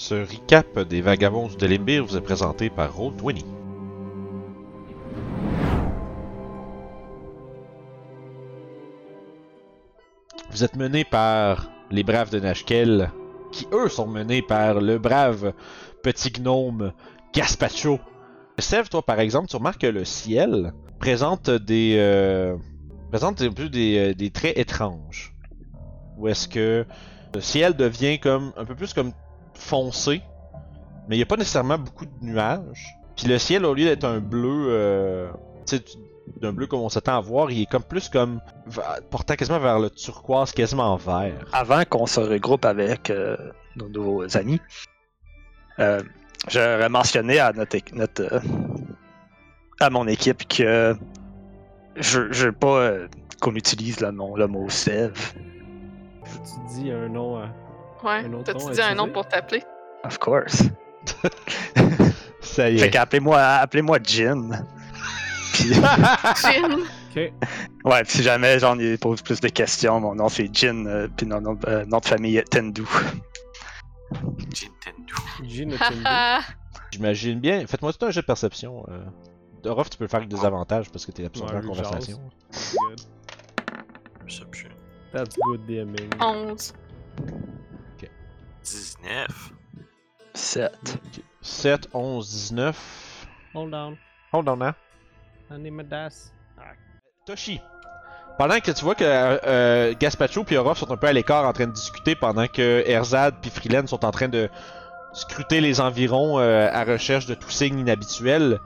Ce recap des Vagabonds de Limbir vous est présenté par Roll20. Vous êtes mené par les braves de Nashkel, qui eux sont menés par le brave petit gnome Gaspacho. Sève, toi par exemple, tu remarques que le ciel présente des euh, présente un peu des, euh, des traits étranges. Où est-ce que le ciel devient comme un peu plus comme foncé, mais il n'y a pas nécessairement beaucoup de nuages. Puis le ciel, au lieu d'être un bleu, euh, tu sais, d'un bleu comme on s'attend à voir, il est comme plus comme va- portant quasiment vers le turquoise, quasiment vert. Avant qu'on se regroupe avec euh, nos nouveaux amis, euh, j'aurais mentionné à notre, euh, à mon équipe que je je veux pas euh, qu'on utilise le, nom, le mot sève. Tu dis un nom. Ouais. T'as-tu dit un nom pour t'appeler? Of course. Ça y Fait est. qu'appelez-moi appelez-moi Jin. Puis, Jin. Ok. ouais, puis si jamais j'en ai pose plus de questions, mon nom c'est Jin, euh, puis mon nom, euh, nom de famille est Tendu. Jin et Timbu. Haha. J'imagine bien. Faites-moi tout un jeu de perception. Euh... Dorof, tu peux le faire avec des avantages parce que t'es absent de la conversation. Perception. That's good DMing. 11. 19. 7. 7, 11, 19. Hold down. Hold on, hein. I need my dice. Toshi. Pendant que tu vois que euh, euh, Gaspacho et Orof sont un peu à l'écart en train de discuter pendant que Erzad puis Freeland sont en train de scruter les environs euh, à recherche de tout signe inhabituel,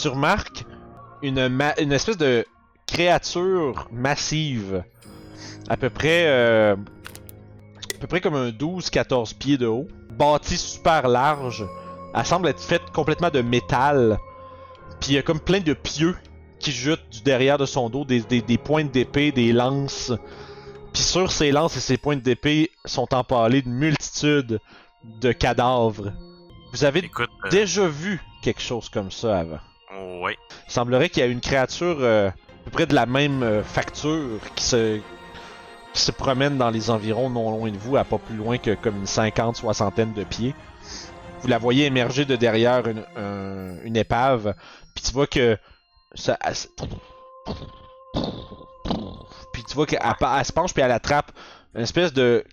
tu remarques une, ma- une espèce de créature massive, à peu près, euh, peu près comme un 12-14 pieds de haut, bâtie super large. Elle semble être faite complètement de métal, puis il y a comme plein de pieux qui jute du derrière de son dos des, des, des pointes d'épée, des lances. Puis sur ces lances et ces pointes d'épée sont empalées une multitude de cadavres. Vous avez Écoute, euh, déjà vu quelque chose comme ça avant? ouais. Il semblerait qu'il y a une créature euh, à peu près de la même euh, facture qui se, se promène dans les environs non loin de vous, à pas plus loin que comme une cinquante, soixantaine de pieds. Vous la voyez émerger de derrière une, un- une épave, puis tu vois que ça, puis tu vois qu'elle se penche puis elle attrape une espèce de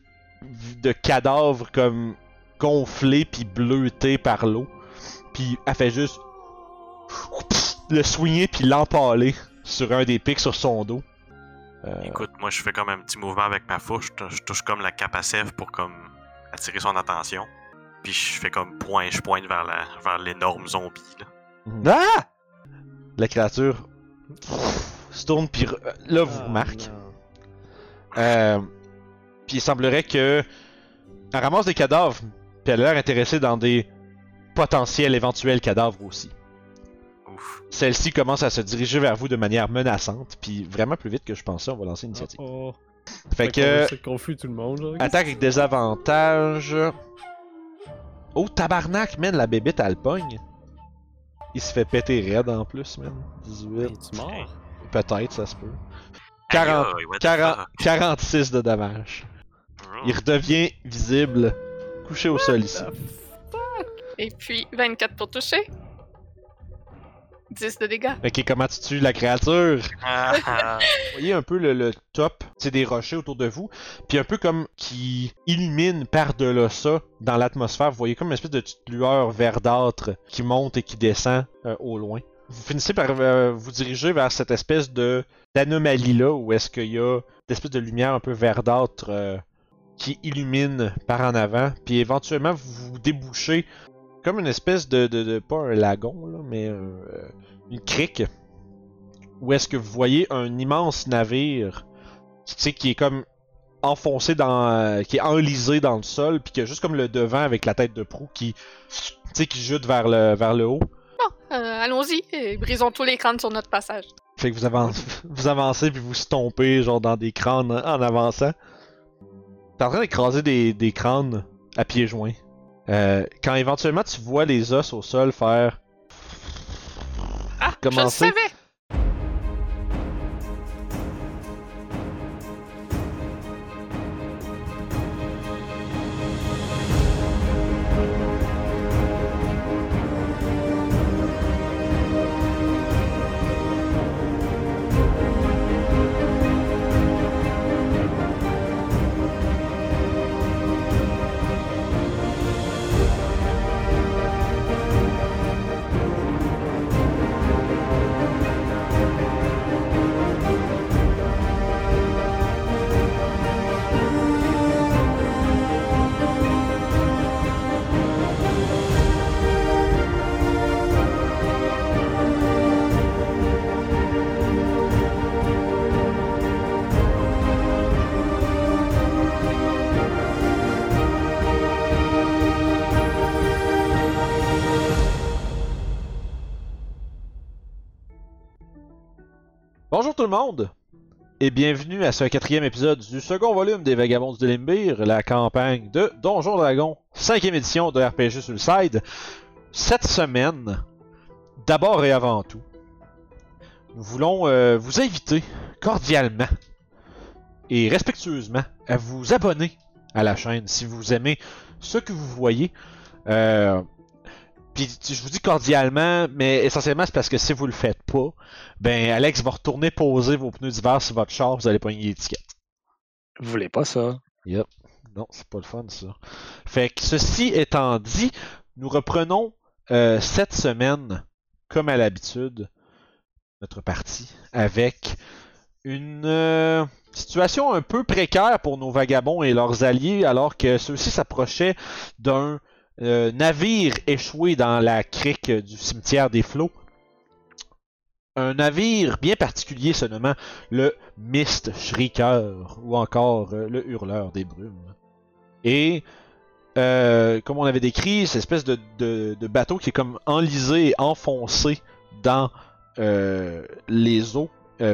de cadavre comme gonflé puis bleuté par l'eau. Puis elle fait juste le soigner puis l'empaler sur un des pics sur son dos. Euh, Écoute, moi je fais comme un petit mouvement avec ma fourche. Je touche- je touche comme la cape à sève pour comme attirer son attention. Puis je fais comme point, je pointe vers la vers l'énorme zombie là. Ah! la créature se tourne puis re- là vous Ah, remarquez. non. Euh, puis il semblerait que elle ramasse des cadavres, puis elle a l'air intéressée dans des potentiels éventuels cadavres aussi. Celle-ci commence à se diriger vers vous de manière menaçante, puis vraiment plus vite que je pensais, on va lancer l'initiative. Oh. Fait qu'on que C'est confus tout le monde. Genre. attaque avec des avantages. Oh tabarnak, man, la bébête elle pogne. Il se fait péter raide en plus, man. 18. Es-tu mort? Peut-être, ça se peut. Aïe, 40, aïe, what the 40, fuck? 46 de dommages. Oh. Il redevient visible, couché au sol ici. Et puis 24 pour toucher. 10 de dégâts. Ok, comment tu tues la créature? Ah, ah. Vous voyez un peu le, le top, c'est des rochers autour de vous, puis un peu comme qui illumine par-delà ça dans l'atmosphère. Vous voyez comme une espèce de petite lueur verdâtre qui monte et qui descend euh, au loin. Vous finissez par euh, vous diriger vers cette espèce de d'anomalie là où est-ce qu'il y a une espèce de lumière un peu verdâtre euh, qui illumine par en avant, puis éventuellement vous vous débouchez comme une espèce de, de, de- pas un lagon là, mais euh, une crique où est-ce que vous voyez un immense navire tu sais, qui est comme enfoncé dans. euh, qui est enlisé dans le sol, puis qui a juste comme le devant avec la tête de proue qui. tu sais, qui jute vers le, vers le haut. Bon, euh, allons-y et brisons tous les crânes sur notre passage. Fait que vous, avancez, vous avancez puis vous stompez genre dans des crânes en avançant. T'es en train d'écraser des, des crânes à pieds joints. Euh, quand éventuellement tu vois les os au sol faire. Ah, je le Commencez. savais! Monde et bienvenue à ce quatrième épisode du second volume des Vagabonds du Limbir, la campagne de Donjon Dragon, cinquième édition de RPG sur le side. Cette semaine, d'abord et avant tout, nous voulons euh, vous inviter cordialement et respectueusement à vous abonner à la chaîne si vous aimez ce que vous voyez. Euh, puis je vous dis cordialement, mais essentiellement c'est parce que si vous le faites pas, ben Alex va retourner poser vos pneus d'hiver sur votre char, vous allez pogner l'étiquette. Vous voulez pas ça? Yep. Non, c'est pas le fun ça. Fait que ceci étant dit, nous reprenons euh, cette semaine, comme à l'habitude, notre partie avec une euh, situation un peu précaire pour nos vagabonds et leurs alliés, alors que ceux-ci s'approchaient d'un euh, navire échoué dans la crique du cimetière des flots. Un navire bien particulier se nommant le Mist Shrieker ou encore euh, le Hurleur des Brumes. Et euh, comme on avait décrit, cette espèce de, bateau qui est comme enlisé enfoncé dans les eaux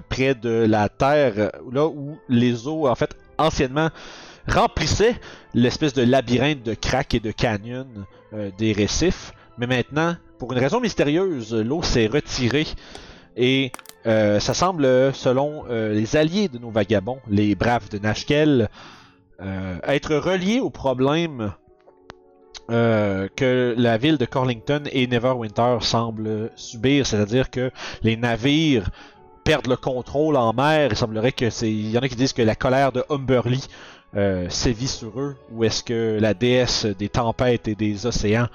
près de la terre, là où les eaux en fait anciennement remplissaient l'espèce de labyrinthe de craques et de canyons euh, des récifs. Mais maintenant, pour une raison mystérieuse, l'eau s'est retirée et euh, ça semble, selon euh, les alliés de nos vagabonds, les braves de Nashkel, être relié au problème que la ville de Corlington et Neverwinter semblent subir, c'est-à-dire que les navires perdent le contrôle en mer. Il semblerait que c'est, il y en a qui disent que la colère de Humberly euh, sévit sur eux, ou est-ce que la déesse des tempêtes et des océans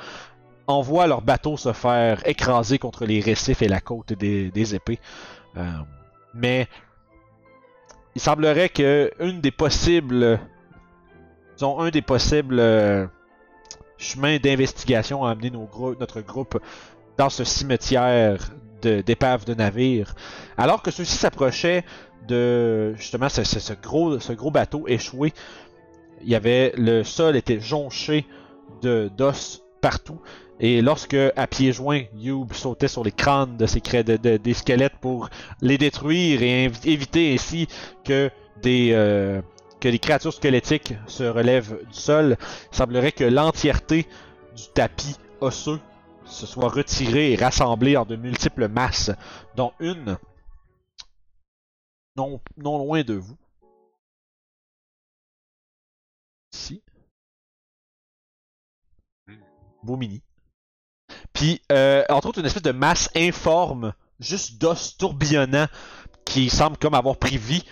envoie leurs bateaux se faire écraser contre les récifs et la côte des, épées? Euh, mais il semblerait que une des possibles, euh, chemins d'investigation nos grou- notre groupe dans ce cimetière d'épaves de, navires, alors que ceux-ci s'approchaient de justement ce, gros, bateau échoué. Il y avait le sol était jonché de d'os partout. Et lorsque, à pieds joints, Youb sautait sur les crânes de ces des squelettes pour les détruire et éviter ainsi que des euh, que les créatures squelettiques se relèvent du sol, il semblerait que l'entièreté du tapis osseux se soit retirée et rassemblée en de multiples masses, dont une non, non loin de vous. Ici. Bomini. Puis, euh, entre autres, une espèce de masse informe, juste d'os tourbillonnant, qui semble comme avoir pris vie,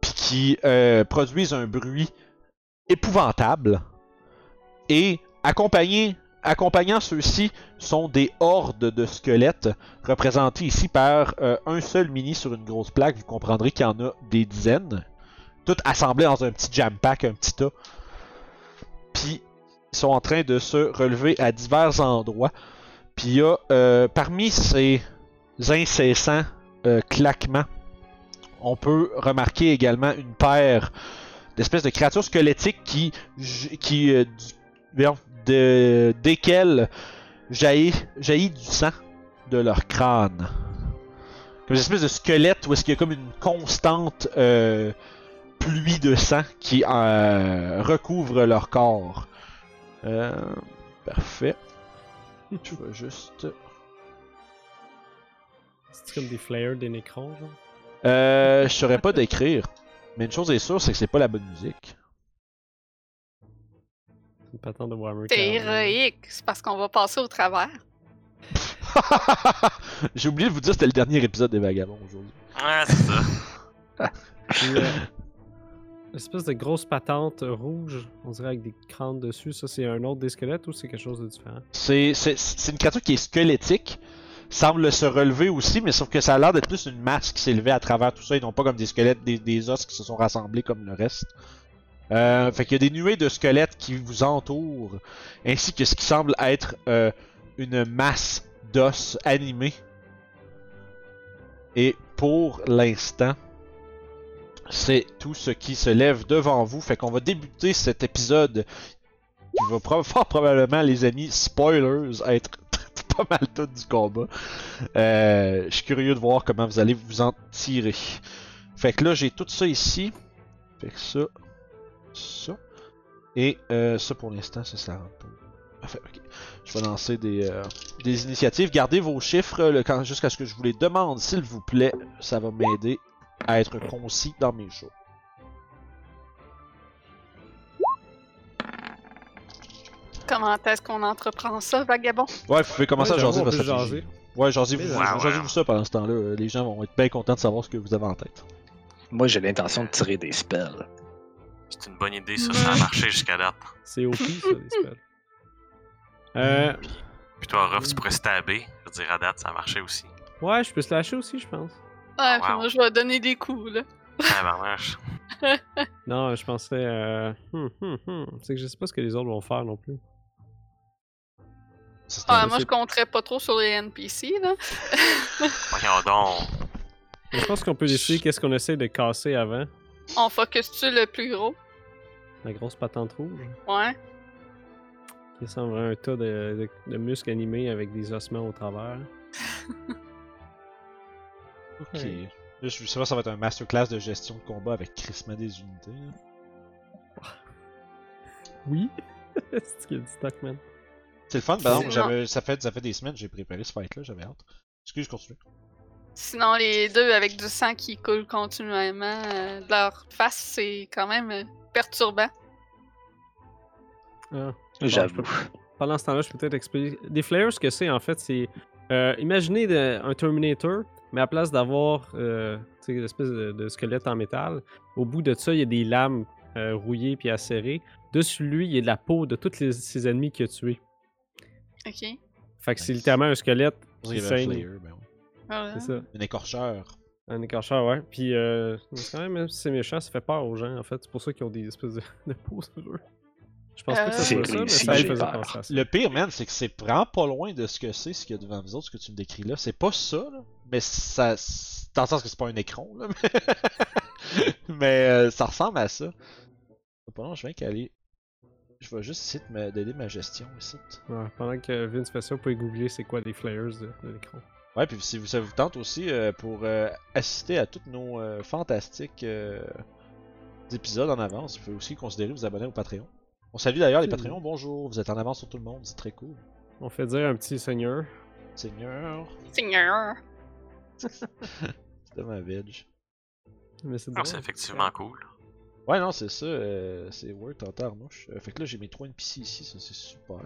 puis qui euh, produisent un bruit épouvantable. Et accompagné, accompagnant ceux-ci sont des hordes de squelettes, représentés ici par euh, un seul mini sur une grosse plaque. Vous comprendrez qu'il y en a des dizaines, toutes assemblées dans un petit jam pack, un petit tas. Puis, ils sont en train de se relever à divers endroits. Puis il y a euh, parmi ces incessants euh, claquements, on peut remarquer également une paire d'espèces de créatures squelettiques qui, qui du- de, desquelles jaillit, jaillit du sang de leur crâne. Comme des espèces de squelettes où est-ce qu'il y a comme une constante euh, pluie de sang qui euh, recouvre leur corps. Euh, parfait. Je vais juste. C'est comme des flares des Necrons, genre. Euh, je saurais pas décrire. Mais une chose est sûre, c'est que c'est pas la bonne musique. C'est une patente de Warhammer C'est 40. héroïque. C'est parce qu'on va passer au travers. J'ai oublié de vous dire que c'était le dernier épisode des Vagabonds aujourd'hui. Ouais, c'est ça. Puis, euh, L'espèce de grosse patente rouge, on dirait avec des crânes dessus, ça c'est un autre des squelettes ou c'est quelque chose de différent? C'est c'est- c'est une créature qui est squelettique, semble se relever aussi, mais sauf que ça a l'air d'être plus une masse qui s'est levée à travers tout ça et non pas comme des squelettes, des, des os qui se sont rassemblés comme le reste. Euh, fait qu'il y a des nuées de squelettes qui vous entourent, ainsi que ce qui semble être euh, une masse d'os animés. Et pour l'instant, c'est tout ce qui se lève devant vous. Fait qu'on va débuter cet épisode qui va fort probablement, les amis, spoilers, être pas mal tout du combat. Euh, je suis curieux de voir comment vous allez vous en tirer. Fait que là, j'ai tout ça ici. Fait que ça, ça. Et euh, ça pour l'instant, ça, ça rentre pas. Parfait, ok. Je vais lancer des, euh, des initiatives. Gardez vos chiffres quand- jusqu'à ce que je vous les demande, s'il vous plaît. Ça va m'aider à être concis dans mes shows. Comment est-ce qu'on entreprend ça, vagabond? Ouais, vous pouvez commencer Ouais, à jaser votre peut stratégie. jaser. Ouais, Ouais, ouais. jasez-vous ça pendant ce temps-là. Euh, Les gens vont être bien contents de savoir ce que vous avez en tête. Moi, j'ai l'intention de tirer des spells. C'est une bonne idée, ça, ça a marché jusqu'à date. C'est OP, ça, les spells. Euh, Puis toi, Ruff, tu pourrais stabber. Je veux dire, à date, ça a marché aussi. ouais, je peux se lâcher aussi, je pense. Ouais, wow. puis moi, je vais donner des coups, là. Ah, ben, wesh. Non, je penserais. Euh... hum, hum, hum. C'est que je sais pas ce que les autres vont faire non plus. Ça, Ah, moi, je compterais pas trop sur les NPC, là. Voyons donc. Je pense qu'on peut décider qu'est-ce qu'on essaie de casser avant. On focus-tu le plus gros? La grosse patente rouge. Ouais. Qui semble un tas de, de- de muscles animés avec des ossements au travers. Ok. Je sais pas, ça va être un masterclass de gestion de combat avec crissement des unités. Oui. C'est qu'il y a du stock, man. C'est le fun, par exemple, Sinon- j'avais, ça, fait, ça fait des semaines que j'ai préparé ce fight-là, j'avais hâte. Excuse, je continue. Sinon, les deux avec du sang qui coule continuellement euh, de leur face, c'est quand même euh, perturbant. Ah. J'avoue. Pendant ce temps-là, je peux peut-être expliquer. Des flares, ce que c'est en fait, c'est. euh, imaginez de- un Terminator, mais à place d'avoir euh, tu sais, une espèce de, de squelette en métal, au bout de ça, il y a des lames euh, rouillées puis acérées. Dessus lui, il y a de la peau de tous les- ses ennemis qu'il a tués. Ok. Fait que c'est Nice. littéralement un squelette qui saigne. Ben ouais. Voilà. C'est ça. Un écorcheur. Un écorcheur, ouais. Puis, euh, c'est quand même, même si c'est méchant, ça fait peur aux gens, en fait. C'est pour ça qu'ils ont des espèces de, de peau sur eux. Je pense pas que ça C'est soit ça, mais ça faisait penser à ça. Le pire, man, c'est que c'est vraiment pas loin de ce que c'est, ce qu'il y a devant vous autres, ce que tu me décris là. C'est pas ça, là. Mais ça. Dans le sens que c'est pas un écran, là. Mais, mais, euh, ça ressemble à ça. C'est Pas long, je viens qu'aller. Je vais juste essayer de d'aider ma gestion ici. Ouais, pendant que Vince fait ça, vous pouvez googler c'est quoi des flares de, de l'écran. Ouais, puis si vous- ça vous tente aussi euh, pour euh, assister à tous nos euh, fantastiques euh, épisodes en avance, vous pouvez aussi considérer vous abonner au Patreon. On salue d'ailleurs les. Patreons, bonjour, vous êtes en avance sur tout le monde, c'est très cool. On fait dire un petit seigneur. Seigneur, Seigneur. c'était ma veg. Mais c'est Ah, c'est effectivement cool. Ouais, non, c'est ça, euh, c'est Word en. Euh, fait que là, j'ai mes 3 NPC ici, ça c'est super.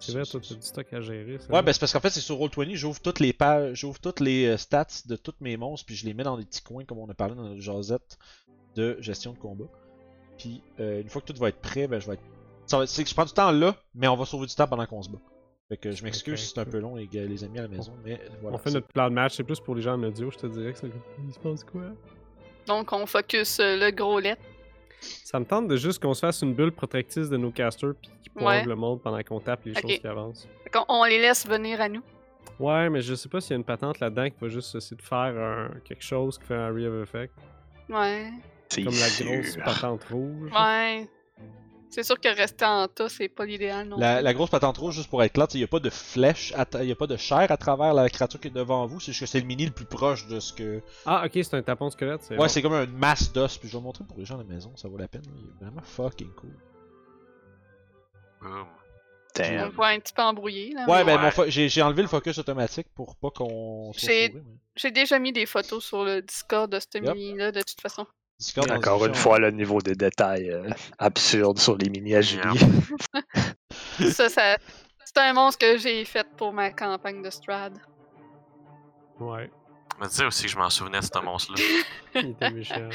C'est vrai, toi, t'as du stock à gérer. Ça. Ouais, ben c'est parce qu'en fait, c'est sur Roll20, j'ouvre toutes les pages, j'ouvre toutes les euh, stats de tous mes monstres, puis je les mets dans des petits coins, comme on a parlé dans notre jasette de gestion de combat. Puis euh, une fois que tout va être prêt, ben je vais être. Ça va- C'est que je prends du temps là, mais on va sauver du temps pendant qu'on se bat. Fait que je m'excuse si c'est un peu long, les, gars- les amis à la maison, mais voilà. on fait notre plan de match, c'est plus pour les gens en audio, je te dirais que c'est. Il se passe quoi? Donc, on focus euh, le gros lait. Ça me tente de juste qu'on se fasse une bulle protectrice de nos casters puis qui poivent Ouais. le monde pendant qu'on tape les choses qui avancent. Fait qu'on- on les laisse venir à nous. Ouais, mais je sais pas s'il y a une patente là-dedans qui va juste essayer de faire un- quelque chose qui fait un re effect. Ouais. C'est Comme la sûr. grosse patente rouge. Ouais. C'est sûr que rester en tas, c'est pas l'idéal non La, plus. la grosse patente rouge, juste pour être clair, il n'y a pas de flèche, il n'y a pas de chair à travers la créature qui est devant vous, c'est juste que c'est le mini le plus proche de ce que. Ah, ok, c'est un tapon squelette. C'est Ouais, bon. c'est comme une masse d'os, puis je vais le montrer pour les gens à la maison, ça vaut la peine. Il est vraiment fucking cool. Boom. On Damn. voit un petit peu embrouillé. Là, Ouais, mais ben Ouais. mon fo- j'ai j'ai enlevé le focus automatique pour pas qu'on soit J'ai- fourré, mais- J'ai déjà mis des photos sur le Discord de ce Yep. mini-là, de toute façon. Encore une fois, le niveau de détail euh, absurde sur les mini à Julie. ça, ça c'est un monstre que j'ai fait pour ma campagne de Strad. Ouais, Me dire aussi que je m'en souvenais de ce monstre-là. il était méchant.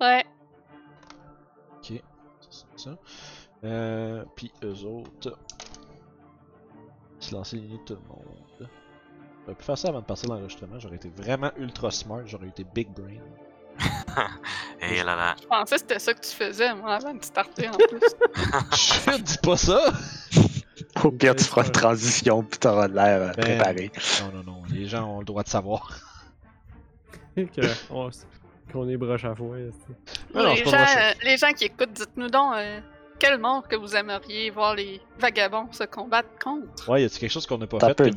Ouais. Ok, ça, c'est ça. Euh, puis eux autres. Se lancer de tout le monde. J'aurais pu faire ça avant de passer l'enregistrement, j'aurais été vraiment ultra smart, j'aurais été big brain. Et là là. Je pensais que c'était ça que tu faisais, moi, avant de starter en plus. Shit, dis pas ça! Au pire, tu feras une transition, puis t'auras de l'air euh, Ben. préparé. Non, non, non, les gens ont le droit de savoir. Qu'on est broche à Ah non, les, gens, euh, les gens qui écoutent, dites-nous donc, euh, quel monstre que vous aimeriez voir les vagabonds se combattre contre? Ouais, y a-tu quelque chose qu'on n'a pas fait?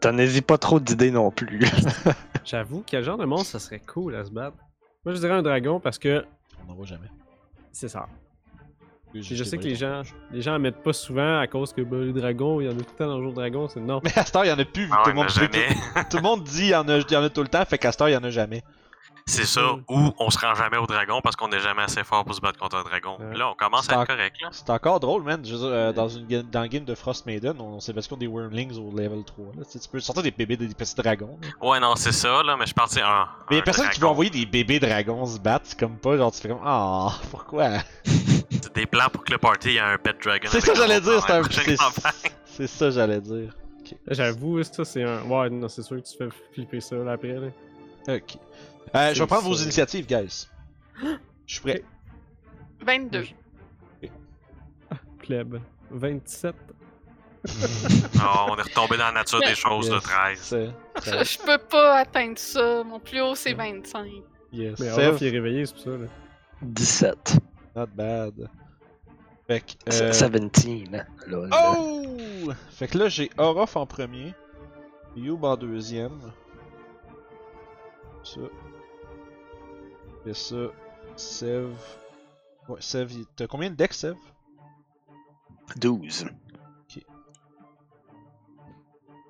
T'en as pas trop d'idées non plus. J'avoue, quel genre de monstre ça serait cool à se battre? Moi, je dirais un dragon parce que On n'en voit jamais. c'est ça. Je sais que les gens, les gens en mettent pas souvent à cause que bah, les dragons, il y en a tout le temps dans le jeu de dragon, c'est non. Mais heure, il y en a plus, vu que Ah tout, le monde, tout, tout le monde dit il y, en a, il y en a tout le temps, fait heure, il y en a jamais. C'est ça, ou on se rend jamais au dragon parce qu'on est jamais assez fort pour se battre contre un dragon. Là, on commence à en- être correct, là. C'est encore drôle, man. Je veux dire, euh, dans, une, dans le game de Frost Maiden, on, on s'est battu contre des Wormlings au level 3. Là. Tu sais, tu peux sortir des bébés, des petits dragons. là. Ouais, non, c'est ça, là, mais je partais un. Mais y a un personne qui veut envoyer des bébés dragons se battre, c'est comme pas, genre tu fais comme Ah, pourquoi? C'est des plans pour que le party ait un pet dragon. C'est ça nous j'allais dire, c'est un. prochaine C'est ça j'allais dire. J'avoue, ça c'est un. Ouais, non, c'est sûr que tu fais flipper ça là, après. Là. Ok. Euh, je vais prendre vos initiatives, guys. Je suis prêt. 22. Pleb. 27. Non, on est retombé dans la nature des choses, Yes. 13. C'est- Je, je peux pas atteindre ça. Mon plus haut, c'est 25. Yes. Mais Orof, il est réveillé, c'est pour ça. Là. 17. not bad. Fait que. Euh, 17. Lol. Oh! Fait que là, j'ai Orof en premier. Youb en deuxième. Ça. Et ça. Sev. Ouais, Sev, il- t'as combien de decks, Sev? 12.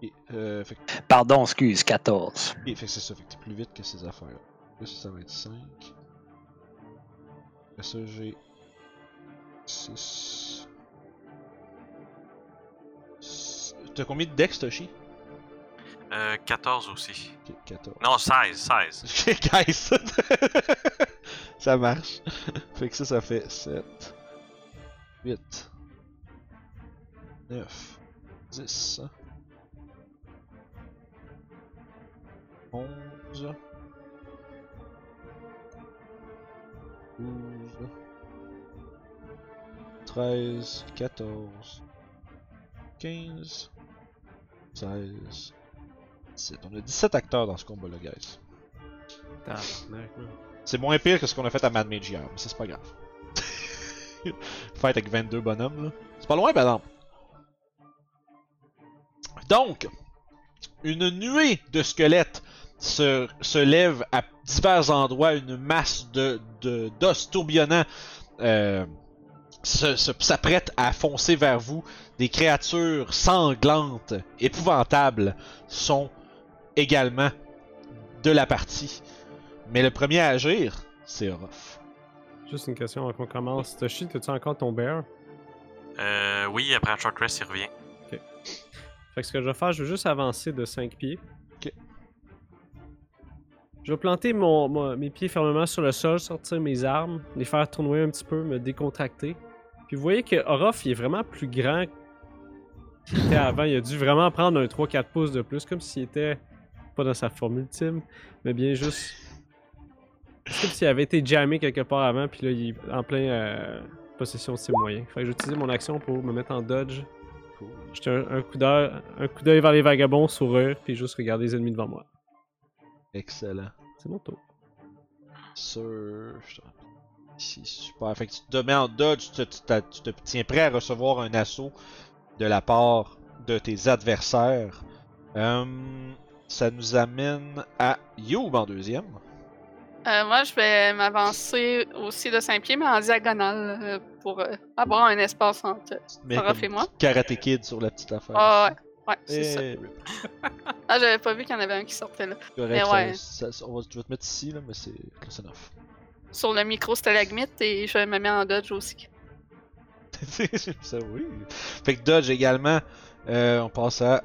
Et, euh, fait, Pardon, excuse, 14. et- fait que c'est ça, fait que t'es plus vite que ces affaires. Là, ça va être 5. Après ça, j'ai. 6. T'as combien de decks, Toshi? Euh, 14 aussi. Ok, 14. Non, 16, 16. Guys, ça marche. Fait que ça, ça fait 7, 8, 9, 10, 11, 12, 13, 14, 15, 16, 17. On a 17 acteurs dans ce combat-là, guys. C'est moins pire que ce qu'on a fait à Mad Mage hier, mais ça c'est pas grave. Fight avec 22 bonhommes, là. C'est pas loin, par exemple. Donc, une nuée de squelettes se, se lève à divers endroits, une masse de de- d'os tourbillonnants euh, se- se- s'apprête à foncer vers vous. Des créatures sanglantes, épouvantables, sont également de la partie. Mais le premier à agir, c'est Orof. Juste une question avant qu'on commence. Toshi, t'as-tu encore ton bear? Euh, oui, après un short rest, il revient. Fait que ce que je vais faire, je vais juste avancer de 5 pieds. Ok. Je vais planter mon, mon- mes pieds fermement sur le sol, sortir mes armes, les faire tournoyer un petit peu, me décontracter. Puis vous voyez que Orof, il est vraiment plus grand qu'il était avant. Il a dû vraiment prendre un 3-4 pouces de plus, comme s'il était pas dans sa forme ultime, mais bien juste. C'est comme s'il avait été jammé quelque part avant, puis là, il est en plein euh, possession de ses moyens. Fait que j'ai utilisé mon action pour me mettre en dodge. Jeter un, un coup d'œil un coup d'œil vers les vagabonds, sourire, puis juste regarder les ennemis devant moi. Excellent. C'est mon tour. Surf. Ici, super. Fait que tu te mets en dodge, tu te, tu tiens prêt à recevoir un assaut de la part de tes adversaires. Hum, ça nous amène à Youb en deuxième. Euh, moi, je vais m'avancer aussi de 5 pieds, mais en diagonale, euh, pour euh, avoir un espace entre. Comme et moi. Karate Kid sur la petite affaire. Ah ouais, ouais, c'est ça. Eh, Ah, j'avais pas vu qu'il y en avait un qui sortait là. correct, Mais ça- ouais. ça- ça- on va, tu vas te mettre ici, là, mais c'est close enough. Sur le micro stalagmite et je me mets en dodge aussi. ça, oui. Fait que Dodge également. On passe à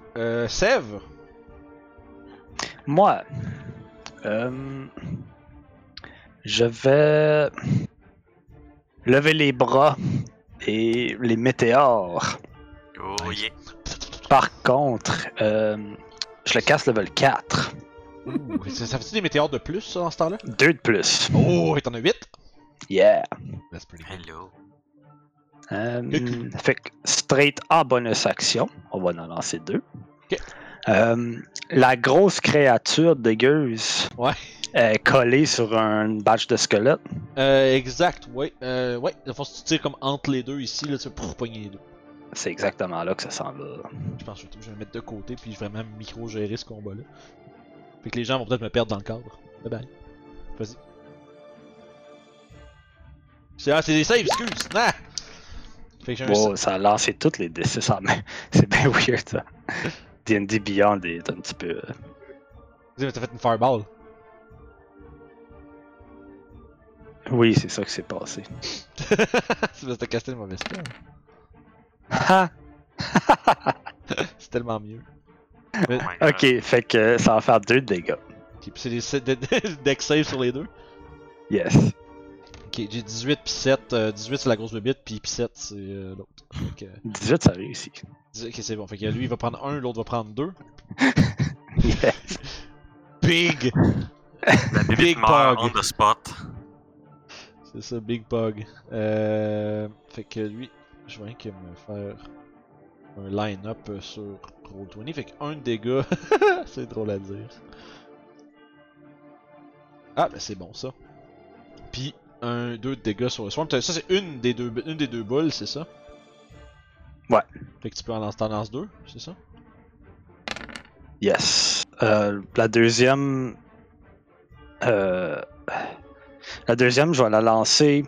Sev. Moi, euh, je vais lever les bras et les météores. Oh yeah. Par contre, euh, je le casse level 4. Ouh, ça, ça fait-tu des météores de plus, ça, dans ce temps-là? 2 de plus. Oh, et t'en as 8? Yeah. That's pretty good. Hello. Euh, fait que straight en bonus action, on va en lancer deux. Ok. Euh, la grosse créature dégueuse Ouais. euh, collé sur un badge de squelette. Euh, exact, ouais. Euh, ouais, de fond, si tu tires comme entre les deux ici, là, tu pour pogner les deux. C'est exactement là que ça s'en va. Je pense que je vais me mettre de côté puis vraiment micro-gérer ce combat-là. Fait que les gens vont peut-être me perdre dans le cadre. Bye bye. Vas-y. C'est ah, c'est des saves, excuse! Ah! Fait que j'ai un Wow, ça a lancé toutes les D6 en main. C'est bien weird ça. D&D Beyond est un petit peu... euh, T'as fait une fireball. Oui, c'est ça qui s'est passé. c'est parce que t'as casté le mauvais spell. Ha! C'est tellement mieux. Oh ok, fait que ça va faire deux dégâts. Ok, puis c'est des set- de- deck save sur les deux. Yes. Ok, j'ai 18 puis 7. euh, 18 c'est la grosse bébite, puis puis 7 c'est euh, l'autre. Fait que, 18, ça réussit. Ok, c'est bon. Fait que lui il va prendre un, l'autre va prendre deux. Yes. Big! La bébite Big meurt Pog. on the spot. C'est ça, Big Pog. Euh, fait que lui, je vais rien que me faire un line-up euh, sur Roll20. Fait que un dégât, c'est drôle à dire. Ah, ben c'est bon ça. Puis un, deux de dégâts sur le swarm. Ça, c'est une des deux, une des deux boules, c'est ça? Ouais. Fait que tu peux en lancer, lances deux, c'est ça? Yes. Euh, la deuxième. euh, La deuxième, je vais la lancer.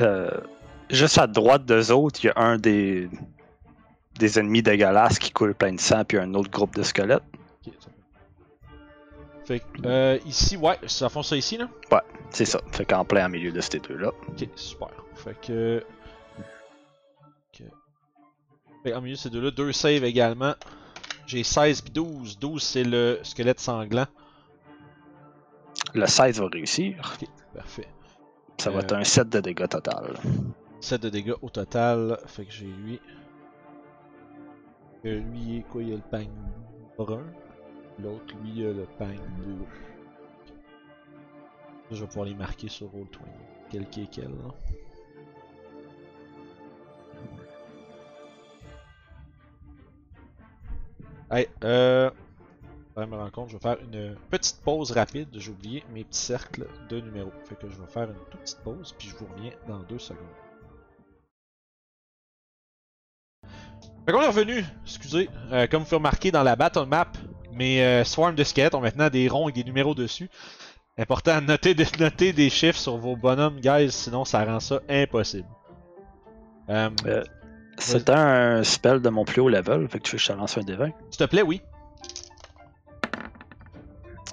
Euh, juste à droite d'eux autres, il y a un des. des ennemis dégueulasses qui coule plein de sang, puis un autre groupe de squelettes. Fait que, euh, ici, ouais, ça font ça ici, là? C'est ça. Fait qu'en plein milieu de ces deux-là. Ok, super. Fait que. Ok. Fait qu'en milieu de ces deux-là, deux saves également. J'ai 16 puis 12. 12 c'est le squelette sanglant. Le 16 va réussir. Ok, parfait. Ça va Euh. être un 7 de dégâts total. 7 de dégâts au total. Fait que j'ai lui. Euh, lui, quoi? Il a le pang brun. L'autre, lui, a le pang bleu. Je vais pouvoir les marquer sur Roll20. Quel est quel, là. Hey, euh. Je me rendre compte, je vais faire une petite pause rapide. J'ai oublié mes petits cercles de numéros. Fait que je vais faire une toute petite pause, puis je vous reviens dans deux secondes. Fait qu'on est revenu, excusez, euh, comme vous pouvez remarquer dans la battle map, mes euh, swarms de squelettes ont maintenant des ronds et des numéros dessus. Important, notez, de- notez des chiffres sur vos bonhommes, guys, sinon ça rend ça impossible. Euh, Euh, C'est un spell de mon plus haut level, fait que tu veux que je te lance un D20. S'il te plaît, oui.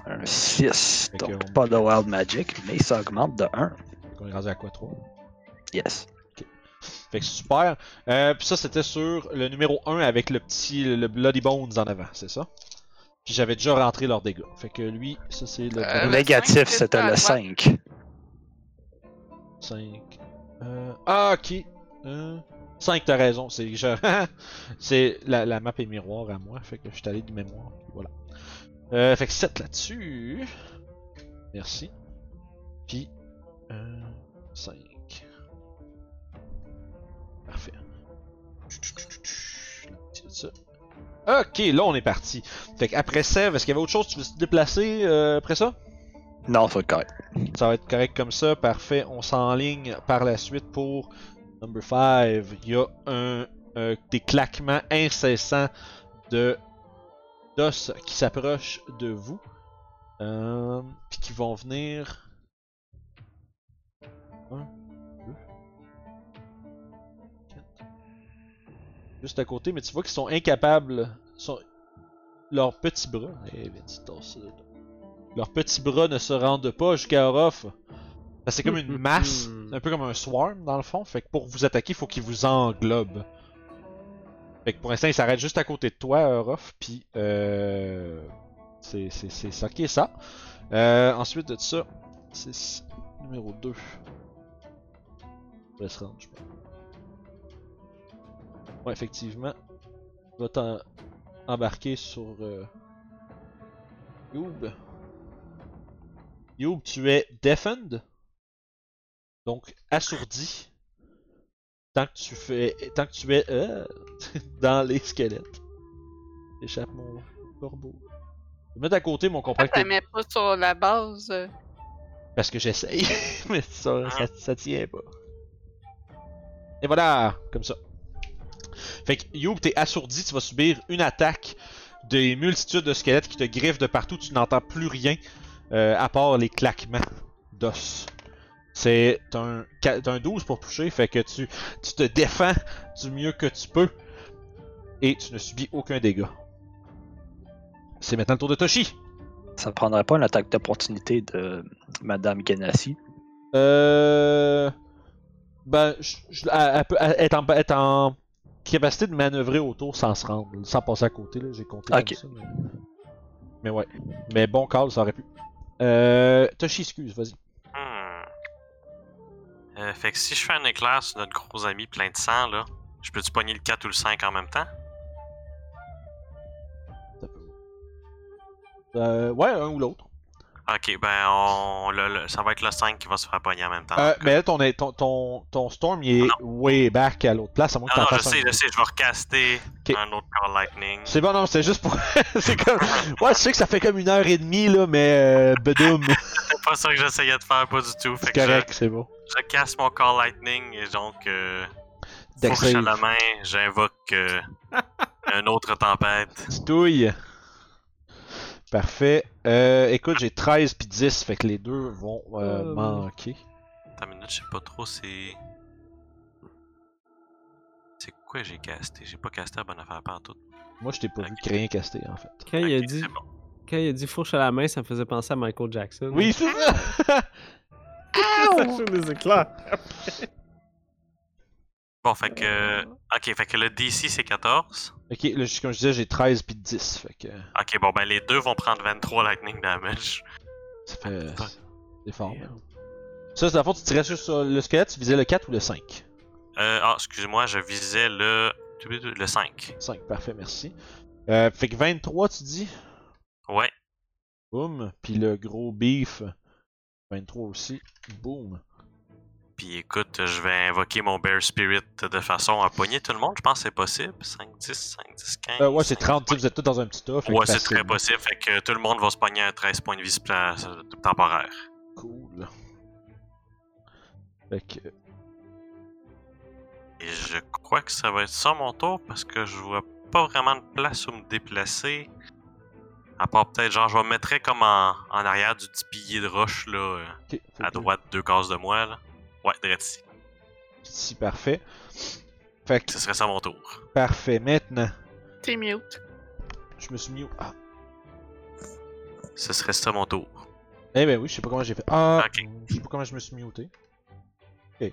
Un 6. Fait que Donc on- pas de Wild Magic, mais ça augmente de 1. On est rendu à quoi 3 Yes. Fait que super. Euh, puis ça, c'était sur le numéro 1 avec le petit, le Bloody Bones en avant, c'est ça? Puis j'avais déjà rentré leurs dégâts. Fait que lui, ça c'est le Euh, Négatif, c'était le droite. 5. 5. Euh... Ah, ok. Euh... 5, t'as raison. C'est je... c'est la, la map est miroir à moi. Fait que je suis allé de mémoire. Voilà. Euh, fait que 7 là-dessus. Merci. Puis. Euh... 5. Parfait. C'est ça. Ok, là on est parti. Fait qu'après Sèvres, est-ce qu'il y avait autre chose? Tu veux te déplacer euh, après ça? Non, faut être correct. Ça va être correct comme ça, parfait. On s'enligne par la suite pour number 5. Il y a un, euh, des claquements incessants de d'os qui s'approchent de vous. Euh, puis qui vont venir. Un, Juste à côté, mais tu vois qu'ils sont incapables. Sont... Leurs petits bras. Eh. Leurs petits bras ne se rendent pas jusqu'à Orof. C'est comme une masse, un peu comme un swarm dans le fond. Fait que pour vous attaquer, il faut qu'il vous englobe. Fait que pour l'instant, il s'arrête juste à côté de toi, Orof. Puis euh, c'est ça qui est ça. Euh, ensuite de ça, c'est numéro 2. Je vais se rendre, je pense. Ouais, effectivement. Vas t'en- embarquer sur euh, Youb. Youb, tu es deafened. Donc assourdi. Tant que tu fais. Tant que tu es euh, dans les squelettes. Échappe mon corbeau. Mettre à côté mon compact tu mets pas sur la base? parce que j'essaye, mais ça, ça, ça tient pas. Et voilà, comme ça. Fait que Youb, t'es assourdi, tu vas subir une attaque des multitudes de squelettes qui te griffent de partout, tu n'entends plus rien euh, à part les claquements d'os. C'est un, qua- t'as un 12 pour toucher, fait que tu, tu te défends du mieux que tu peux et tu ne subis aucun dégât. C'est maintenant le tour de Toshi. Ça prendrait pas une attaque d'opportunité de Madame Ganassi? Euh. Ben, je- je- elle, peut elle- en capacité de manœuvrer autour sans se rendre, sans passer à côté, là, j'ai compté Ok. comme ça. Mais... mais ouais. Mais bon call, ça aurait pu. Euh. Toshi, excuse, vas-y. Hmm. Euh, fait que si je fais un éclair sur notre gros ami plein de sang, là, je peux-tu pogner le 4 ou le 5 en même temps? Euh, ouais, un ou l'autre. Ok, ben on, le- le- ça va être le 5 qui va se faire pogner en même temps. Euh, mais là, ton, ton, ton, ton storm, il est Non. way back à l'autre place, à moins que Non, je sais, je sais, je vais recaster un autre Call Lightning. C'est bon, non, c'est juste pour. c'est comme. Ouais, je sais que ça fait comme une heure et demie, là, mais. Euh, bedoum. C'est pas ça que j'essayais de faire, pas du tout. C'est je- correct, c'est bon. je, casse mon Call Lightning et donc, euh, fourche à la main, j'invoque euh, un autre tempête. Stouille. Parfait. Euh, écoute, j'ai 13 puis 10, fait que les deux vont euh, Euh, manquer. Attends une minute, je sais pas trop, c'est. C'est quoi j'ai casté? J'ai pas casté la bonne affaire partout. Moi, je t'ai pas vu rien caster en fait. Quand il a dit, bon. quand il a dit fourche à la main, ça me faisait penser à Michael Jackson. Oui, c'est ça! ça joue des éclairs. Bon, fait que. Ok, fait que le DC c'est 14. ok, là, comme je disais, j'ai 13 puis 10, fait que Ok, bon, ben les deux vont prendre 23 lightning damage. ça fait. putain. C'est fort. man. Ça, c'est la fois, tu tirais juste sur le squelette, tu visais le 4 ou le 5? Euh, ah, excusez-moi, je visais le. Le 5. 5, parfait, merci. Euh, fait que 23, tu dis? Ouais. Boum. Puis le gros beef, 23 aussi. Boum. Puis écoute, je vais invoquer mon Bear Spirit de façon à pogner tout le monde. Je pense que c'est possible. 5, 10, 5, 10, 15. Euh, ouais, c'est 30, tu sais, vous êtes tous dans un petit tas. que Ouais, c'est très possible. Fait que tout le monde va se pogner un 13 points de vie temporaire. Cool. Fait que. Et je crois que ça va être ça mon tour parce que je vois pas vraiment de place où me déplacer. À part peut-être, genre, je vais me mettre comme en, en arrière du petit pilier de roche, là, à que- droite, deux cases de moi, là. Ouais, direct ici. Si, parfait. Fait que, Ce serait ça mon tour. parfait. Maintenant, T'es mute. je me suis mis. au- Ah. Ce serait ça mon tour. Eh ben oui, je sais pas comment j'ai fait. Ah, Ok. je sais pas comment je me suis muté. Ok,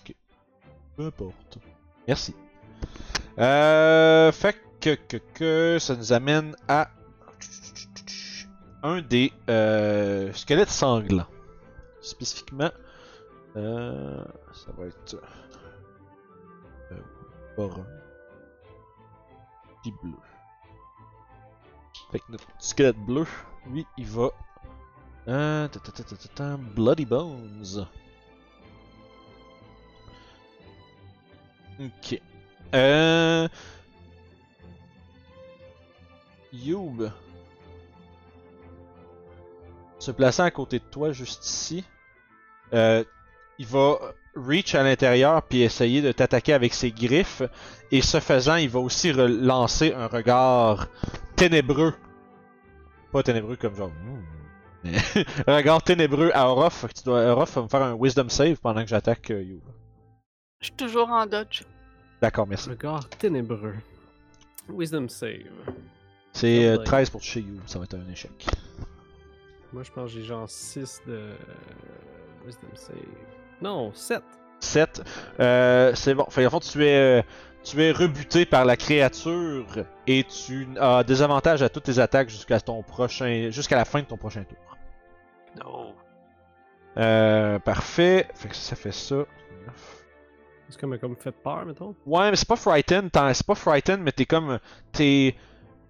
ok. Peu importe. Merci. Euh, fait que, que, que ça nous amène à un des euh, squelettes sanglants. Spécifiquement, euh, ça va être euh, brun puis bleu. Fait que notre squelette bleu, lui, il va euh, Bloody Bones. Ok. Euh. Se plaçant à côté de toi, juste ici. Euh, il va reach à l'intérieur puis essayer de t'attaquer avec ses griffes. Et ce faisant, il va aussi relancer un regard ténébreux. Pas ténébreux comme genre. hmm, regard ténébreux à Orof. Tu dois, Orof va me faire un Wisdom save pendant que j'attaque euh, Youb. Je suis toujours en dodge. D'accord, merci. Regard ténébreux. Wisdom save. C'est euh, Oh boy. 13 pour toucher You, ça va être un échec. Moi, je pense que j'ai genre 6 de Wisdom save. Non, 7. 7. Euh, c'est bon. Fait en fait, tu es, euh, tu es rebuté par la créature et tu as des avantages à toutes tes attaques jusqu'à ton prochain, jusqu'à la fin de ton prochain tour. No. Euh, parfait. Fait que ça fait ça. C'est comme, comme fait peur, mettons? Ouais, mais c'est pas frightened. t'en- C'est pas frightened, mais t'es comme, t'es,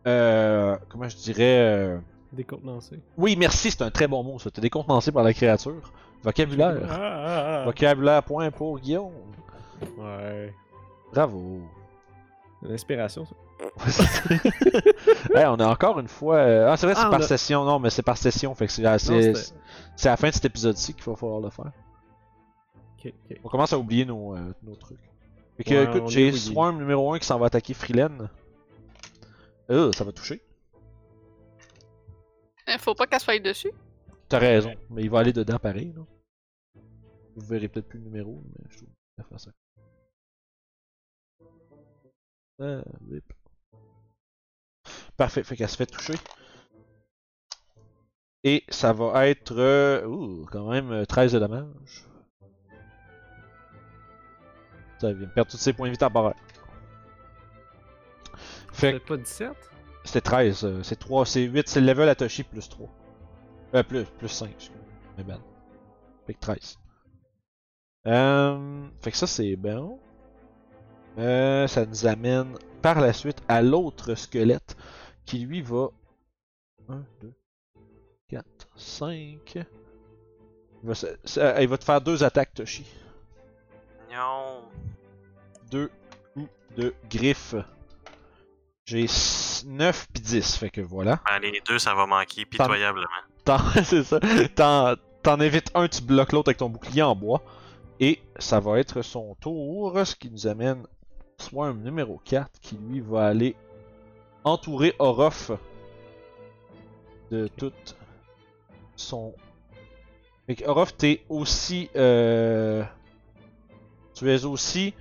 euh, comment je dirais. euh, Décontenancé. Oui, merci. C'est un très bon mot. Ça. T'es décontenancé par la créature. Vocabulaire. Ah, ah, ah. Vocabulaire point pour Guillaume. Ouais. Bravo. L'inspiration, ça. hey, on a encore une fois. euh, Ah, c'est vrai, c'est Ah, par a- session. Non, mais c'est par session. Fait que c'est, à la fin de cet épisode-ci qu'il va falloir le faire. On commence à oublier nos, euh, nos trucs. Fait que, Ouais, écoute, j'ai. Swarm numéro 1 qui s'en va attaquer Freelen. Euh, ça va toucher. Faut pas qu'elle soit dessus. T'as raison, mais il va aller dedans pareil. Là. Vous verrez peut-être plus le numéro, mais je trouve ça fait ça. Euh, rip. Parfait, fait qu'elle se fait toucher. Et ça va être. euh, ouh, quand même euh, 13 de dommages. Ça vient perdre tous ses points de vie temporaires. Fait que pas 17 c'était 13, euh, c'est 3, c'est 8, c'est le level Atoshi plus 3. Euh, plus, plus 5, excuse. Mais ben. Fait que 13. Euh, fait que ça c'est bon. Euh, ça nous amène par la suite à l'autre squelette qui lui va 1, 2, 4, 5. Il va, se- se- il va te faire deux attaques Toshi. Non. Deux coups de griffes. J'ai 9 puis 10, fait que voilà. Ben, les deux, ça va manquer pitoyablement. T'en, c'est ça. T'en, t'en évites un, tu bloques l'autre avec ton bouclier en bois. Et ça va être son tour, ce qui nous amène Swarm numéro 4, qui lui va aller entourer Orof de tout son. Fait que Orof, t'es aussi. Euh... Tu es aussi.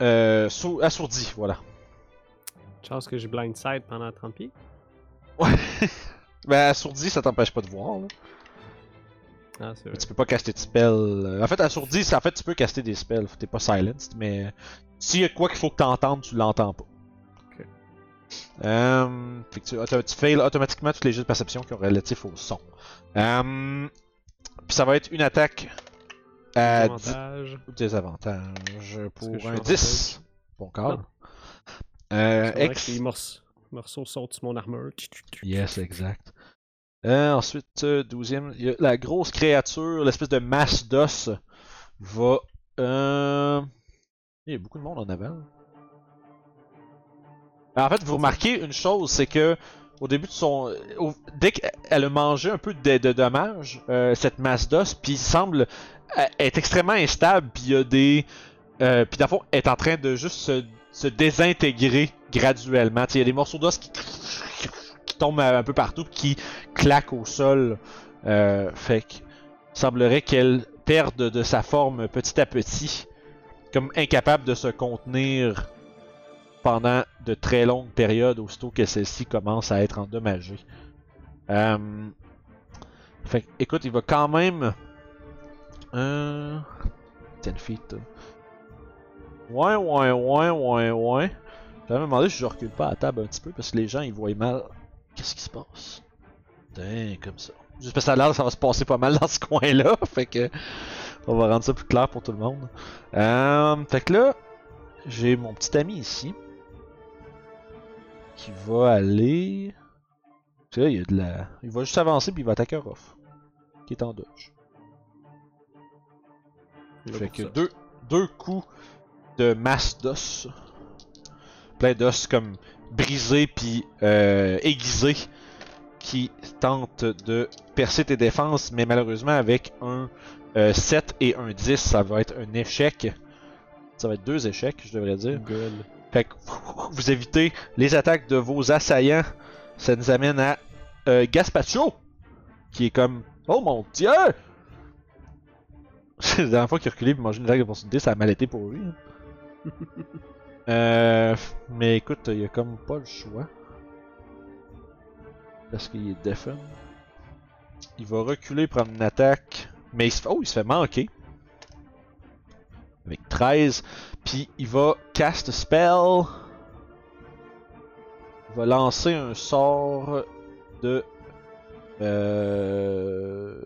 Euh, sou- assourdi, voilà. Chance que j'ai blindside pendant 30 pieds. Ouais. ben, assourdi, ça t'empêche pas de voir, là. Ah, Mais tu peux pas caster de spells. euh, En fait, assourdi, en fait, tu peux caster des spells. T'es pas silenced, mais s'il y a quoi qu'il faut que t'entendes, tu l'entends pas. Ok. Euh, fait que tu, tu fails automatiquement tous les jeux de perception qui sont relatifs au son. Euh, puis ça va être une attaque à 10 Avantage. désavantages pour un suis 10. Bon call. Non. Euh, C'est vrai que X. Les morceaux, morceaux sautent sur mon armure. Yes, exact. Euh, ensuite, euh, douzième, la grosse créature, l'espèce de masse d'os, va. Euh... Il y a beaucoup de monde en avant. En fait, vous remarquez une chose, c'est que au début de son, dès qu'elle a mangé un peu de, de dommages, cette masse d'os, puis semble être extrêmement instable, puis il y a des, puis d'abord est en train de juste se, désintégrer graduellement. Il y a des morceaux d'os qui tombent un peu partout, qui claquent au sol. Euh, fait que semblerait qu'elle perde de sa forme petit à petit, comme incapable de se contenir pendant de très longues périodes aussitôt que celle-ci commence à être endommagée. Euh, fait écoute, il va quand même. Euh, 10 feet. Ouais, ouais, ouais, ouais, ouais. J'avais demandé si je recule pas à table un petit peu parce que les gens ils voient mal. Qu'est-ce qui se passe? Putain, comme ça. Juste parce que ça a l'air que ça va se passer pas mal dans ce coin-là. Fait que. On va rendre ça plus clair pour tout le monde. Euh, fait que là, j'ai mon petit ami ici. Qui va aller. Tu sais, il y a de la. Il va juste avancer puis il va attaquer Ruff. Qui est en dodge. Fait que deux, deux coups de masse d'os. Plein d'os comme brisés puis euh, aiguisés. Qui tentent de percer tes défenses, mais malheureusement avec un euh, 7 et un 10, ça va être un échec. Ça va être deux échecs, je devrais dire. Good. Fait que vous évitez les attaques de vos assaillants. Ça nous amène à euh, Gaspacho, qui est comme Oh mon dieu! la dernière fois qu'il a reculé pour manger une attaque d'opportunité, ça a mal été pour lui. hein. euh, mais écoute, il a comme pas le choix. Parce qu'il est deafen. Il va reculer, prendre une attaque. Mais il se fait, oh, il se fait manquer. Avec 13. Puis il va cast spell. Il va lancer un sort de euh,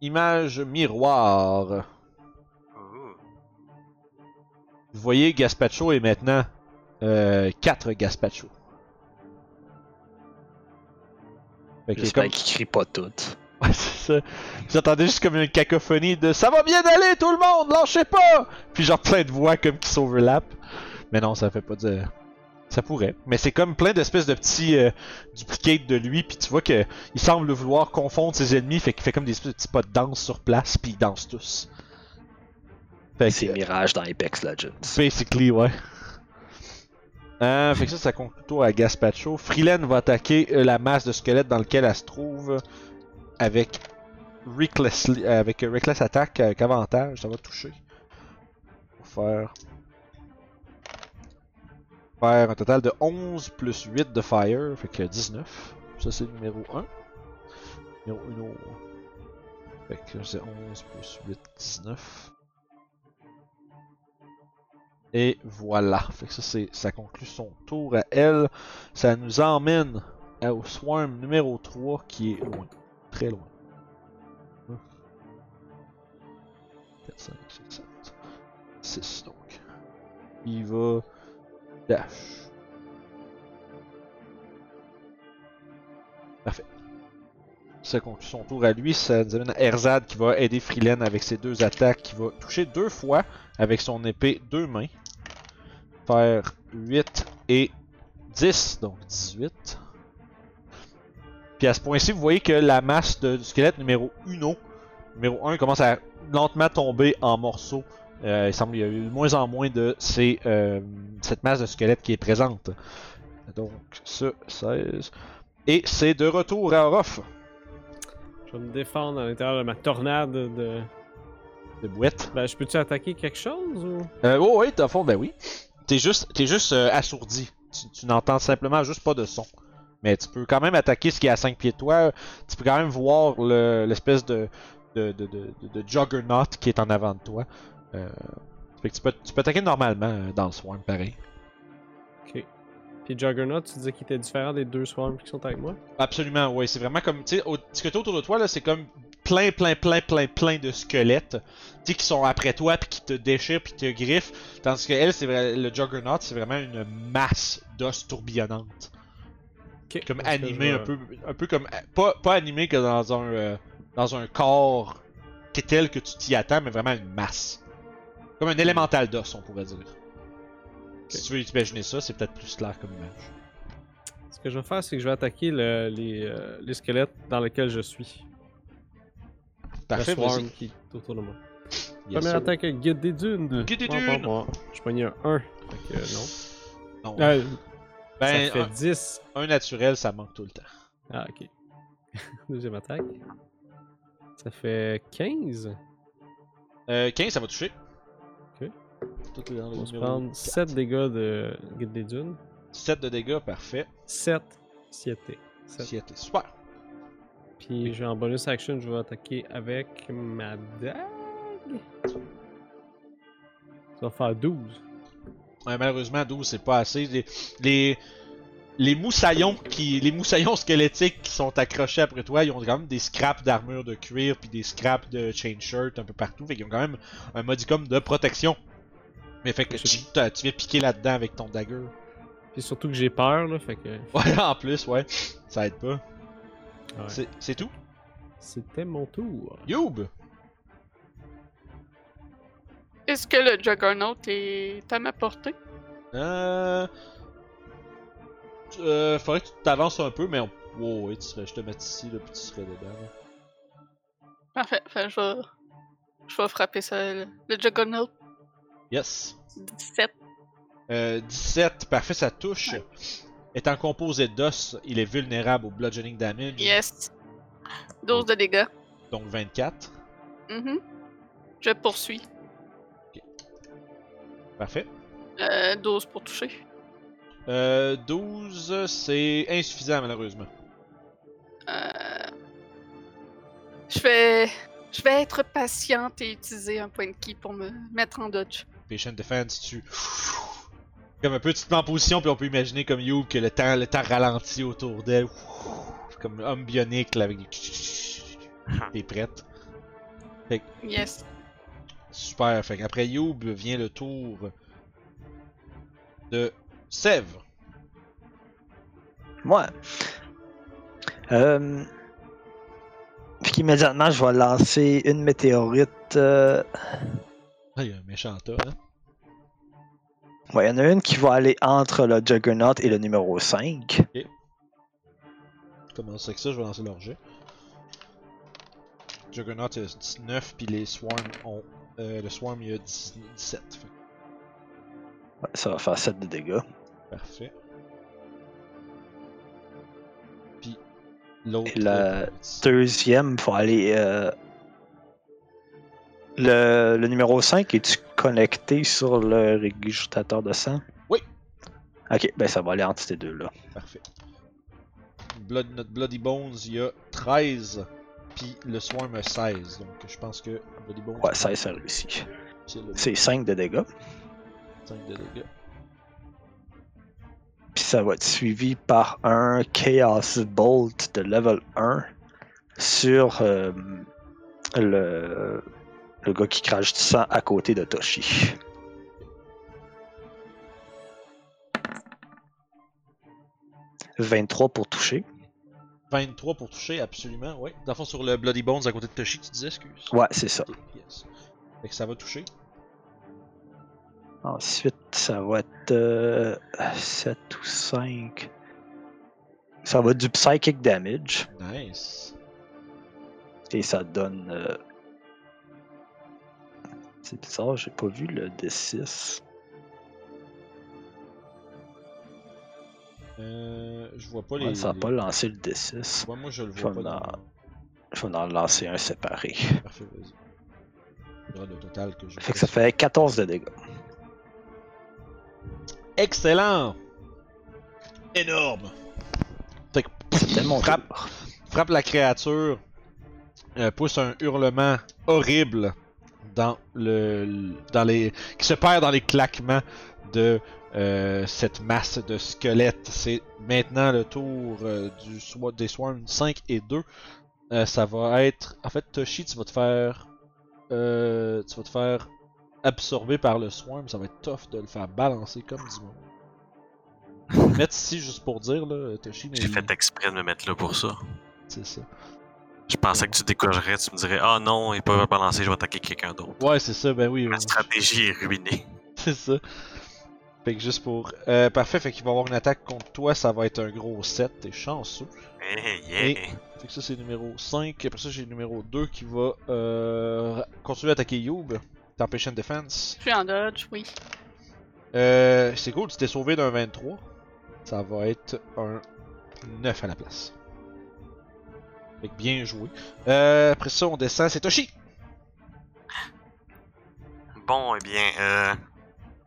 image miroir. Vous voyez Gaspacho est maintenant 4 Gaspacho. Fait qu'il comme- qu'il crie pas tout. Ouais, c'est ça. Vous entendez juste comme une cacophonie de Ça va bien aller tout le monde, lâchez pas! Puis genre plein de voix comme qui s'overlappent. Mais non, ça fait pas de. Ça pourrait. Mais c'est comme plein d'espèces de petits euh, duplicates de lui, puis tu vois que il semble vouloir confondre ses ennemis, fait qu'il fait comme des petits pas de danse sur place, puis ils dansent tous. C'est Mirage dans Apex Legends. Basically, ouais. Euh, fait que ça, ça le tour à Gaspacho. Freeland va attaquer euh, la masse de squelettes dans lequel elle se trouve avec Recklessly, euh, avec euh, Reckless Attack avec avantage. Ça va toucher. Pour faire. Faire un total de 11 plus 8 de fire. Fait que 19. Ça, c'est numéro 1. Numéro 1. Fait que c'est 11 plus 8, 19. Et voilà. Fait que ça, ça conclut son tour à elle. Ça nous emmène au Swarm numéro 3 qui est loin. Très loin. 4, 5, 6, 7, 6 donc. Il va dash. Parfait. Ça conclut son tour à lui. Ça nous amène à Erzad qui va aider Freeland avec ses deux attaques. Qui va toucher deux fois avec son épée deux mains. Faire 8 et 10, donc 18. Puis à ce point-ci, vous voyez que la masse de, du squelette numéro 1, numéro 1 commence à lentement tomber en morceaux. Euh, il semble qu'il y a eu de moins en moins de ces, euh, cette masse de squelette qui est présente. Donc, ça, 16. Et c'est de retour à Orof, Je vais me défendre à l'intérieur de ma tornade de. de bouette. Ben, je peux-tu attaquer quelque chose ou? Euh, oh, oui, dans le fond, ben oui. T'es juste, t'es juste euh, assourdi. Tu, tu n'entends simplement juste pas de son. Mais tu peux quand même attaquer ce qui est à 5 pieds de toi. Tu peux quand même voir le- l'espèce de, de, de, de, de- juggernaut qui est en avant de toi. Euh, fait que tu, peux, tu peux attaquer normalement euh, dans le swarm, pareil. Ok. Puis Juggernaut, tu disais qu'il était différent des deux swarms qui sont avec moi? Absolument, ouais. C'est vraiment comme. Tu sais, ce que t'as autour de toi, là, c'est comme plein, plein, plein, plein, plein de squelettes. Qui sont après toi, puis qui te déchirent, puis te griffent. Tandis que elle, c'est le Juggernaut, c'est vraiment une masse d'os tourbillonnante. Comme animé, un peu, un peu comme. Pas, pas animé que dans un, euh, dans un corps qui est tel que tu t'y attends, mais vraiment une masse. Comme un élémental d'os, on pourrait dire. Si tu veux imaginer ça, c'est peut-être plus clair comme image. Ce que je vais faire, c'est que je vais attaquer le- les, euh, les squelettes dans lesquels je suis. Parfait, vas-y. qui est autour de moi. Yes, Première sir. attaque avec Guide des Dunes. Guide des Bon, bon, Dunes. bon. Je pogne un 1. Fait que non. Non. Euh, ben, ça fait un- 10. Un naturel, ça manque tout le temps. Ah, ok. Deuxième attaque. Ça fait 15. Euh, 15, ça va toucher. Ok. Tout est dans le On va se numéro prendre quatre. 7 dégâts de Guide des Dunes. 7 de dégâts, parfait. 7. 7. 7. Si était super. Puis j'ai en bonus action, je vais attaquer avec ma dague. Ça va faire 12. Ouais, malheureusement, 12, c'est pas assez. Les, les, les moussaillons qui, les moussaillons squelettiques qui sont accrochés après toi, ils ont quand même des scraps d'armure de cuir puis des scraps de chain shirt un peu partout. Fait qu'ils ont quand même un modicum de protection. Mais fait que tu, tu viens piquer là-dedans avec ton dagger. Puis surtout que j'ai peur, là, fait que. Ouais, en plus, ouais. Ça aide pas. Ouais. C'est- tout? C'était mon tour. Youb! Est-ce que le Juggernaut est à ma portée? Euh... Euh, faudrait que tu t'avances un peu, mais on... Wow, ouais, tu serais... je te mets ici, là, puis tu serais dedans. là. Parfait. Enfin, je vais... Je vais frapper ça, le, le Juggernaut. Yes. 17. Euh, 17, parfait, ça touche. Étant composé d'os, il est vulnérable au bludgeoning damage. Yes. 12 de dégâts. Donc 24. Mhm. Je poursuis. Parfait. Euh, 12 pour toucher. Euh, 12, c'est insuffisant malheureusement. Euh... Je vais... Je vais être patiente et utiliser un point de ki pour me mettre en dodge. Patient Defense, tu. Comme un peu, tu te mets en position, puis on peut imaginer comme You que le temps, le temps ralentit autour d'elle. Comme homme bionique là, avec des. T'es prête. Yes. Super. Fait qu'après Youb vient le tour de Sèvres. Moi. Euh... Fait qu'immédiatement, je vais lancer une météorite. euh, Ah, il y a un méchant tas, hein. Ouais, il y en a une qui va aller entre le Juggernaut et le numéro 5. Comment c'est que ça, je vais lancer leur jet. Juggernaut a 19, puis les Swarms ont. Euh, le Swarm il a 10 17. Fait que Ouais, ça va faire 7 de dégâts. Parfait. Puis l'autre. Et la euh, Deuxième va aller. euh, Le, le numéro 5, es-tu connecté sur le régurgitateur de sang? Oui. Ok, ben ça va aller entre ces deux-là. Parfait. Blood, notre Bloody Bones, il y a 13. Puis le Swarm a 16. Donc je pense que Bloody Bones. Ouais, ça, ça réussit. C'est 5 de dégâts. 5 de dégâts. Puis ça va être suivi par un Chaos Bolt de level 1 sur euh, le, le gars qui crache du sang à côté de Toshi. « 23 pour toucher. 23 pour toucher, absolument, ouais. Dans le fond, sur le Bloody Bones à côté de Toshi, tu disais, excuse. Ouais, c'est ça. Yes. Fait que ça va toucher. Ensuite, ça va être euh, 7 ou 5. Ça va être du Psychic Damage. Nice. Et ça donne. euh, C'est bizarre, j'ai pas vu le D6. Euh, je vois pas les. Ouais, ça va les- pas lancé le D6. Ouais, moi je le Je vois vais pas. en- dans- Je vais en lancer un séparé. Parfait, vas-y. Le total que je. Fait que ça fait 14 de dégâts. Excellent! Énorme! Fait que C'était mon frappe, frappe la créature, euh, pousse un hurlement horrible dans le, dans les qui se perd dans les claquements de euh, cette masse de squelettes. C'est maintenant le tour euh, du des swarms 5 et 2. Euh, ça va être en fait Toshi, tu vas te faire euh, tu vas te faire absorber par le swarm, ça va être tough de le faire balancer comme du monde. Mettre ici juste pour dire là, Toshi, J'ai fait exprès de me mettre là pour ça. c'est ça. Je pensais que tu décogerais, tu me dirais Ah non, il peut pas balancer, je vais attaquer quelqu'un d'autre. Ouais, c'est ça, ben oui. Ma oui. stratégie est ruinée. C'est ça. Fait que juste pour. Euh, parfait, fait qu'il va avoir une attaque contre toi, ça va être un gros 7, t'es chanceux. Hey, yeah. Fait que ça c'est numéro 5, après ça j'ai le numéro 2 qui va euh, continuer à attaquer Youb. Temptation Defense. Je suis en dodge, oui. Euh, c'est cool, tu t'es sauvé d'un 23. Ça va être un 9 à la place. Fait que bien joué. Euh, après ça on descend, c'est Toshi! Bon, eh bien, euh,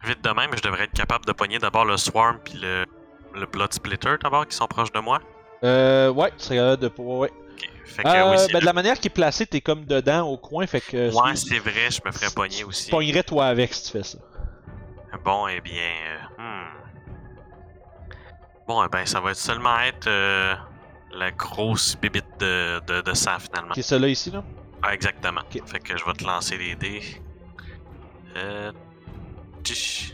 vite de même, je devrais être capable de pogner d'abord le Swarm puis le, le Blood Splitter d'abord qui sont proches de moi. Euh, ouais, tu serais capable de pouvoir. Ouais. Ok, Fait que Euh, oui, c'est ben, de la manière qu'il est placé, t'es comme dedans au coin, fait que. Ouais, c'est vrai, je me ferais pogner aussi. Tu pognerais toi avec si tu fais ça. Bon, eh bien, hmm. Bon, eh ben, ça va être seulement être la grosse bibite de, de, de sang finalement. Ok, celui-là ici, là? Ah, exactement. Fait que je vais te lancer les dés. Euh. tch.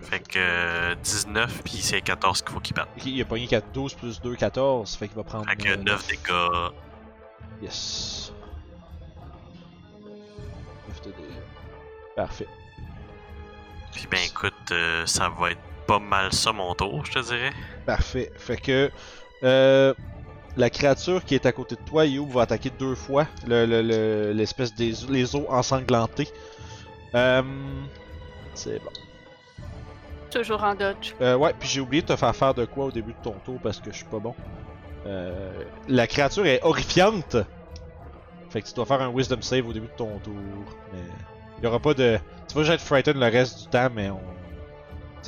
Fait que euh, 19, puis c'est 14 qu'il faut qu'il batte. Ok, il a pogné 4, 12 plus 2, 14. Fait qu'il va prendre. Fait que euh, 9 dégâts. Yes. 9 de dégâts. Parfait. Puis ben écoute, euh, ça va être pas mal ça mon tour, je te dirais. Parfait. Fait que. Euh, la créature qui est à côté de toi, Youb, va attaquer deux fois le- le- le- l'espèce des les os ensanglantés. Euh, c'est bon. Toujours en dodge. Euh, ouais, puis j'ai oublié de te faire faire de quoi au début de ton tour parce que je suis pas bon. Euh, la créature est horrifiante. Fait que tu dois faire un wisdom save au début de ton tour. Mais il y aura pas de. Tu vas juste être frightened le reste du temps, mais on.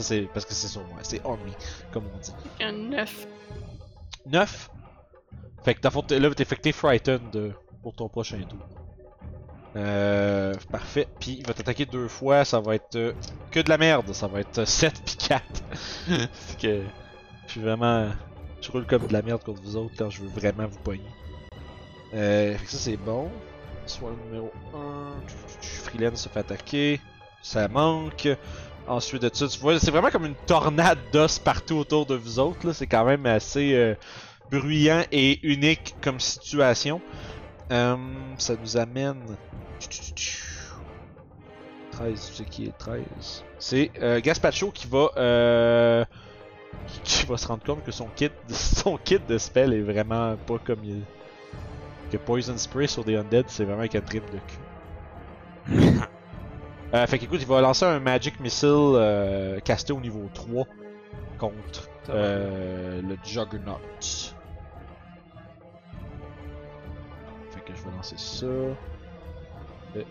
Ça c'est parce que c'est sur moi, c'est on me, comme on dit. Un 9. 9. Fait que fait, là t'es fait que t'es frightened euh, pour ton prochain tour. Euh, parfait. Puis il va t'attaquer deux fois, ça va être euh, que de la merde, ça va être 7 puis 4. Fait que je suis vraiment. Je roule comme de la merde contre vous autres quand je veux vraiment vous pogner. Euh, fait que ça c'est bon. Soit le numéro 1. Freelance se fait attaquer. Ça manque. Ensuite de ça, tu vois, c'est vraiment comme une tornade d'os partout autour de vous autres. là. C'est quand même assez euh, bruyant et unique comme situation. Euh, ça nous amène 13, c'est qui est 13 C'est euh, Gaspacho qui va euh, qui va se rendre compte que son kit son kit de spell est vraiment pas comme il que Poison Spray sur des Undead, c'est vraiment un trip de cul. euh, fait qu'écoute, il va lancer un Magic Missile euh, casté au niveau 3 contre euh, le Juggernaut. Fait que je vais lancer ça. Le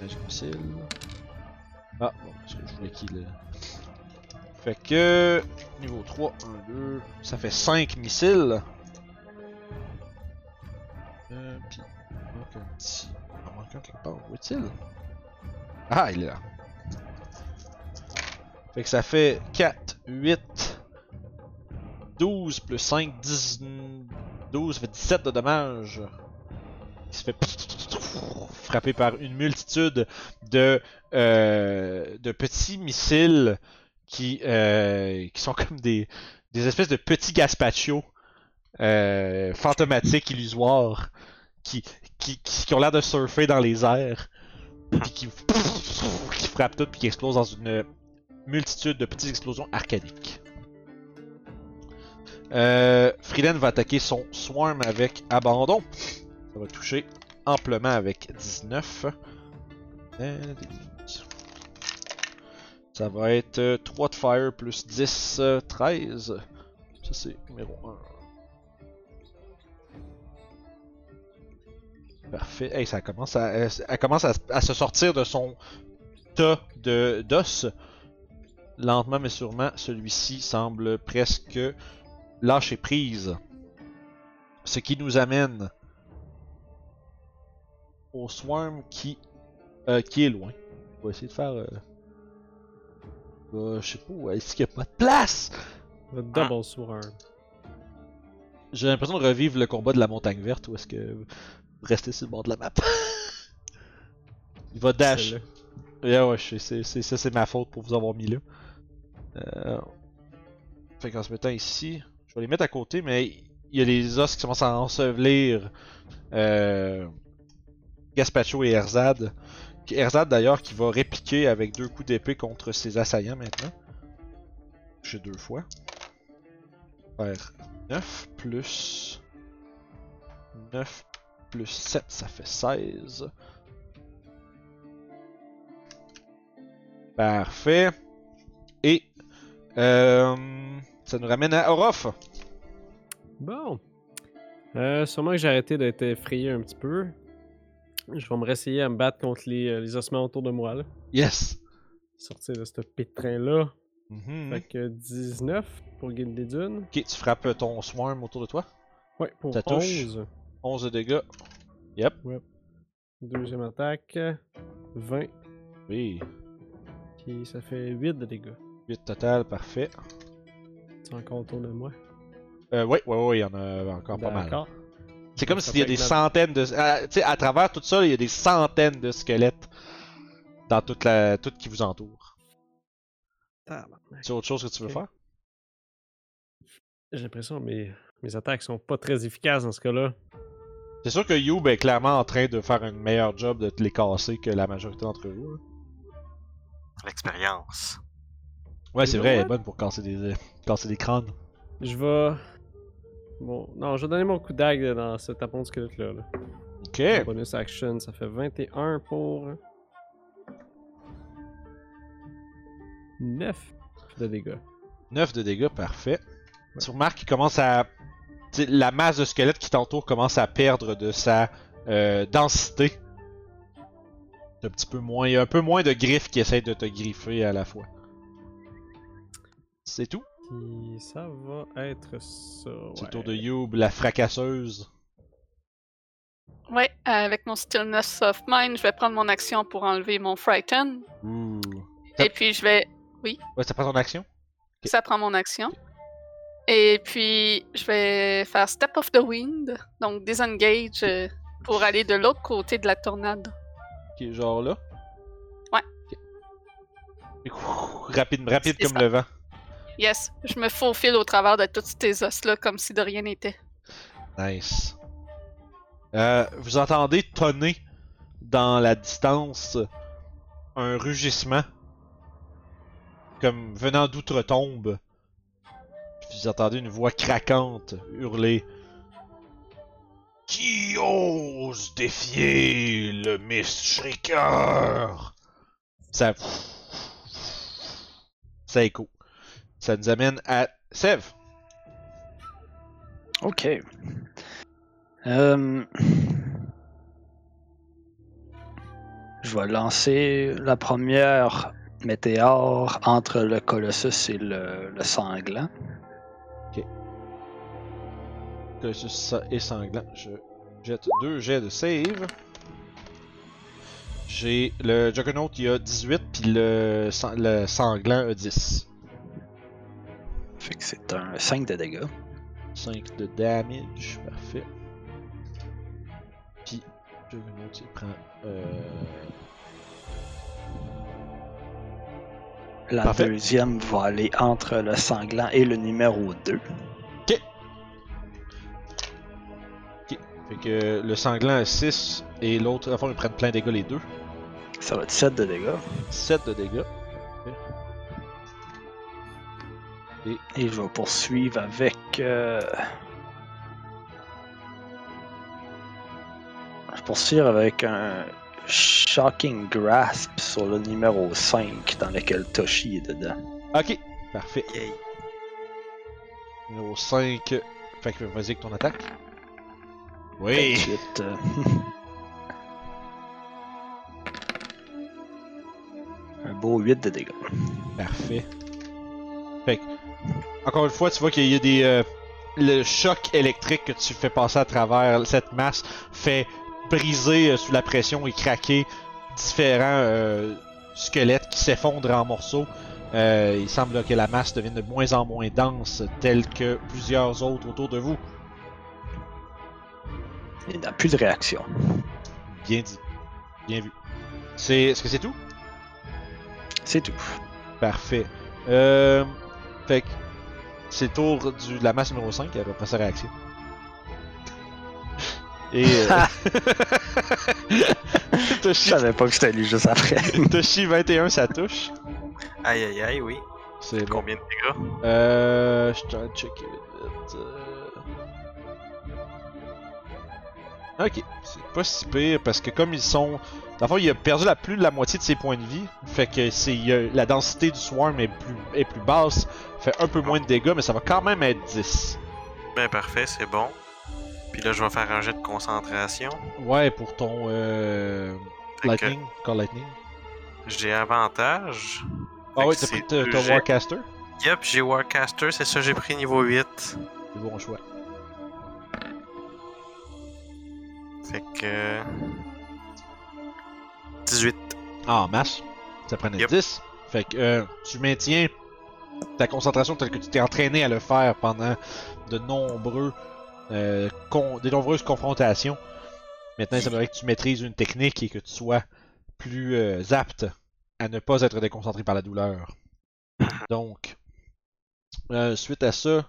Magic Missile. Ah, bon, parce que je voulais qu'il. le- Fait que. Niveau 3, 1, 2. Ça fait 5 missiles. Euh, pis. Il manque un petit. Il en manque un quelque part. Où est-il? Ah, il est là. Fait que ça fait 4, 8, 12 plus 5, 10, 12, ça fait 17 de dommages. Il se fait frapper par une multitude de, euh, petits missiles qui, euh, qui sont comme des, des espèces de petits Gaspacho euh, fantomatiques, illusoires, qui ont l'air de surfer dans les airs, qui, frappent tout, puis qui explosent dans une multitude de petites explosions arcaniques. Euh, Freeland va attaquer son Swarm avec abandon. Ça va toucher amplement avec 19. Euh, Ça va être euh, 3 de fire plus 10, euh, 13. Ça c'est numéro 1. Parfait. Hey, ça commence à, elle, elle commence à, à se sortir de son tas de d'os. Lentement mais sûrement, celui-ci semble presque lâcher prise. Ce qui nous amène au swarm qui, euh, qui est loin. On va essayer de faire. Euh... euh, je sais pas, où est-ce qu'il n'y a pas de place? Le double swarm. J'ai l'impression de revivre le combat de la montagne verte où est-ce que vous restez sur le bord de la map. Il va dash. Yeah, ouais, c'est, c'est, ça c'est ma faute pour vous avoir mis là. Euh... Fait qu'en se mettant ici, je vais les mettre à côté, mais il y a les os qui commencent à ensevelir euh... Gaspacho et Erzad. Erzad d'ailleurs qui va répliquer avec deux coups d'épée contre ses assaillants maintenant. J'ai deux fois. Faire 9 plus 9 plus 7, ça fait 16. Parfait. Et euh, ça nous ramène à Orof. Bon. Euh, sûrement que j'ai arrêté d'être effrayé un petit peu. Je vais me réessayer à me battre contre les, euh, les ossements autour de moi. Là. Yes. Sortir de ce pétrin-là. Mhm. Fait que 19 pour Guild des Dunes. Ok, tu frappes ton swarm autour de toi? Ouais, pour Ça touche? 11. 11 de dégâts. Yep. Deuxième attaque. 20. Oui. Puis ça fait 8 de dégâts. 8 total, parfait. C'est encore autour de moi? Euh, ouais, ouais, ouais, il y en a encore pas mal. C'est comme s'il y a des la- centaines de. ah, tu sais, à travers tout ça, il y a des centaines de squelettes dans toute la, tout qui vous entoure. C'est autre chose que tu veux faire? J'ai l'impression que mes, mes attaques sont pas très efficaces dans ce cas-là. C'est sûr que Youb est clairement en train de faire un meilleur job de te les casser que la majorité d'entre vous. hein. L'expérience. Ouais, You c'est vrai, elle est bonne pour casser des, euh, casser des crânes. Je vais. Bon, non, je vais donner mon coup de dague dans ce tapon de squelette-là. là. Ok. Bonus action, ça fait 21 pour. 9 de dégâts. 9 de dégâts, parfait. Tu remarques qu'il commence à. La masse de squelette qui t'entoure commence à perdre de sa euh, densité. Un petit peu moins. Il y a un peu moins de griffes qui essayent de te griffer à la fois. C'est tout? Ça va être ça. C'est le ouais. tour de Youb, la fracasseuse. Ouais, avec mon Stillness of Mind, je vais prendre mon action pour enlever mon Frighten. Ouh. Et puis je vais. Ouais, ça prend ton action? Ça prend mon action. Et puis je vais faire Step of the Wind, donc disengage euh, pour aller de l'autre côté de la tornade. Ok, genre là? Ouais. Ok. Et ouh, Rapide, rapide comme ça. le vent. Yes, je me faufile au travers de tous ces os-là comme si de rien n'était. Nice. Euh, vous entendez tonner dans la distance un rugissement. Comme venant d'outre-tombe. Vous entendez une voix craquante hurler. Qui ose défier le Mist Shrieker? Ça. Ça écho. Ça nous amène à Sev. Ok. Euh, Je vais lancer la première météore entre le Colossus et le sanglant. Colossus sa- et sanglant. Je jette deux jets de save. J'ai le Juggernaut il a 18 puis le, sang- le sanglant a 10. Fait que c'est un 5 de dégâts. 5 de damage, parfait. Puis Juggernaut il prend euh, La Parfait. deuxième va aller entre le sanglant et le numéro 2. Fait que le sanglant a 6 et l'autre, à fond, ils prennent plein de dégâts les deux. Ça va être 7 de dégâts. 7 de dégâts. Et je vais poursuivre avec. euh, Je vais poursuivre avec un Shocking Grasp sur le numéro 5 dans lequel Toshi est dedans. Ok, parfait. Yay. Numéro 5. Fait que vas-y avec ton attaque. Oui. 28, euh, un beau 8 de dégâts. Parfait. Fait que, encore une fois, tu vois qu'il y a des. euh, le choc électrique que tu fais passer à travers cette masse fait briser euh, sous la pression et craquer différents euh, squelettes qui s'effondrent en morceaux. Euh, il semble que la masse devienne de moins en moins dense, telle que plusieurs autres autour de vous. Il n'a plus de réaction. Bien dit. Bien vu. C'est. Est-ce que c'est tout? C'est tout. Parfait. Euh, fait que c'est le tour du, de la masse numéro 5 qui reprend sa réaction. Et. Euh... Je Toshi, savais pas que c'était lui juste après. Toshi 21, ça touche. Aïe aïe aïe, oui. C'est bon. Combien de dégâts? Euh. Je t'en checker vite, vite. euh. Ok, c'est pas si pire parce que comme ils sont. Dans le fond, il a perdu la plus de la moitié de ses points de vie. Fait que c'est la densité du swarm est plus, est plus basse. Fait un peu moins de dégâts, mais ça va quand même être 10. Ben parfait, c'est bon. Puis là, je vais faire un jet de concentration. Ouais, pour ton euh, que Lightning, Call Lightning. J'ai avantage. Ah que t'as pris jets. Warcaster. Yep, j'ai Warcaster, c'est ça, j'ai pris niveau 8. C'est bon choix. Fait que. 18. Ah, en masse. Ça prenait Yep. 10. Fait que euh, tu maintiens ta concentration telle que tu t'es entraîné à le faire pendant de nombreux euh, con- des nombreuses confrontations. Maintenant, il semblerait que tu maîtrises une technique et que tu sois plus euh, apte à ne pas être déconcentré par la douleur. Donc, euh, suite à ça,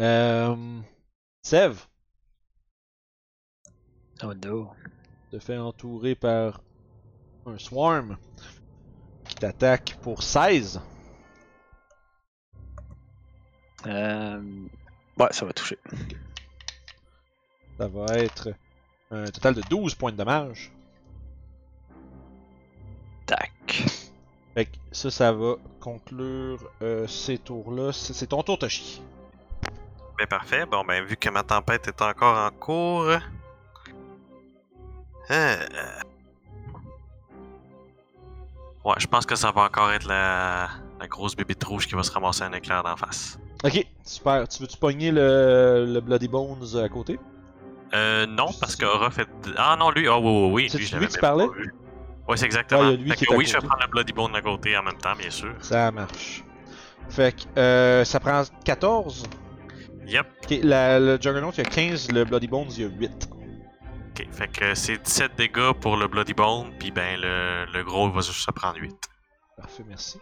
euh, Sev Oh no. te fait entourer par un swarm qui t'attaque pour 16. Euh... Ouais, ça va toucher. Ça va être un total de 12 points de dommage. Tac. Fait que ça, ça va conclure euh, ces tours-là. C'est c'est ton tour, Toshi. Ben parfait. Bon, ben vu que ma tempête est encore en cours. euh, Ouais, je pense que ça va encore être la, la grosse bébite rouge qui va se ramasser un éclair d'en face. Ok, super. Tu veux-tu pogner le, le Bloody Bones à côté? Euh, non, parce que Aura fait. Ah non, lui, ah oui, oui, oui. C'est lui, lui pas vu. Ouais, c'est exactement. Ouais, il y a lui Fait qui que est oui, je vais prendre le Bloody Bone à côté en même temps, bien sûr. Ça marche. Fait que euh, ça prend 14. Yep. Ok, la- le Juggernaut, il y a 15. Le Bloody Bones, il y a 8. Ok, fait que c'est 17 dégâts pour le Bloody Bone, puis ben le, le gros va juste se prendre 8. Parfait, merci.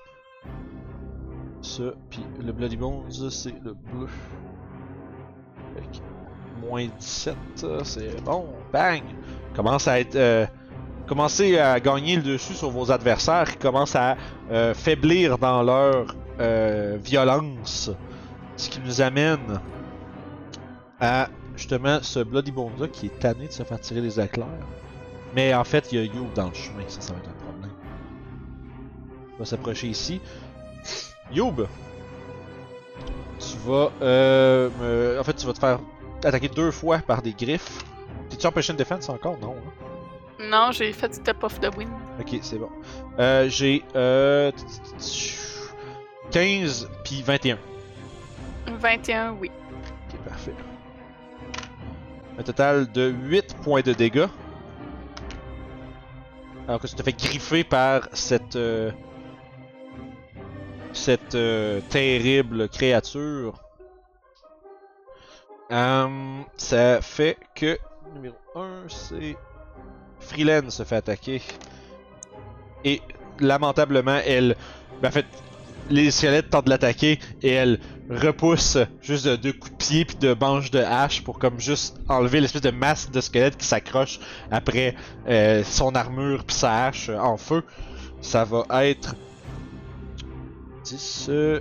Ça, puis le Bloody Bones, c'est le bleu. Fait que moins 17, ça, c'est bon. Bang! Commence à être euh, commencez à gagner le dessus sur vos adversaires qui commencent à euh, faiblir dans leur euh, violence. Ce qui nous amène à justement ce Bloody Bones qui est tanné de se faire tirer des éclairs. Mais en fait, il y a You dans le chemin, ça, ça va être un problème. Il va s'approcher ici. Youb, tu vas, en fait, tu vas te faire attaquer deux fois par des griffes. T'es-tu empêché de défense encore? Non. hein? Non, j'ai fait Step of the Wind. Ok, c'est bon. Euh, j'ai euh, 15 puis 21. 21, oui. Ok, parfait. Un total de 8 points de dégâts. Alors que tu te fais griffer par cette. euh, cette euh, terrible créature. Hum, ça fait que. Numéro 1, c'est. Freeland se fait attaquer. Et lamentablement, elle. Ben, en fait, les squelettes tentent de l'attaquer et elle repousse juste de deux coups de pied puis de manches de hache pour comme juste enlever l'espèce de masse de squelette qui s'accroche après euh, son armure puis sa hache en feu. Ça va être 10 euh,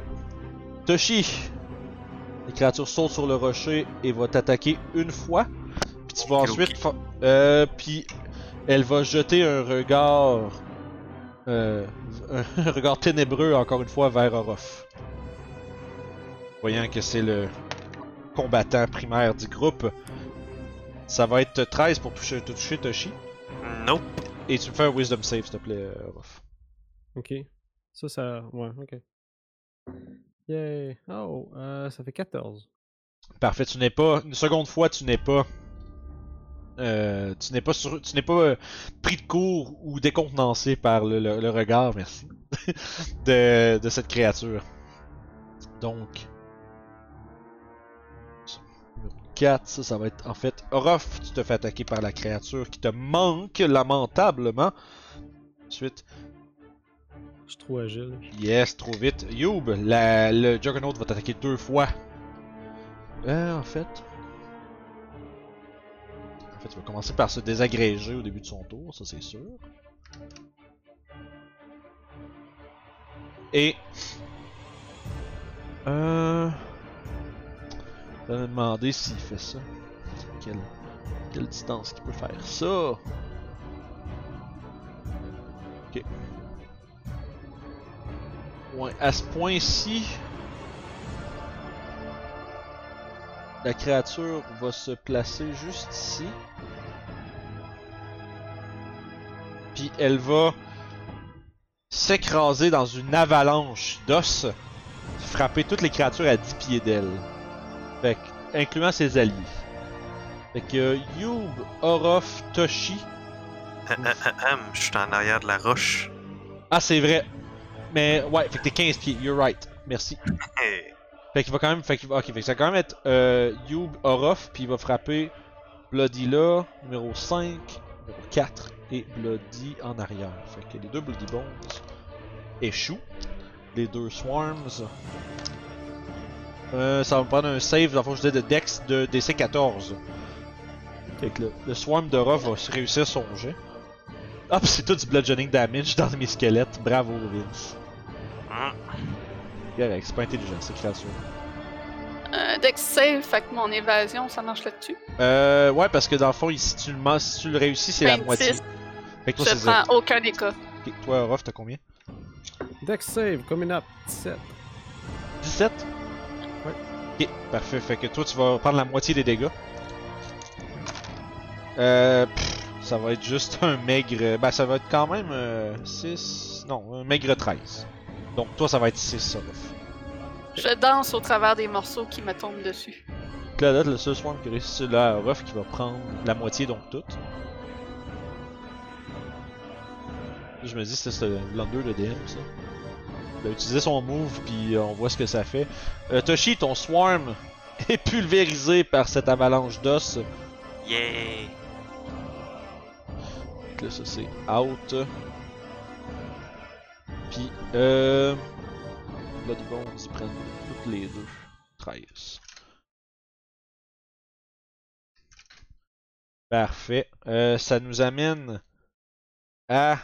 Toshi. Les créatures sautent sur le rocher et va t'attaquer une fois. Puis tu vas ensuite fa- euh, puis elle va jeter un regard euh, un regard ténébreux encore une fois vers Orof. Voyant que c'est le combattant primaire du groupe. Ça va être 13 pour toucher, te toucher Toshi. Nope. Et tu me fais un Wisdom save, s'il te plaît, Orof. Ok. Ça, ça. Ouais, ok. Yay. Oh, euh, ça fait 14. Parfait, tu n'es pas. Une seconde fois, tu n'es pas. Euh, tu n'es pas sur, tu n'es pas euh, pris de court ou décontenancé par le, regard, merci, de, cette créature. Donc, numéro 4, ça, ça va être en fait Orof, tu te fais attaquer par la créature qui te manque lamentablement. Ensuite, Je suis trop agile. Yes, trop vite. Youb, le Juggernaut va t'attaquer deux fois. Euh, en fait. En fait, il va commencer par se désagréger au début de son tour, ça c'est sûr. Et. Euh. Je vais me demander s'il fait ça. Quelle, quelle distance qu'il peut faire ça? Ok. À ce point-ci, la créature va se placer juste ici. Puis elle va s'écraser dans une avalanche d'os, frapper toutes les créatures à 10 pieds d'elle. Fait que, incluant ses alliés. Fait que Youb, Orof, Toshi. Je suis en arrière de la roche. Ah, c'est vrai. Mais ouais, fait que t'es 15 pieds, you're right. Merci. Fait qu'il va quand même. Fait qu'il va, ok, fait que ça va quand même être euh, Youb Orof, puis il va frapper Bloody là, numéro 5, numéro 4 et Bloody en arrière. Fait que les deux Bloody Bones échouent. Les deux Swarms. Euh, ça va me prendre un save, dans le fond, je disais de Dex de DC 14. Fait que le, le Swarm d'Orof va se réussir son jet. Ah, pis c'est tout du bludgeoning damage dans mes squelettes. Bravo, Vince. Correct, c'est pas intelligent, cette créature. Euh, Dex save, fait que mon évasion, ça marche là-dessus? Euh, ouais, parce que dans le fond, si tu le, si tu le réussis, c'est la 26. moitié. Fait que toi, c'est Je prends zéro. aucun des cas. Ok, Toi, Ruff, t'as combien? Dex save, coming up, 17. 17 Ouais. Ok, parfait. Fait que toi, tu vas prendre la moitié des dégâts. Euh, pff, ça va être juste un maigre. Ben, ça va être quand même 6. Non, un maigre 13. Donc, toi, ça va être 6, ça. Je danse au travers des morceaux qui me tombent dessus. Là, le seul swarm qui réussit, c'est là, Ruff qui va prendre la moitié, donc toute. Je me dis, c'est ce Blunder de DM, ça. Il a utilisé son move, puis euh, on voit ce que ça fait. Euh, Toshi, ton swarm est pulvérisé par cette avalanche d'os. Yeah! Donc là, ça c'est out. Puis, euh. Bloody Bones, ils prennent toutes les deux. 13. Parfait. Euh, ça nous amène à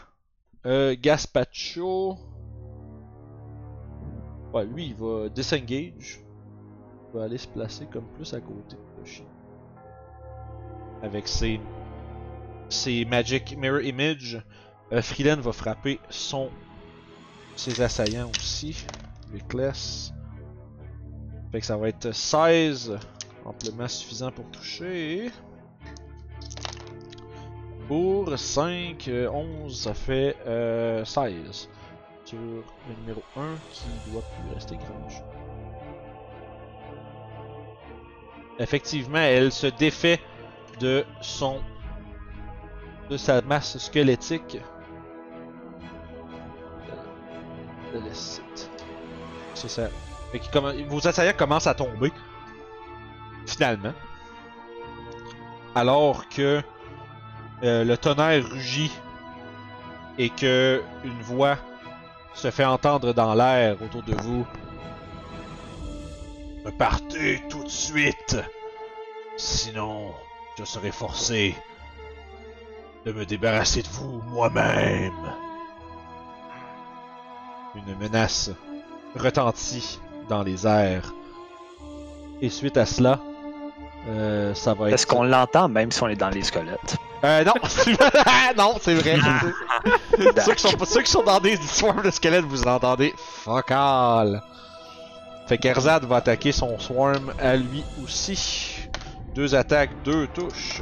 euh, Gaspacho. Ouais, lui, il va disengage. Il va aller se placer comme plus à côté de Toshi. Avec ses, ses Magic Mirror Image. Euh, Freeland va frapper son ses assaillants aussi. Reckless. Fait que ça va être 16. Amplement suffisant pour toucher. Pour 5, euh, 11, ça fait euh, 16. Sur le numéro 1 qui doit plus rester grand. Effectivement, elle se défait de son. de sa masse squelettique. C'est ça. Vos assaillants commencent à tomber. Finalement. Alors que euh, le tonnerre rugit et que une voix se fait entendre dans l'air autour de vous. Partez tout de suite, sinon je serai forcé de me débarrasser de vous moi-même. Une menace retentit dans les airs. Et suite à cela, euh, ça va être. Est-ce qu'on l'entend même si on est dans les squelettes? Euh, non, non, c'est vrai. ceux, qui sont, ceux qui sont dans des swarms de squelettes, vous entendez fuck all. Fait qu'Erzad va attaquer son swarm à lui aussi. Deux attaques, deux touches.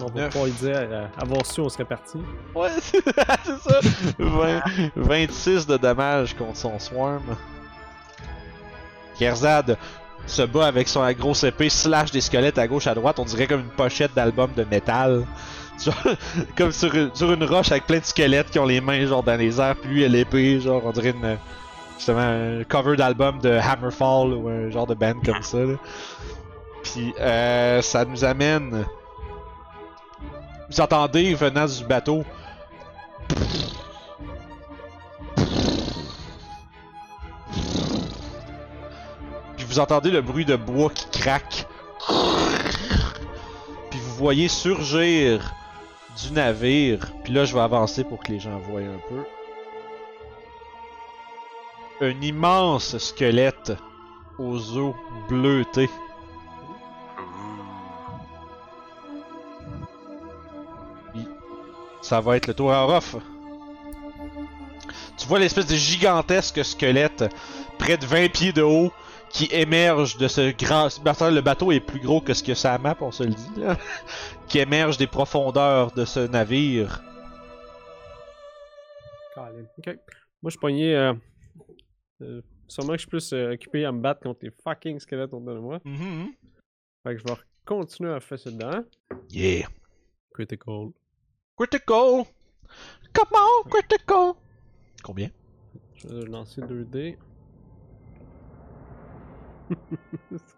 On va pouvoir lui dire, euh, avoir su, on serait parti. Ouais, c'est ça. 20 26 de dommages contre son swarm. Kerzad se bat avec son grosse épée, slash des squelettes à gauche à droite, on dirait comme une pochette d'album de métal. Sur- comme sur, une- sur une roche avec plein de squelettes qui ont les mains genre dans les airs, puis lui l'épée, genre on dirait une, justement un cover d'album de Hammerfall ou un genre de band comme ça. là. Puis euh, ça nous amène. Vous entendez venant du bateau Puis vous entendez le bruit de bois qui craque. Puis vous voyez surgir du navire. Puis là, je vais avancer pour que les gens voient un peu. Un immense squelette aux os bleutés. Ça va être le tour à Orof. Tu vois l'espèce de gigantesque squelette près de 20 pieds de haut qui émerge de ce grand. Le bateau est plus gros que ce que ça map, on se le dit. Là. qui émerge des profondeurs de ce navire. Ok. Moi, je suis pogné. Euh, euh, sûrement que je suis plus euh, occupé à me battre contre les fucking squelettes autour de moi. Fait que je vais continuer à faire ça dedans. Yeah. Critical. Critical! Come on, critical! Combien? Je vais lancer 2 dés.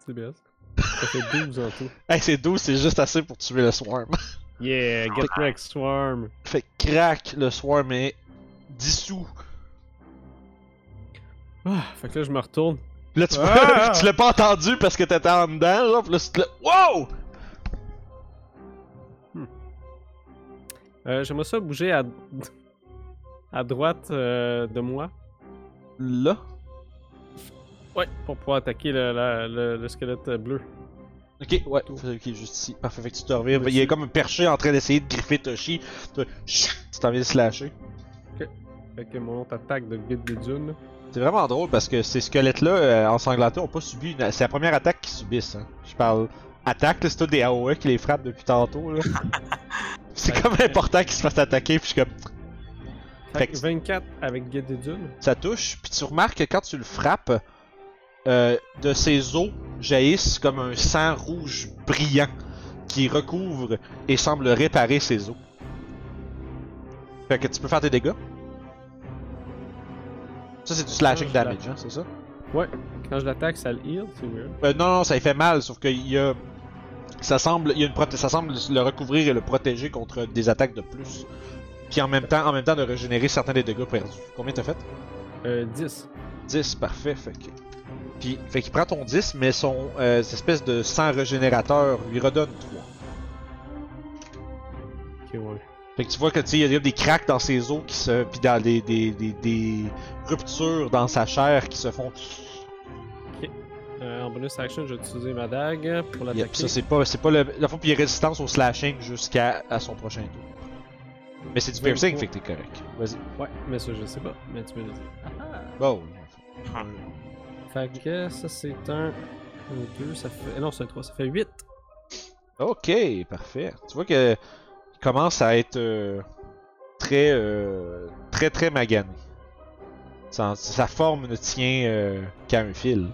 c'est bien ça. Fait 12 en tout. Hey, c'est 12, c'est juste assez pour tuer le swarm. Yeah, get wrecked, Swarm. fait crack, le swarm est dissous. Ah, fait que là, je me retourne. Là, tu, Ah! tu l'as pas entendu parce que t'étais en dedans, là, tu te l'as- Wow! Euh, J'aimerais ça bouger à, à droite euh, de moi. Là? Ouais, pour pouvoir attaquer le, la- le, le squelette bleu. Ok, ouais, ok, juste ici. Parfait, fait que tu te reviens. Il est comme perché en train d'essayer de griffer Toshi. Tu tu t'en viens de slasher. Fait que mon autre attaque de guide des dunes. C'est vraiment drôle parce que ces squelettes-là, euh, ensanglantés, ont pas subi une... C'est la première attaque qu'ils subissent. Hein. Je parle attaque, là, c'est tout des AOE qui les frappent depuis tantôt. Là. c'est comme important qu'ils se fassent attaquer, puis je suis comme... Fait Fait que que- 24 avec guide des dunes. Ça touche, puis tu remarques que quand tu le frappes, euh, de ses os jaillissent comme un sang rouge brillant qui recouvre et semble réparer ses os. Fait que tu peux faire tes dégâts. Ça, c'est du slashing damage, hein, c'est ça? Ouais, quand je l'attaque, ça le heal, c'est weird. Euh, non, non, ça lui fait mal, sauf qu'il y a. Ça semble, il y a une ça semble le recouvrir et le protéger contre des attaques de plus. Puis en même temps, en même temps de régénérer certains des dégâts perdus. Combien t'as fait? Euh, 10. 10, parfait. Fait que. Puis, fait qu'il prend ton 10, mais son euh, espèce de sang régénérateur lui redonne 3. Ok, ouais. Fait que tu vois que tu il y a des cracks dans ses os qui se. puis dans des, des, des, des ruptures dans sa chair qui se font. Euh, en bonus action, je vais utiliser ma dague pour l'attaquer. Yep, ça c'est pas. C'est pas le. La fois, puis il y a résistance au slashing jusqu'à à son prochain tour. Mais c'est du piercing, fait que t'es correct. Vas-y. Ouais, mais ça, je sais pas. Mais tu me le dis. Bon. Fait que ça, c'est un. Un 2, ça fait. eh Non, c'est un 3, ça fait 8. Ok, parfait. Tu vois que il commence à être euh, très, euh, très, très magané. Sa, sa forme ne tient euh, qu'à un fil.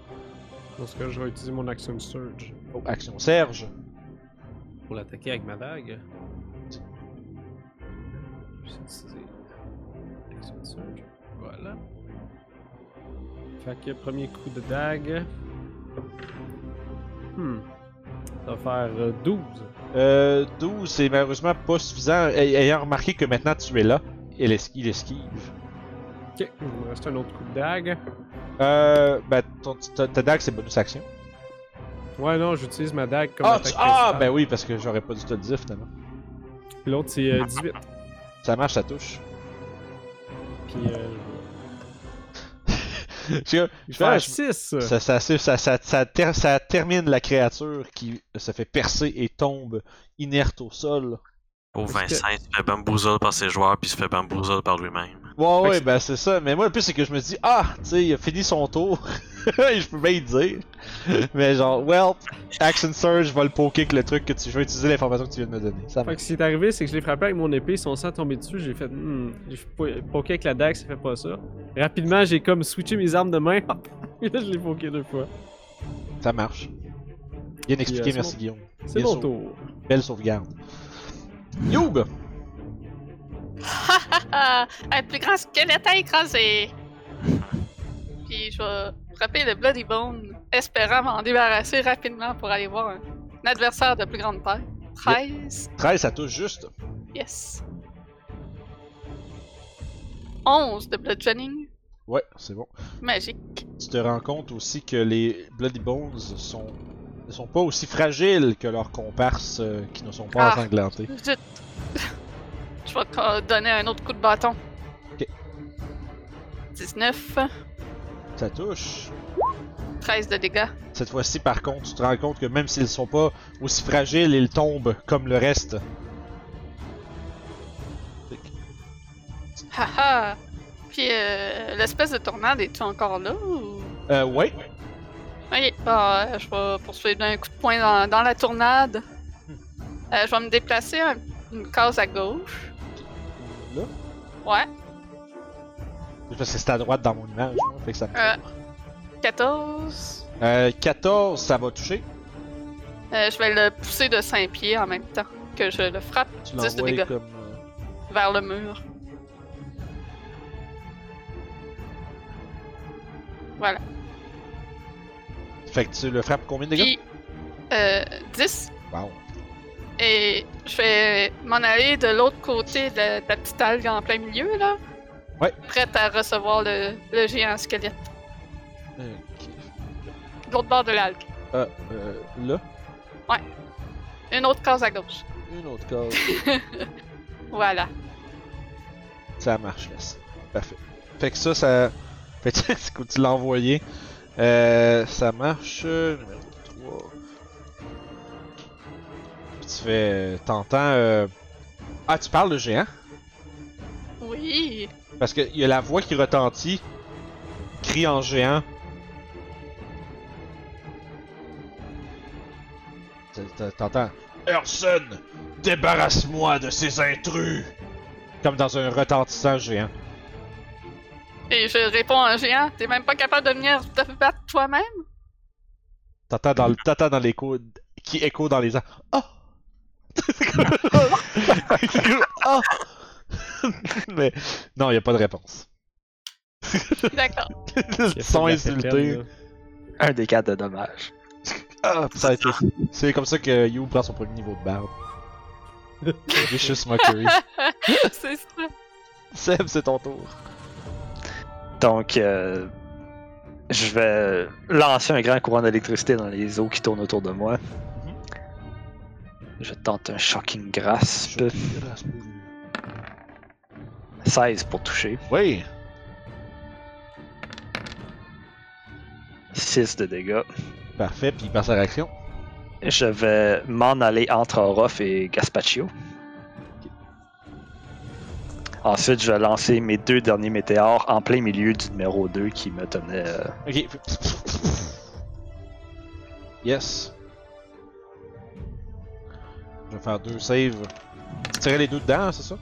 Dans ce cas, je vais utiliser mon action surge Oh, action Serge. pour l'attaquer avec ma dague. Je vais utiliser action surge. Voilà. Fait que premier coup de dague. Hmm. Ça va faire euh, 12. Euh, 12, c'est malheureusement pas suffisant. Ay- Ayant remarqué que maintenant tu es là, il esquive. Ok, il me reste un autre coup de dague. Euh, ben, ton- ta, ta dague c'est bonus action. Ouais, non, j'utilise ma dague comme Ah, attaque ah, principale. ben oui, parce que j'aurais pas dû te le dire finalement. Puis l'autre, c'est euh, 18. Ça marche, ça touche. Puis euh, Je- je vais je- faire je- 6. Ça, ça, ça, ça, ça, ça ter- ça termine la créature qui se fait percer et tombe inerte au sol. Au Est-ce que- Vincent, il se fait bamboozle par ses joueurs, puis il se fait bamboozle par lui-même. Ouais, Fait ouais, ben c'est ça. Mais moi, le plus, c'est que je me dis, ah, tu sais, il a fini son tour. je peux bien le dire. Mais genre, well, Action Surge, je vais le poker avec le truc que tu. Vais utiliser l'information que tu viens de me donner. Ça Fait marche. que ce qui est arrivé, c'est que je l'ai frappé avec mon épée, son sang est tombé dessus, j'ai fait hmm, j'ai po- poké avec la dague, ça fait pas ça. Rapidement, j'ai comme switché mes armes de main, et là je l'ai poké deux fois. Ça marche. Bien expliqué, euh, c'est merci. Guillaume. C'est mon tour. Belle sauvegarde. Youb! Ah, un plus grand squelette à écraser. Puis je vais frapper le Bloody Bone, espérant m'en débarrasser rapidement pour aller voir un, un adversaire de plus grande taille. 13. 13, ça touche juste. Yes. 11 de bludgeoning. Ouais, c'est bon. Magique. Tu te rends compte aussi que les Bloody Bones sont, ne sont pas aussi fragiles que leurs comparses euh, qui ne sont pas Ah. ensanglantés. Je vais te donner un autre coup de bâton. Ok. 19. Ça touche. 13 de dégâts. Cette fois-ci, par contre, tu te rends compte que même s'ils sont pas aussi fragiles, ils tombent comme le reste. Haha. Puis euh, l'espèce de tornade, est-tu encore là ou... Euh, ouais. Ok, bah, euh, je vais poursuivre d'un coup de poing dans, dans la tournade. Euh, je vais me déplacer un- une case à gauche. Ouais. C'est Parce que c'est à droite dans mon image. hein, fait que ça me- Euh, 14. Euh, 14, ça va toucher. Euh, je vais le pousser de 5 pieds en même temps que je le frappe Tu 10 de dégâts comme. euh, vers le mur. Voilà. Fait que tu le frappes combien de dégâts? Puis, euh, 10. Wow. Et je vais m'en aller de l'autre côté de la, de la petite algue en plein milieu, là. Ouais. Prête à recevoir le, le géant squelette. Ok. De l'autre bord de l'algue. Euh, euh, là? Une autre case à gauche. Une autre case. Voilà. Ça marche, là. Parfait. Fait que ça, ça. Fait que tu l'as envoyé. Euh, ça marche. Numéro tu fais. euh, T'entends. euh, Ah, tu parles de géant? Oui. Parce qu'il y a la voix qui retentit. Crie en géant. T'entends. Urson, débarrasse-moi de ces intrus! Comme dans un retentissant géant. Et je réponds un géant. T'es même pas capable de venir te battre toi-même? T'entends dans, le- dans l'écho qui écho dans les airs. Oh! Mais non, il a pas de réponse. D'accord. Le son Il a fait de la insulté. peine, là? Un des quatre de dommages. Ah, ça. C'est comme ça que You prend son premier niveau de barbe. Vicious Mockery. C'est ça. Seb, c'est ton tour. Donc, euh, je vais lancer un grand courant d'électricité dans les eaux qui tournent autour de moi. Je tente un shocking grasp. 16 pour toucher. Oui. 6 de dégâts. Parfait, puis il passe à réaction. Je vais m'en aller entre Orof et Gaspaccio. Ensuite, je vais lancer mes deux derniers météores en plein milieu du numéro 2 qui me tenait. euh, Ok. Yes. Je vais faire deux saves. Tu tirais les deux dedans, c'est ça?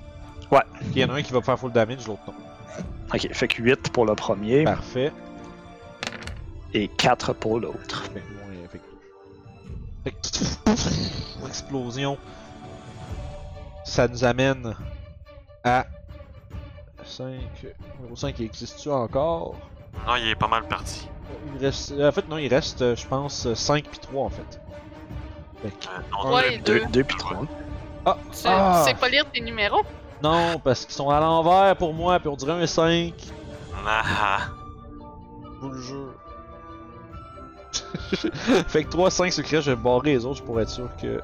Ouais. Il y en a un qui va faire full damage, l'autre non. Ok, fait que 8 pour le premier Parfait. et 4 pour l'autre. Fait que moins, fait que- fait que- Explosion. Ça nous amène à 5. Numéro 5, il existe-tu encore? Non, il est pas mal parti. Il reste. En fait, non, il reste, je pense, 5 puis 3 en fait. Fait que- Euh, non, Ouais, deux- deux. 2 deux puis 3. Ah! Tu ah! tu sais pas lire tes numéros? Non, parce qu'ils sont à l'envers pour moi, puis on dirait un 5. Ah, Je vous le jure. fait que 3, 5 secrets, je vais barrer les autres pour être sûr que.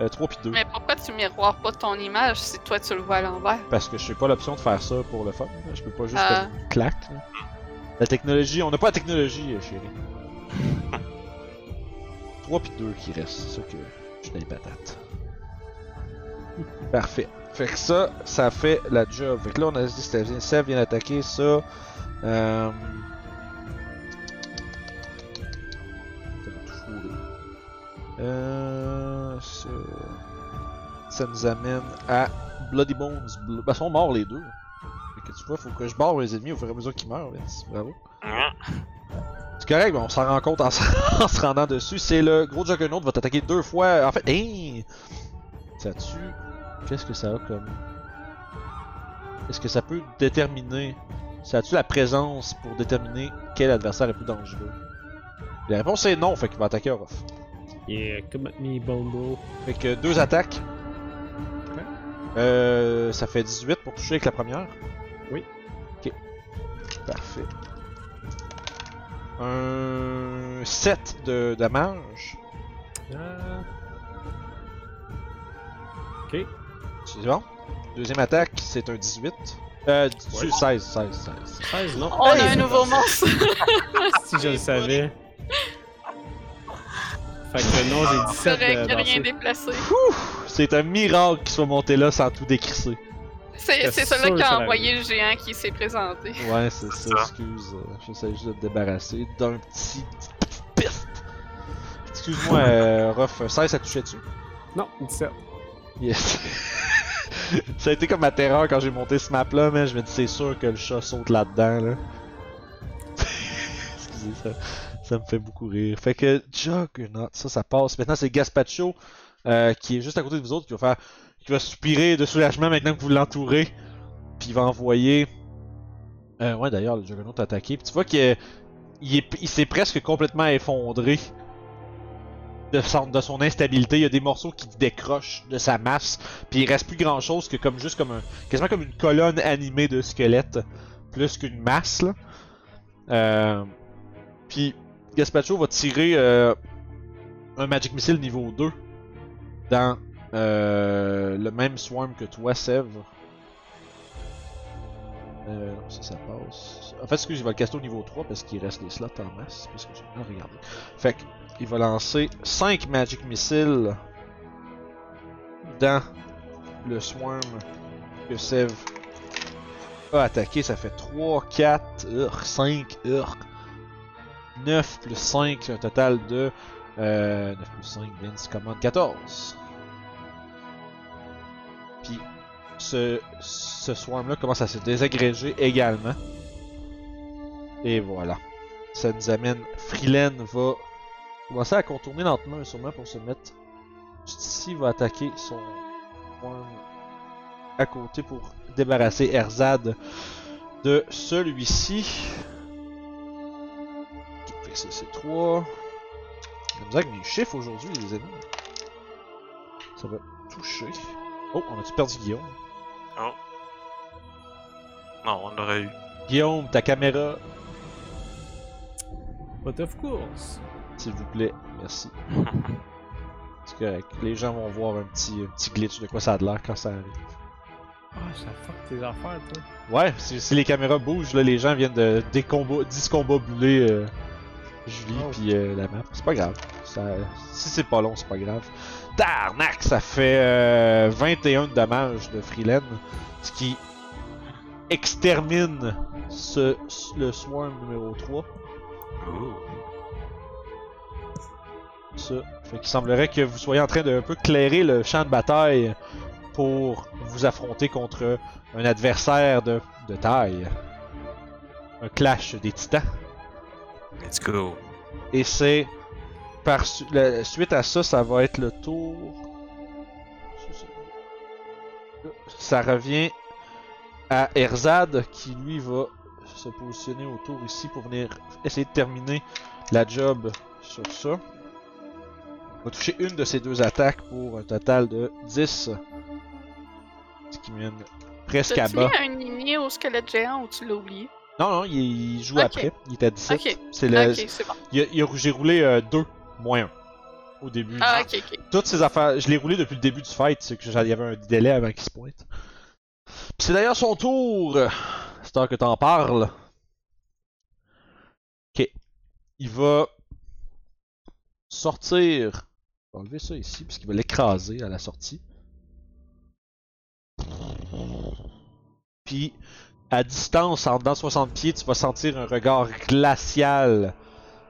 Euh, 3 puis 2. Mais pourquoi tu miroirs pas ton image si toi tu le vois à l'envers? Parce que je sais pas l'option de faire ça pour le fun. Je peux pas juste Ah. comme clac. La technologie, on n'a pas la technologie, euh, chérie. 3 puis 2 qui restent, c'est ça que je les patates. Parfait. Fait que ça, ça fait la job. Fait que là, on a dit que c'était Seb vient d'attaquer ça. Euh... Ça. Euh... ça- Ça nous amène à Bloody Bones. Bl- Ben, ils sont morts les deux. Fait que tu vois, faut que je barre mes ennemis au fur et à mesure qu'ils meurent. Bravo. C'est correct, mais on s'en rend compte en, se- en se rendant dessus. C'est le gros Juggernaut va t'attaquer deux fois. En fait, hein! Ça tue. Qu'est-ce que ça a comme. Est-ce que ça peut déterminer. Ça a-tu la présence pour déterminer quel adversaire est plus dangereux? La réponse est non, fait qu'il va attaquer Orof. Yeah, come at me, Bombo. Fait que deux attaques. Euh, ça fait 18 pour toucher avec la première. Oui. Ok. Parfait. Un 7 de damage. Ah. Ok. C'est bon? Deuxième attaque, c'est un 18. Euh, 18, 16, 16, 16. 16, non. On a Hey, un nouveau monstre! Si je le savais. Fait que non, j'ai 17 Correct, de y a rien déplacé. C'est un miracle qu'il soit monté là sans tout décrisser. C'est J'étais c'est sûr celui que qui a envoyé le géant qui s'est présenté. Ouais, c'est ça, ça. excuse. euh, J'essaie juste de te débarrasser d'un petit. petite piste. Excuse-moi, euh, Ruff, 16 ça touchait dessus? Non, 17. Yes. ça a été comme ma terreur quand j'ai monté ce map là, mais je me dis c'est sûr que le chat saute là-dedans là. Excusez ça. Ça me fait beaucoup rire. Fait que Juggernaut, ça ça passe. Maintenant c'est Gaspacho euh, qui est juste à côté de vous autres qui va faire. Va soupirer de soulagement maintenant que vous l'entourez. Puis il va envoyer. Euh, ouais d'ailleurs le Juggernaut a attaqué. Puis tu vois qu'il est- il est- il s'est presque complètement effondré de son, de son instabilité. Il y a des morceaux qui décrochent de sa masse. Puis il reste plus grand chose que comme juste comme un. quasiment comme une colonne animée de squelettes. Plus qu'une masse là. Euh, puis Gaspacho va tirer euh, un Magic Missile niveau 2 dans euh, le même swarm que toi, Sèvres. Euh, non, ça, ça passe. En fait, excuse, il va le caster au niveau 3 parce qu'il reste des slots en masse. Parce que j'ai bien regardé. Fait que, il va lancer 5 Magic Missiles dans le swarm que Sev a attaqué. Ça fait 3, 4, urk, 5, urk. 9 plus 5, c'est un total de. Euh, 9 plus 5, Vince commande 14. Ce, swarm-là commence à se désagréger également. Et voilà. Ça nous amène. Freeland va commencer à contourner lentement, sûrement pour se mettre juste ici. Va attaquer son swarm à côté pour débarrasser Erzad de celui-ci. C'est- c'est 3. J'ai avec mes chiffres aujourd'hui, les amis. Ça va toucher. Oh, on a-tu perdu Guillaume? Oh. Non, on l'aurait eu. Guillaume, ta caméra, But of course. s'il vous plaît. Merci. C'est correct. Les gens vont voir un petit, un petit glitch de quoi ça a de l'air quand ça arrive. Ah, ça fuck tes affaires, toi. Ouais, si, si les caméras bougent, là, les gens viennent de discombobuler euh, Julie Oh. puis euh, la map. C'est pas grave. Ça, si c'est pas long, c'est pas grave. Tarnac, ça fait euh, 21 de dommages de Freeland, ce qui extermine ce, le Swarm numéro 3. Ça. Fait qu'il semblerait que vous soyez en train de un peu clairer le champ de bataille pour vous affronter contre un adversaire de, de taille. Un clash des titans. Let's go. Et c'est par su- la- suite à ça, ça va être le tour. Ça revient à Erzad qui lui va se positionner autour ici pour venir essayer de terminer la job sur ça. Il va toucher une de ces deux attaques pour un total de 10. Ce qui mène presque à bas. mis un au squelette géant ou tu l'as oublié? Non, non, il, il joue après. Il est à 17. Ok. C'est le, Ok, c'est bon. il a- roulé 2 moins 1 au début. Ah, ok, ok. Toutes ces affaires, je l'ai roulé depuis le début du fight, c'est que il y avait un délai avant qu'il se pointe. Puis c'est d'ailleurs son tour. C'est temps que t'en parles. Ok. Il va sortir. Je vais enlever ça ici, parce qu'il va l'écraser à la sortie. Puis, à distance, en dedans de 60 pieds, tu vas sentir un regard glacial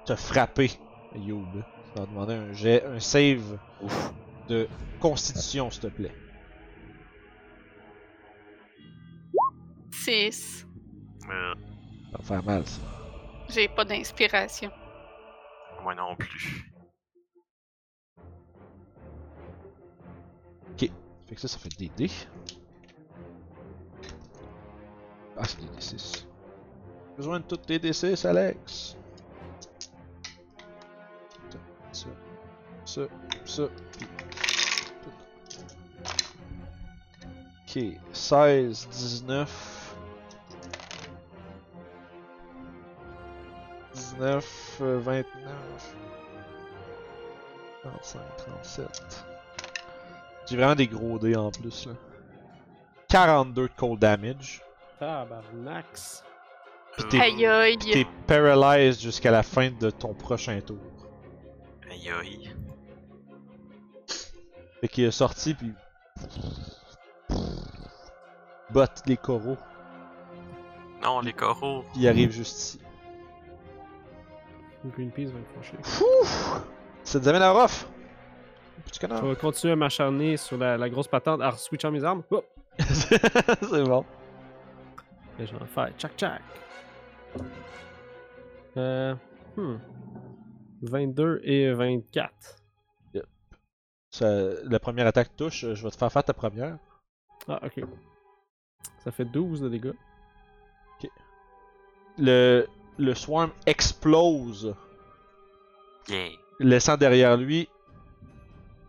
te frapper, Youb. Ça va demander un jet, un save de constitution, s'il te plaît. 6. Euh, Ça va faire mal, ça. J'ai pas d'inspiration. moi non plus. Fait que ça, ça fait des dés. Ah, c'est des D6. Besoin de toutes tes D6, Alex. Ça, ça, ça, puis tout. Ok, 16, 19. 19, euh, 29. 35, 37. J'ai vraiment des gros dés en plus là. 42 de cold damage. Tabarnax. Puis t'es- Aïe aïe. T'es paralyzed jusqu'à la fin de ton prochain tour. Aïe aïe. Fait qu'il est sorti puis. Botte les coraux. Non, les coraux. Il arrive juste ici. Greenpeace va me fâcher. Ouf! Ça te amène à rough! Petit Je connard. vais continuer à m'acharner sur la, la grosse patente en switchant mes armes. C'est bon. Et je vais en faire tchac tchac. Euh. Hmm. 22 et 24. Ça- la première attaque touche, je vais te faire faire ta première. Ah, ok. Ça fait 12 de dégâts. Le, le swarm explose, Yeah. laissant derrière lui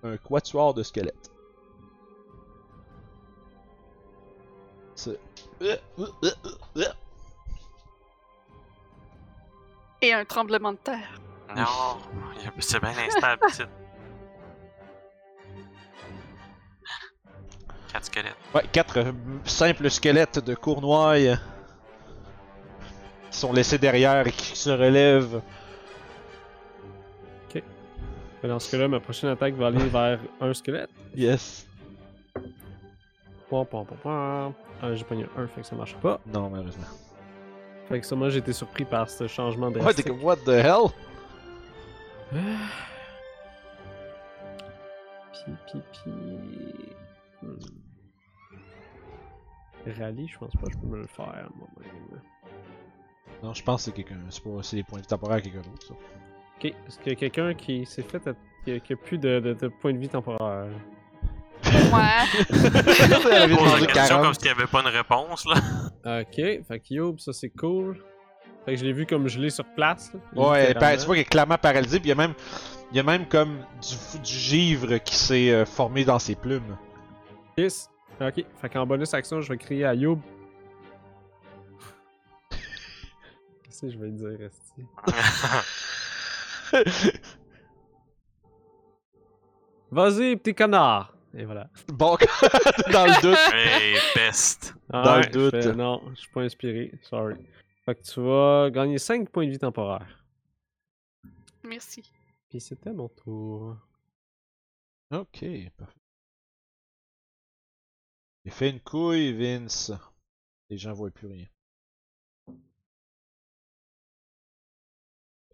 un quatuor de squelettes. C'est- Et un tremblement de terre. Non, c'est bien instable, petite. Quatre squelettes. Ouais, quatre euh, simples squelettes de cournoies qui sont laissés derrière et qui se relèvent. Mais Dans ce cas-là, ma prochaine attaque va aller vers un squelette. Yes. Pom, pom, pom, pom. Ah, j'ai pogné un 1, fait que ça marche pas. Non, malheureusement. Fait que ça, moi, j'ai été surpris par ce changement Ouais, t'es drastique. comme, what the hell? Pi, pi, pi. Hmm. Rallye, je pense pas que je peux me le faire moi-même. Non, je pense que c'est quelqu'un. C'est pas, c'est des points de temporaires à quelqu'un d'autre, ça. Ok, est-ce qu'il y a quelqu'un qui s'est fait. qui a, qui a plus de, de, de points de vie temporaire Ouais. Demandé la question 40. comme s'il n'y avait pas une réponse, là. Ok, fait que Yob, ça c'est cool. Fait que je l'ai vu comme gelé sur place. là, Ouais, tu vois qu'il est clairement paralysé, puis il y a même, il y a même comme du, du givre qui s'est euh, formé dans ses plumes. Yes. Ok, fait qu'en bonus action, je vais crier à Yob. Qu'est-ce que je vais dire, Esti? Vas-y, petit connard! Et voilà. Bon, dans le doute. Hey, best. Dans le doute. fait, non, je suis pas inspiré. Sorry. Fait que tu vas gagner 5 points de vie temporaires. Merci. Puis c'était mon tour. Ok, parfait. J'ai fait une couille, Vince. Les gens voient plus rien.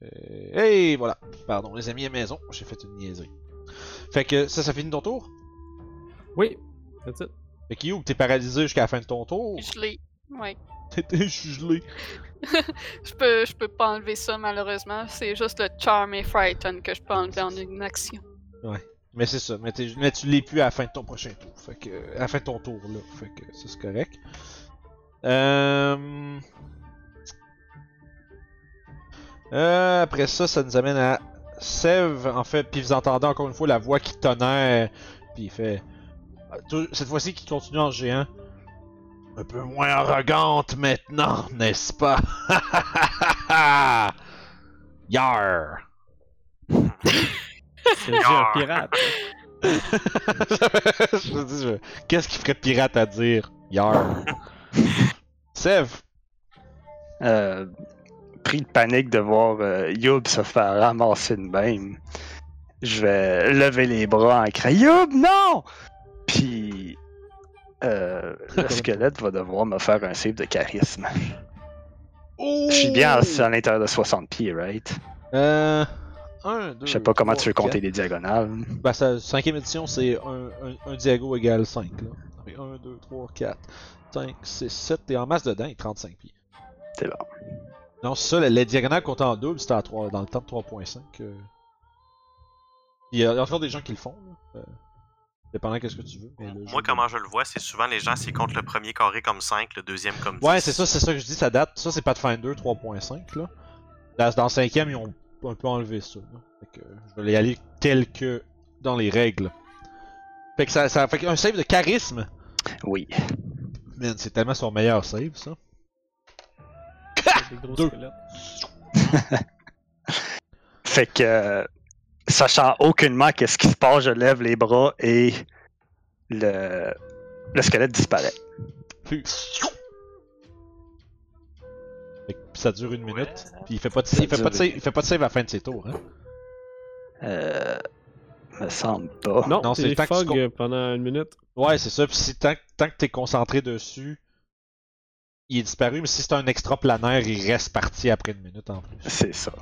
Euh, hey, voilà. Pardon, les amis à maison, j'ai fait une niaiserie. Fait que ça, ça finit ton tour? Oui, that's it. Fait que You, t'es paralysé jusqu'à la fin de ton tour? Je l'ai. Ouais. Suis gelé. Je peux, je peux pas enlever ça malheureusement. C'est juste le Charm et Frighten que je peux enlever en une action. Mais c'est ça, mais, tu l'es plus à la fin de ton prochain tour. Fait que, à la fin de ton tour, là. Fait que ça, c'est correct. Euh... Euh, après ça, ça nous amène à Sev, en fait, puis vous entendez encore une fois la voix qui tonnerre, puis il fait... euh, Cette fois-ci, qui continue en géant. Un peu moins arrogante maintenant, n'est-ce pas? Yar! C'est un pirate. je me dis, je- qu'est-ce qui ferait de pirate à dire? Yar. Sev. Euh, pris de panique de voir euh, Youb se faire ramasser de même. Je vais lever les bras en criant Youb, non! Puis euh, le squelette va devoir me faire un save de charisme. Je suis bien à, à l'intérieur de 60 pieds, right? Euh. 1, 2. Je sais pas comment tu veux compter les diagonales. Bah, sa cinquième édition, c'est un, un, un diago égale 5. Là. 1, 2, 3, 4, 5, 6, 7. T'es en masse dedans, il est 35 pieds. C'est bon. Non, c'est ça, les, les diagonales comptent en double, c'était à 3, dans le temps de 3.5. euh. Il y a encore des gens qui le font. Là. Euh, dépendant qu'est-ce que tu veux. mais le Moi, jeu- comment je le vois, c'est souvent les gens, s'ils comptent le premier carré comme 5, le deuxième comme 10. Ouais, c'est ça, c'est ça que je dis, ça date. Ça, c'est Pathfinder 3.5, là. Dans, dans le cinquième, ils ont un peu enlevé ça, là. Fait que je vais y aller tel que dans les règles. Fait que ça, ça fait un save de charisme. Oui. Man, c'est tellement son meilleur save, ça. Deux. Fait que, euh, sachant aucunement qu'est-ce qui se passe, je lève les bras et le, le squelette disparaît. Ça dure une minute. Ouais. Puis il fait pas de, il fait pas de save, il fait pas de save à la fin de ses tours, hein. Euh, me semble pas. Non, Non, c'est que tu fog pendant une minute. Ouais, c'est ça. Puis si tant, tant que t'es concentré dessus, il est disparu. Mais si c'est un extra planaire, il reste parti après une minute en plus. C'est ça.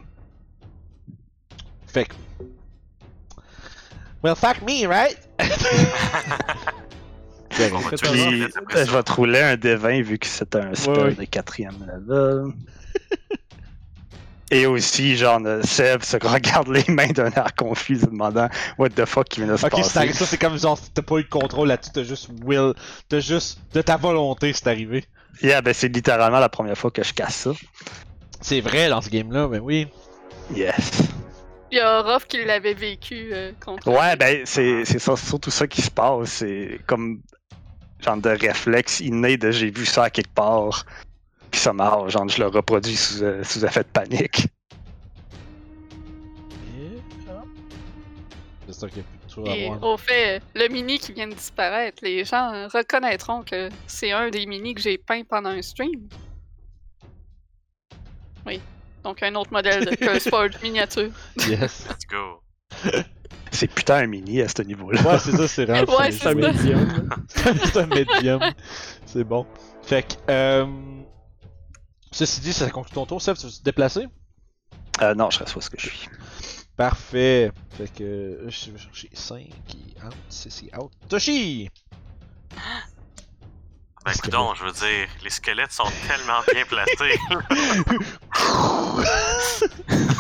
Fait que. Well, fuck me, right? Bah, Puis, je vais te rouler un D20 vu que c'est un spell Ouais, ouais. de quatrième level. Et aussi, genre, euh, Seb se regarde les mains d'un air confus, se demandant What the fuck qui vient de se Ok, c'est passer. arrivé- ça c'est comme genre t'as pas eu de contrôle là-dessus, t'as juste will, t'as juste de ta volonté c'est arrivé. Yeah, ben c'est littéralement la première fois que je casse ça. C'est vrai dans ce game-là, mais oui. Yes. Il y a Ruff qui l'avait vécu euh, contre. Ouais, ben c'est c'est ça, surtout ça qui se passe. C'est comme genre de réflexe inné de j'ai vu ça à quelque part. Puis ça marche, genre je le reproduis sous, euh, sous effet de panique. J'espère qu'il y a plus de choses à Et au fait, le mini qui vient de disparaître, les gens reconnaîtront que c'est un des minis que j'ai peint pendant un stream. Oui. Donc un autre modèle de Curseforge miniature. Yes. Let's go. C'est putain un mini à ce niveau-là. Ouais, c'est ça, c'est. Ouais, c'est un médium. c'est un médium. C'est bon. Fait que, euh... Ceci dit, ça conclut ton tour, Seb, tu veux te déplacer? Euh, non, je reste où ce que je suis. Parfait. Fait que, je vais chercher 5 et out, 6 et out. Toshi! Ben, coudonc, je veux dire, les squelettes sont tellement bien placés.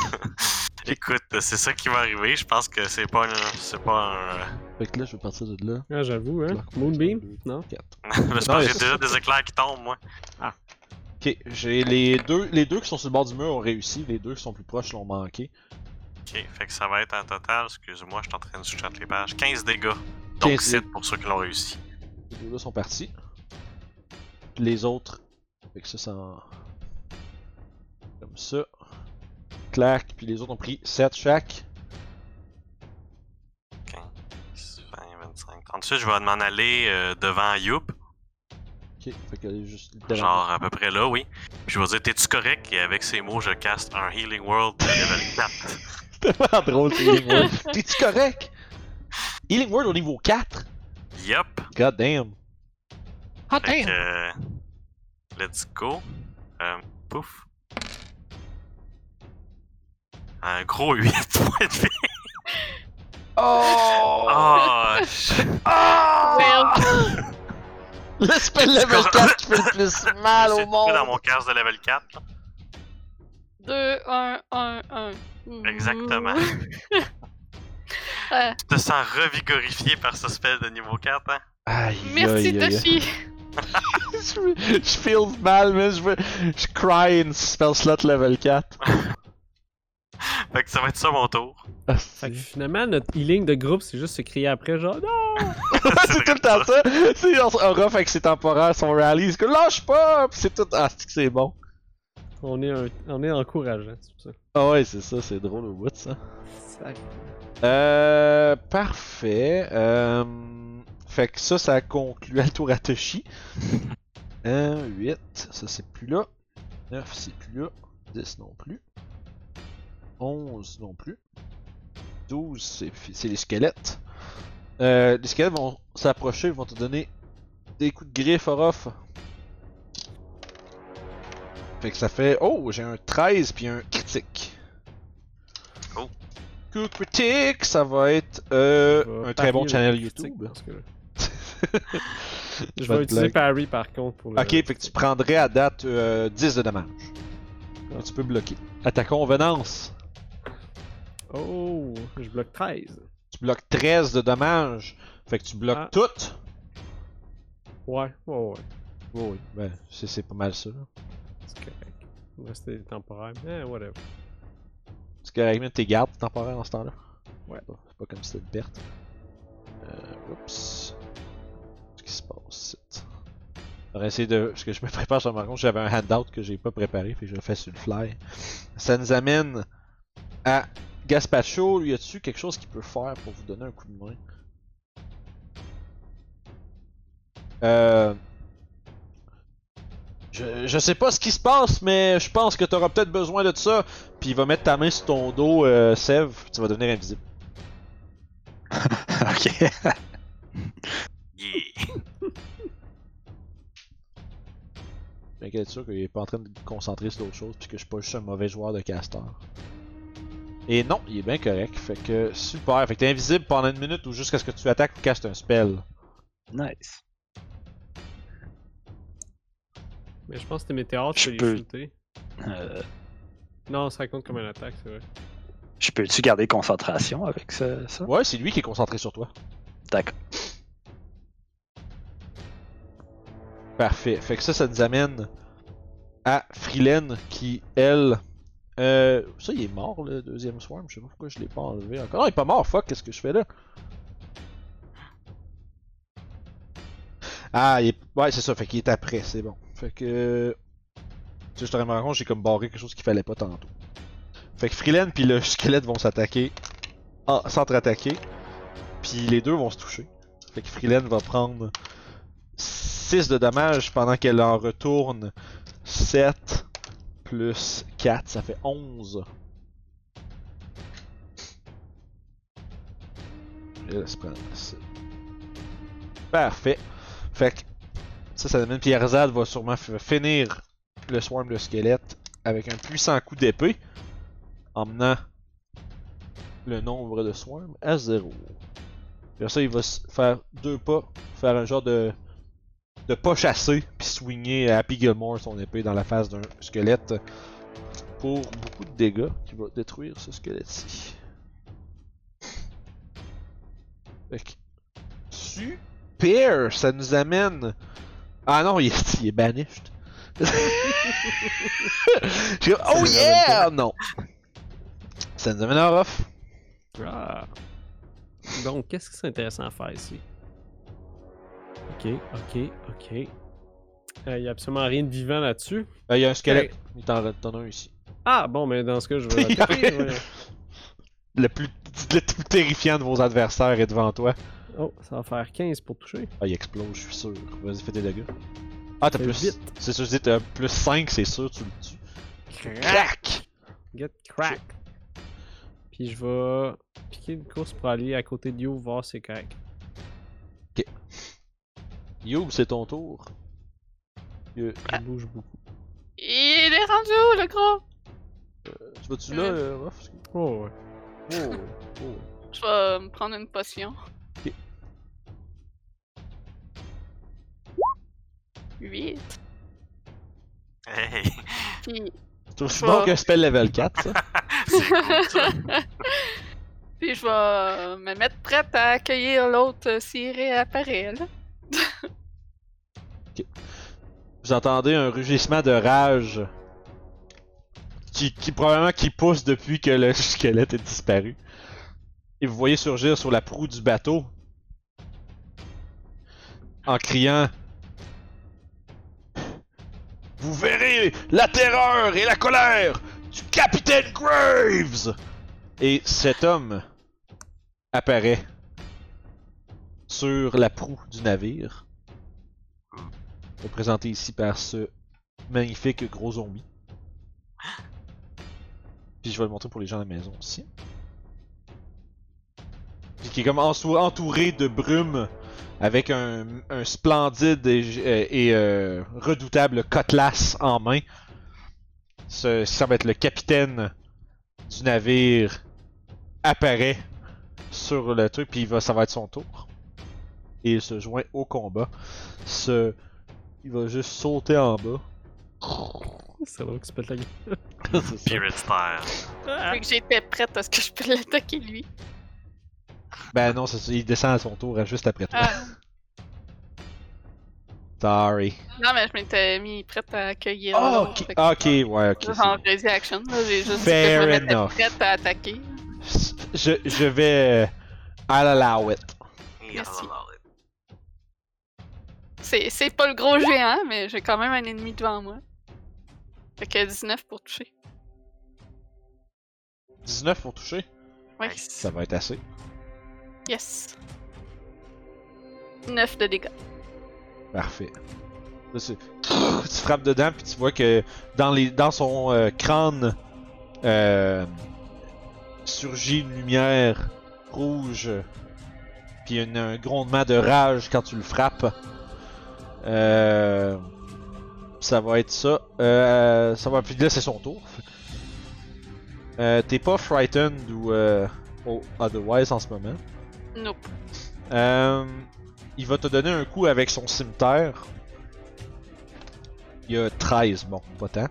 Écoute, c'est ça qui va arriver. Je pense que c'est pas un. C'est pas un. Fait que là, je vais partir de là. Ah, j'avoue, hein. Moonbeam? Non? 4. je Non, pense mais que j'ai c'est- déjà des éclairs qui tombent, moi. Ok, j'ai les deux, les deux qui sont sur le bord du mur ont réussi, les deux qui sont plus proches l'ont manqué. Ok, fait que ça va être en total, excuse-moi, je suis en train de switcher les pages. 15 dégâts. Donc 15 7 pour ceux qui l'ont réussi. Les deux là sont partis. Puis les autres, fait que ça, ça en- Comme ça. Clac, puis les autres ont pris 7 chaque. 15, 20, 25, 30, Ensuite, je vais m'en aller euh, devant Youp. Ok, fait qu'elle est juste devant. Genre à peu près là, oui. Puis je vais dire, t'es-tu correct? Et avec ces mots, je caste un Healing World de level 4. C'est tellement drôle, c'est Healing Word. T'es-tu correct? Healing Word au niveau 4? Yup. God damn. Ah Fait que, damn! euh, let's go. Euh, pouf. Un gros 8 points de vie. Oh! Ah! Ah! Le spell level C'est 4 qui fait le plus mal je au suis monde! dans mon cast de level 4. là. 2, 1, 1, 1. Exactement. Ouais. Tu te sens revigorifié par ce spell de niveau 4, hein? Aïe, Merci, aïe, aïe. Toshi. Je, je feel mal, mais je, veux- je cry in spell slot level 4. Fait que ça va être ça mon tour. Ah, Fait que finalement, notre healing de groupe, c'est juste se crier après, genre non! c'est tout le temps ça. C'est Orof avec ses temporaires, son rally. C'est que lâche pas! Pis c'est tout. Ah, c'est que c'est bon. On est, un- on est encourageant, c'est pour ça. Ah ouais, c'est ça, c'est drôle au bout ça. Euh. Parfait. Euh. Fait que ça, ça conclut le tour à Toshi. 1, 8, ça c'est plus là. 9, c'est plus là. 10 non plus. 11 non plus. 12, c'est les squelettes. Euh, les squelettes vont s'approcher, ils vont te donner des coups de griffe, Orof. Fait que ça fait. Oh, j'ai un 13 puis un critique. Oh. Coup critique, ça va être euh, un très bon channel YouTube. Je vais utiliser. Parry par contre pour le. Ok, fait que tu prendrais à date euh, 10 de dommages. Mais tu peux bloquer. À ta convenance, Oh, je bloque 13. tu bloques 13 de dommages. Fait que tu bloques Ah. tout. Ouais, ouais, ouais. Oui, oui. Ben, c'est pas mal ça. C'est correct. Restait temporaire. Eh, whatever. C'est correct, même tes gardes temporaires en ce temps-là. Ouais. C'est pas comme si c'était une perte. Euh, oups. Qui se essayer de. Parce que je me prépare sur ma compte, j'avais un handout que j'ai pas préparé, que je le fais sur le fly. Ça nous amène à Gaspacho. Lui, y a-tu quelque chose qu'il peut faire pour vous donner un coup de main? Euh. Je, je sais pas ce qui se passe, mais je pense que t'auras peut-être besoin de ça. Puis il va mettre ta main sur ton dos, euh, puis tu vas devenir invisible. ok. Yeah. Fait qu'être sûr qu'il est pas en train de me concentrer sur d'autres choses, puis que je suis pas juste un mauvais joueur de caster. Et non, il est bien correct. Fait que super. Fait que t'es invisible pendant une minute ou jusqu'à ce que tu attaques ou castes un spell. Nice. Mais je pense que tes météores, Je tu peux les shooter. Euh, Non, ça compte comme une attaque, c'est vrai. je peux-tu garder concentration avec ça? Ouais, c'est lui qui est concentré sur toi. D'accord. Parfait. Fait que ça, ça nous amène à Freelen qui, elle. Euh, ça, il est mort le deuxième swarm. Je sais pas pourquoi je l'ai pas enlevé encore. Non, il est pas mort. Fuck, qu'est-ce que je fais là? Ah, il est... ouais, c'est ça. Fait qu'il est après. C'est bon. Fait que. Tu sais, je te rends compte, j'ai comme barré quelque chose qu'il fallait pas tantôt. Fait que Freelen puis le squelette vont s'attaquer. Ah, s'entre-attaquer. Puis les deux vont se toucher. Fait que Freelen va prendre 6 de dommages pendant qu'elle en retourne 7 plus 4, ça fait 11. Et là, se prendre ça. Parfait. Fait que ça, ça amène Pierre-Zad va sûrement finir le swarm de squelette avec un puissant coup d'épée, emmenant le nombre de swarms à 0. Puis ça, il va faire deux pas, faire un genre de de pas chasser puis swinger à Happy Gilmore son épée dans la face d'un squelette pour beaucoup de dégâts qui va détruire ce squelette-ci. Super, ça nous amène. Ah non, il est, il est banished. Oh yeah, non. Ça nous amène à Orof. Ah. Donc, qu'est-ce qui serait intéressant à faire ici? Ok, ok, ok. Il n'y a absolument rien de vivant là-dessus. Euh, Il y a un squelette. Il t'en a un ici. Ah, bon, mais dans ce cas, je vais l'attaquer. ouais. Le plus, le plus terrifiant de vos adversaires est devant toi. Oh, ça va faire 15 pour toucher. Ah, il explose, je suis sûr. Vas-y, fais tes dégâts. Ah, t'as plus. vite. C'est sûr, je dis, t'as plus 5, c'est sûr, tu le tues. Crac! Get crack. Puis je vais piquer une course pour aller à côté de You voir c'est correct. Youb, c'est ton tour. Euh, Il bouge beaucoup. Il est rendu où, le gros? tu vas-tu là, euh, Ruff? Oh ouais. Oh, oh. Je vais me prendre une potion. Ok. 8. Hey! Puis, C'est aussi bon qu'un spell level 4, ça? C'est cool, ça. puis je vais me mettre prête à accueillir l'autre euh, s'il réapparaît, là. Vous entendez un rugissement de rage qui, qui probablement qui pousse depuis que le squelette est disparu. Et vous voyez surgir sur la proue du bateau en criant Vous verrez la terreur et la colère du capitaine Graves! Et cet homme apparaît sur la proue du navire représenté ici par ce magnifique gros zombie. Puis je vais le montrer pour les gens à la maison aussi. Puis qui est comme entouré de brume avec un, splendide et, euh, euh, redoutable cutlass en main. Ça va être le capitaine du navire apparaît sur le truc puis va, ça va être son tour. Et il se joint au combat. Ce il va juste sauter en bas. C'est là que tu pètes la gueule. Ça. Pirate style. Vu que j'étais prête à ce que je peux l'attaquer, lui. Ben non, c'est ça, il descend à son tour juste après toi. Ah, Sorry. non, mais je m'étais mis prête à accueillir Ah, l'autre. ok, que- ouais, ok. C'est En ready action, j'ai juste Fair dit que je me prête à attaquer. Je, je vais. euh, I'll allow it. Merci. C'est, c'est pas le gros géant, mais j'ai quand même un ennemi devant moi. Fait que 19 pour toucher. 19 pour toucher? Nice. Ça va être assez. Yes. 9 de dégâts. Parfait. Là, c'est- tu frappes dedans, puis tu vois que dans, les, dans son euh, crâne euh, surgit une lumière rouge, puis une- un grondement de rage quand tu le frappes. Euh, ça va être ça. Euh, ça va. Puis là, c'est son tour. Euh, T'es pas frightened ou euh, oh, otherwise en ce moment? Nope. Euh, il va te donner un coup avec son cimetière. Il y a 13, bon, pas tant.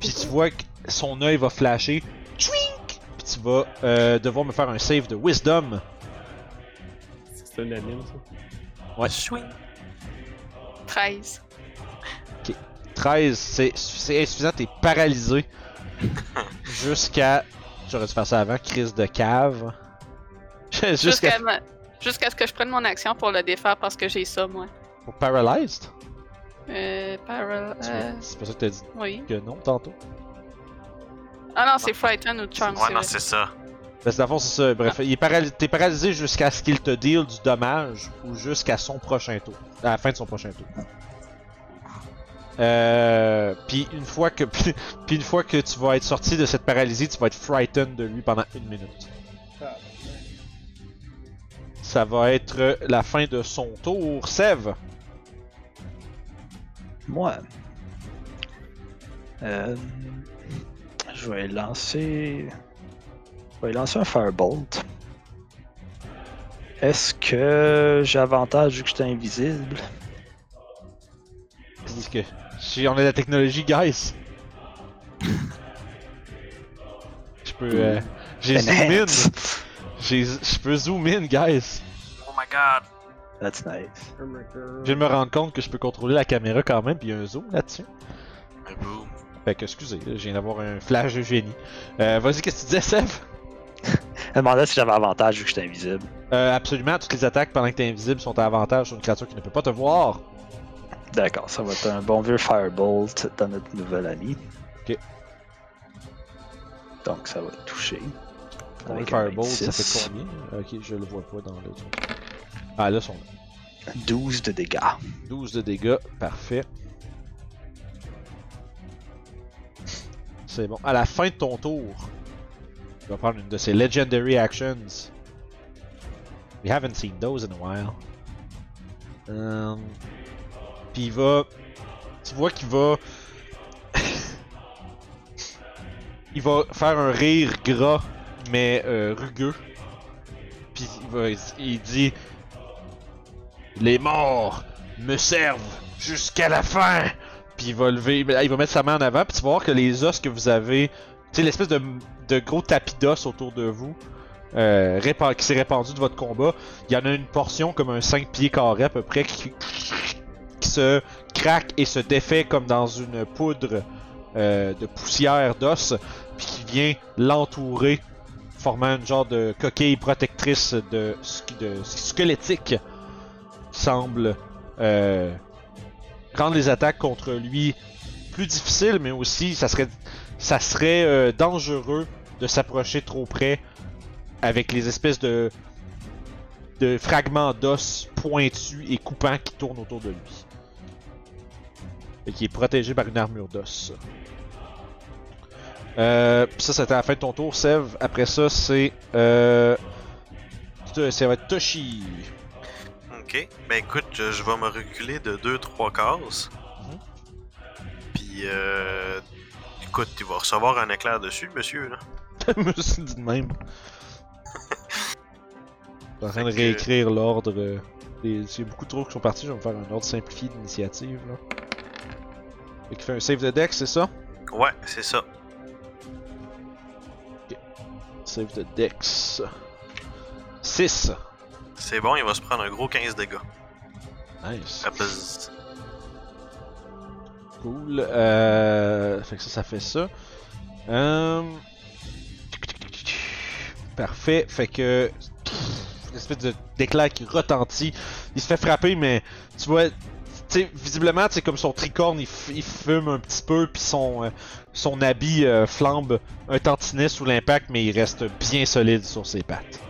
Puis tu vois que son œil va flasher. Twink! Puis tu vas euh, devoir me faire un save de wisdom. C'est un anime, ça. Ouais. 13. 13, c'est c'est insuffisant, t'es paralysé. Jusqu'à. J'aurais dû faire ça avant, crise de cave. Jusqu'à. Jusqu'à, ma- jusqu'à ce que je prenne mon action pour le défaire parce que j'ai ça, moi. Pour paralyzed? Euh, paral... Euh, C'est pas ça que t'as dit oui. que non tantôt. Ah non, c'est Frighten ou Charm, Ouais, c'est non, vrai. c'est ça. Parce que dans le fond, c'est ça. Bref, il est paraly- t'es paralysé jusqu'à ce qu'il te deal du dommage ou jusqu'à son prochain tour. À la fin de son prochain tour. Euh, puis une fois que puis une fois que tu vas être sorti de cette paralysie, tu vas être frightened de lui pendant une minute. Ça va être la fin de son tour. Sève. Moi. Euh, je vais lancer. Je vais lancer un Firebolt. Est-ce que j'ai avantage vu que j'étais invisible? Parce que si on a la technologie, guys. Je peux. euh, j'ai zoom in. Je peux zoom in, guys. Oh my god. That's nice. Je viens de me rendre compte que je peux contrôler la caméra quand même, puis il y a un zoom là-dessus. Un boom. Fait que, excusez, là, je viens d'avoir un flash de génie. Euh, Vas-y, qu'est-ce que tu disais, Seth? Elle demandait si j'avais avantage vu que j'étais invisible. Euh, absolument, toutes les attaques pendant que t'es invisible sont à avantage sur une créature qui ne peut pas te voir. D'accord, ça va être un bon vieux Firebolt dans notre nouvel ami. Ok. Donc ça va toucher. Le un Firebolt, ça 26. fait combien? Ok, je le vois pas dans le truc. Ah, là, sont là. 12 de dégâts. 12 de dégâts, parfait. C'est bon. À la fin de ton tour, tu vas prendre une de ces Legendary Actions. We haven't seen those in a while. Um, Puis il va. Tu vois qu'il va. il va faire un rire gras, mais euh, rugueux. Puis il, va, il dit Les morts me servent jusqu'à la fin. Puis il va lever, il va mettre sa main en avant, puis tu vas voir que les os que vous avez, tu sais l'espèce de, de gros tapis d'os autour de vous, euh, qui s'est répandu de votre combat, il y en a une portion comme un 5 pieds carré à peu près qui, se craque et se défait comme dans une poudre euh, de poussière d'os, puis qui vient l'entourer, formant une genre de coquille protectrice de, squelettique, semble euh, rendre les attaques contre lui plus difficiles, mais aussi ça serait, ça serait dangereux de s'approcher trop près avec les espèces de, de fragments d'os pointus et coupants qui tournent autour de lui. Et qui est protégé par une armure d'os. Euh, ça, c'était à la fin de ton tour, Sev. Après ça, c'est. Euh, ça va être Toshi. Ok. Ben écoute, je, je vais me reculer de 2-3 cases. Mhm. Puis, euh. Écoute, il va recevoir un éclair dessus, monsieur, là. Je me suis dit de même. Je suis en train de que- réécrire l'ordre. euh, des- Il y a beaucoup de trucs qui sont partis, je vais me faire un ordre simplifié d'initiative. là. Fait qu'il fait un save de deck, c'est ça? Ouais, c'est ça. Save de dex. 6. C'est bon, il va se prendre un gros 15 dégâts. Nice. Cool. Euh... Fait que ça, ça fait ça. Euh... Parfait. Fait que. pff, Une espèce de- d'éclair qui retentit. Il se fait frapper, mais tu vois. Visiblement, c'est comme son tricorne, il, fume un petit peu, puis son, euh, son habit euh, flambe un tantinet sous l'impact, mais il reste bien solide sur ses pattes.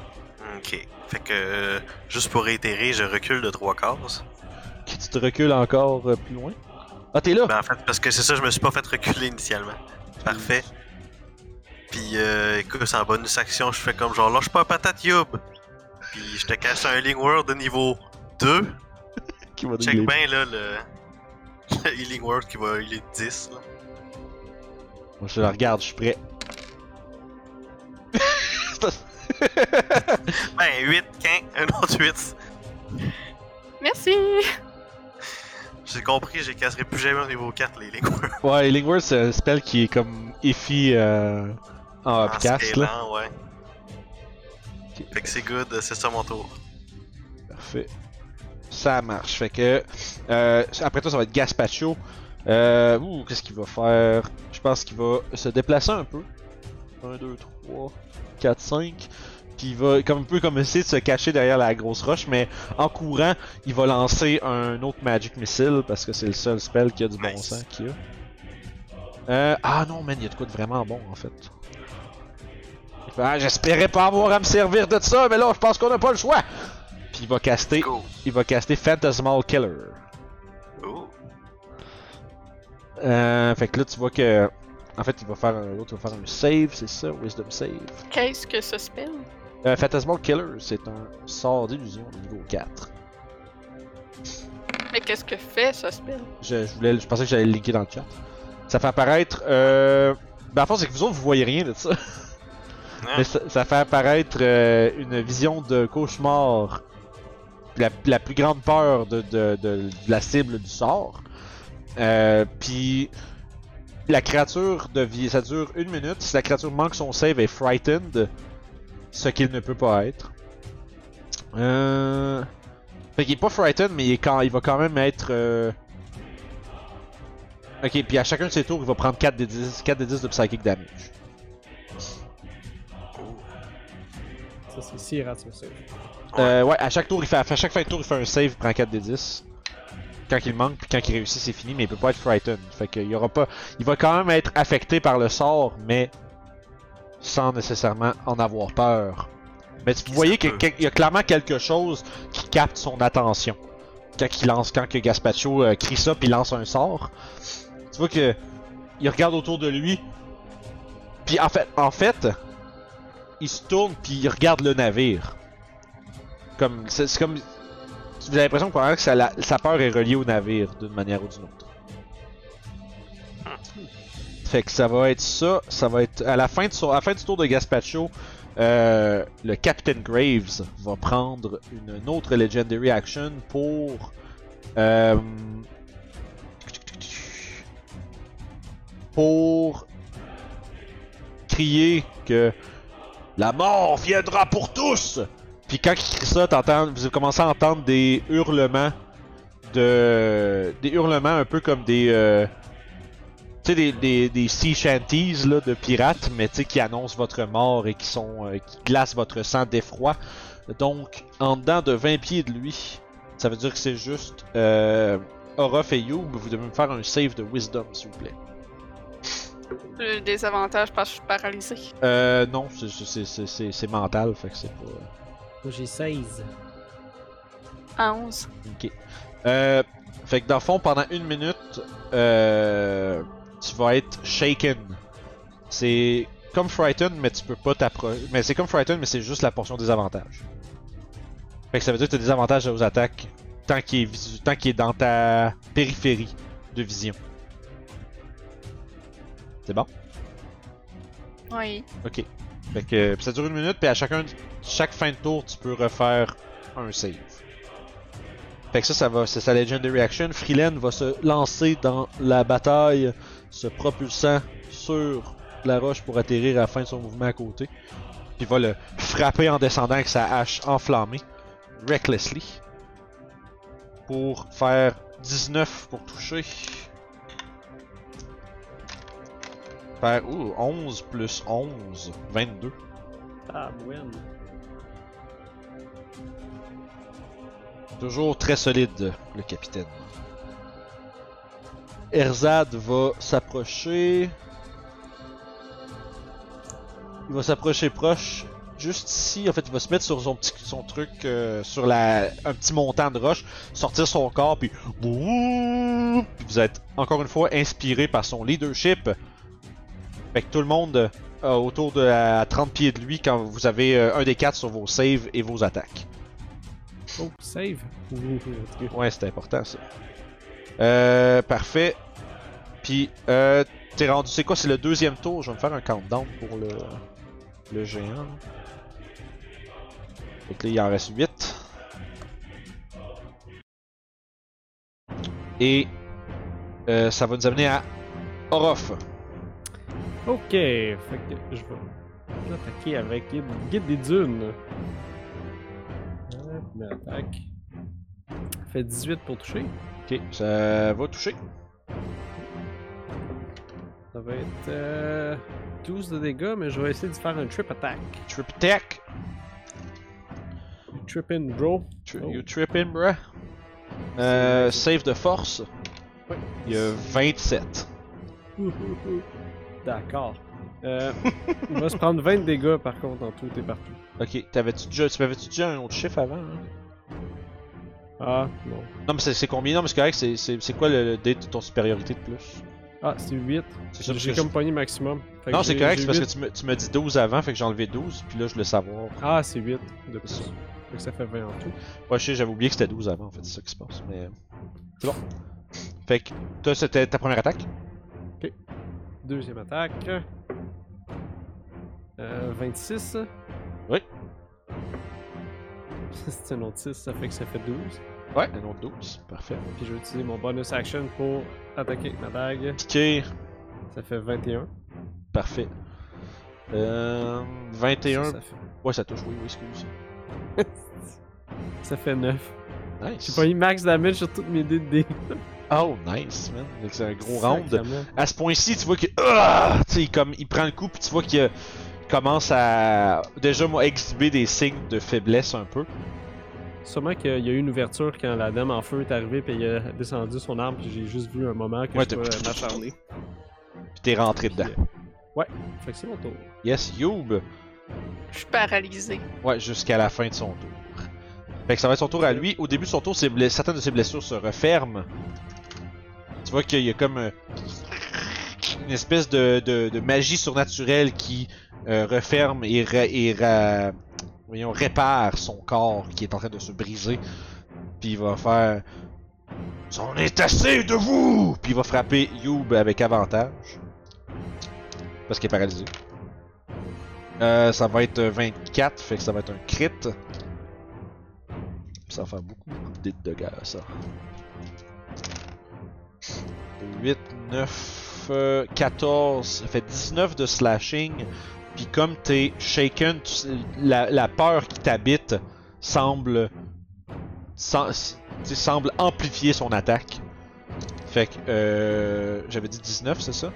Ok. Fait que, euh, juste pour réitérer, je recule de 3 cases. Qui tu te recules encore plus loin? Ah, t'es là Ben en fait, parce que c'est ça, je me suis pas fait reculer initialement. Parfait. Puis, euh, écoute, en bonus action, je fais comme genre, lâche pas patate youb. Puis, je te casse un Healing World de niveau 2. Qui va Check bien là le, le Healing World qui va healer 10. Là. Moi, je la regarde, je suis prêt. Ben 8, 15, un autre 8. Merci! J'ai compris, j'ai casserai plus jamais au niveau 4 les Healing World. Ouais, Healing Word, c'est un spell qui est comme effi euh, en upcast, là. ouais. Fait que c'est good, c'est ça mon tour. Parfait. Ça marche. Fait que. Euh, après toi, ça va être Gaspacho. Euh, ouh, qu'est-ce qu'il va faire? Je pense qu'il va se déplacer un peu. 1, 2, 3, 4, 5. Puis il va comme un peu comme essayer de se cacher derrière la grosse roche, mais en courant, il va lancer un autre Magic Missile parce que c'est le seul spell qui a du bon Nice. sens qu'il a. Euh, ah non, man, il y a de quoi de vraiment bon en fait. Il Ah, J'espérais pas avoir à me servir de ça, mais là, je pense qu'on a pas le choix. Puis il va caster, Go. il va caster Phantasmal Killer. Euh, fait que là, tu vois que. En fait, il va faire un, l'autre va faire un save, c'est ça, Wisdom save. Qu'est-ce que ce spell? Euh, Phantasmal Killer, c'est un sort d'illusion de niveau 4. Mais qu'est-ce que fait ce spell? Je, je voulais, je pensais que j'allais le linker dans le chat. Ça fait apparaître. Euh... Ben, en fait, c'est que vous autres, vous voyez rien de ça. Ah, ça, fait apparaître euh, une vision de cauchemar. La, plus grande peur de, la cible du sort. Euh, Puis la créature. Ça dure une minute. Si la créature manque son save est frightened, ce qu'il ne peut pas être. Euh... Fait qu'il est pas frightened, mais il, est va quand même être. euh, Ok, puis à chacun de ses tours, il va prendre 4 des 10, 4 des 10 de psychic damage. Ça, c'est si rate ce save. Euh, ouais, à chaque tour, il fait, à chaque fin de tour, il fait un save, il prend 4 des 10. Quand il manque, puis quand il réussit, c'est fini, mais il peut pas être frightened. Fait qu'il y aura pas. Il va quand même être affecté par le sort, mais sans nécessairement en avoir peur. Mais tu Qui voyez qu'il y a clairement quelque chose qui capte son attention. Quand il lance, quand que Gaspacho euh, crie ça puis lance un sort. Tu vois que il regarde autour de lui. Puis en fait, en fait, il se tourne puis il regarde le navire. Comme c'est comme vous avez l'impression que sa, la- sa peur est reliée au navire d'une manière ou d'une autre. Fait que ça va être ça, ça va être à la fin de son, à la fin du tour de Gaspacho, euh, le Captain Graves va prendre une, une autre Legendary Action pour euh, pour crier que la mort viendra pour tous. Puis quand il crie ça, t'entends, vous commencez à entendre des hurlements de, des hurlements un peu comme des, euh, tu sais des, des, sea shanties de pirates, mais tu sais qui annoncent votre mort et qui sont, euh, qui glacent votre sang d'effroi. Donc en dedans de 20 pieds de lui, ça veut dire que c'est juste euh, et vous devez me faire un save de Wisdom s'il vous plaît. J'ai des avantages parce que je suis paralysé. Euh, non, c'est- mental, fait que c'est pas. Moi j'ai 16. À 11. Ok. Euh, fait que dans le fond, pendant une minute, euh, tu vas être shaken. C'est comme Frighten, mais tu peux pas t'approcher. Mais c'est comme Frighten, mais c'est juste la portion des avantages. Fait que ça veut dire que tu as des avantages aux attaques tant qu'il est, visu- tant qu'il est dans ta périphérie de vision. C'est bon? Oui. Ok. Fait que puis ça dure une minute, puis à chacun, chaque fin de tour, tu peux refaire un save. Fait que ça, ça va, c'est sa Legendary Action. Freeland va se lancer dans la bataille, se propulsant sur la roche pour atterrir à la fin de son mouvement à côté. Puis il va le frapper en descendant avec sa hache enflammée, recklessly, pour faire 19 pour toucher. Faire ouh, 11 plus 11, 22. Ah, bueno. Toujours très solide, le capitaine. Erzad va s'approcher. Il va s'approcher proche. Juste ici, en fait, il va se mettre sur son petit son truc, euh, sur la, un petit montant de roche, sortir son corps, puis vous êtes encore une fois inspiré par son leadership. Fait que tout le monde euh, autour de à 30 pieds de lui quand vous avez euh, un des quatre sur vos saves et vos attaques. Oh, save. Ouais, c'est important ça. Euh, parfait. Puis, euh, t'es rendu. C'est quoi C'est le deuxième tour? Je vais me faire un countdown pour le, le géant. Fait que là, il en reste 8. Et euh, ça va nous amener à Orof. Ok, fait que je vais l'attaquer avec guide, guide des dunes. Première attaque. Fait 18 pour toucher. Ok, ça va toucher. Ça va être euh, 12 de dégâts, mais je vais essayer de faire un trip attack. Trip attack. Trip in, bro. Tri- Oh. You tripping, bruh. Euh, save de force. Il y a 27. D'accord. Euh, il va se prendre 20 de dégâts par contre en tout et partout. Ok, t'avais-tu déjà, tu déjà un autre chiffre avant? Hein? Ah, non. Non, mais c'est combien? Non, mais c'est correct, c'est- quoi le, le date de ton supériorité de plus? Ah, c'est 8. C'est ça, parce J'ai comme pogné maximum. Fait Non, c'est correct, c'est parce que tu me, tu m'as dit 12 avant, fait que j'ai enlevé 12, puis là je voulais savoir. Ah, c'est 8 de plus. Fait que ça fait 20 en tout. Ouais, je sais, j'avais oublié que c'était 12 avant, en fait, c'est ça qui se passe, mais. C'est bon. Fait que, toi, c'était ta première attaque? Deuxième attaque. Euh, 26. Oui. c'est un autre 6, ça fait que ça fait 12. Ouais, un autre 12, parfait. Puis je vais utiliser mon bonus action pour attaquer avec ma dague. Piqué, Ça fait 21. parfait. Euh. 21. Ça, ça fait... Ouais, ça touche, oui, oui, excuse. ça fait 9. J'ai Nice. pas eu max damage sur toutes mes dés de dés. Oh, nice, man. Fait que C'est un gros round. À ce point-ci, tu vois que. Ah! Tu sais, il comme, il prend le coup, puis tu vois qu'il euh, commence à. Déjà, moi, exhiber des signes de faiblesse un peu. Sûrement qu'il y a eu une ouverture quand la dame en feu est arrivée puis il a descendu son arme puis j'ai juste vu un moment que Ouais, je peux m'acharner. Puis t'es rentré dedans. Euh, Ouais, fait que c'est mon tour. Yes, Youb. Je suis paralysé. Ouais, jusqu'à la fin de son tour. Fait que ça va être son tour à lui. Au début de son tour, certaines de ses blessures se referment. Tu vois qu'il y a comme euh, une espèce de, magie surnaturelle qui euh, referme et, ra- répare son corps qui est en train de se briser. Puis il va faire. C'en est assez de vous! Puis il va frapper Youb avec avantage. Parce qu'il est paralysé. Euh, ça va être 24, fait que ça va être un crit. Ça va faire beaucoup, beaucoup de dégâts, ça. 8, 9, euh, 14, ça fait 19 de slashing. Puis comme t'es shaken, tu la, la peur qui t'habite semble amplifier son attaque. Fait que, euh, j'avais dit 19, c'est ça?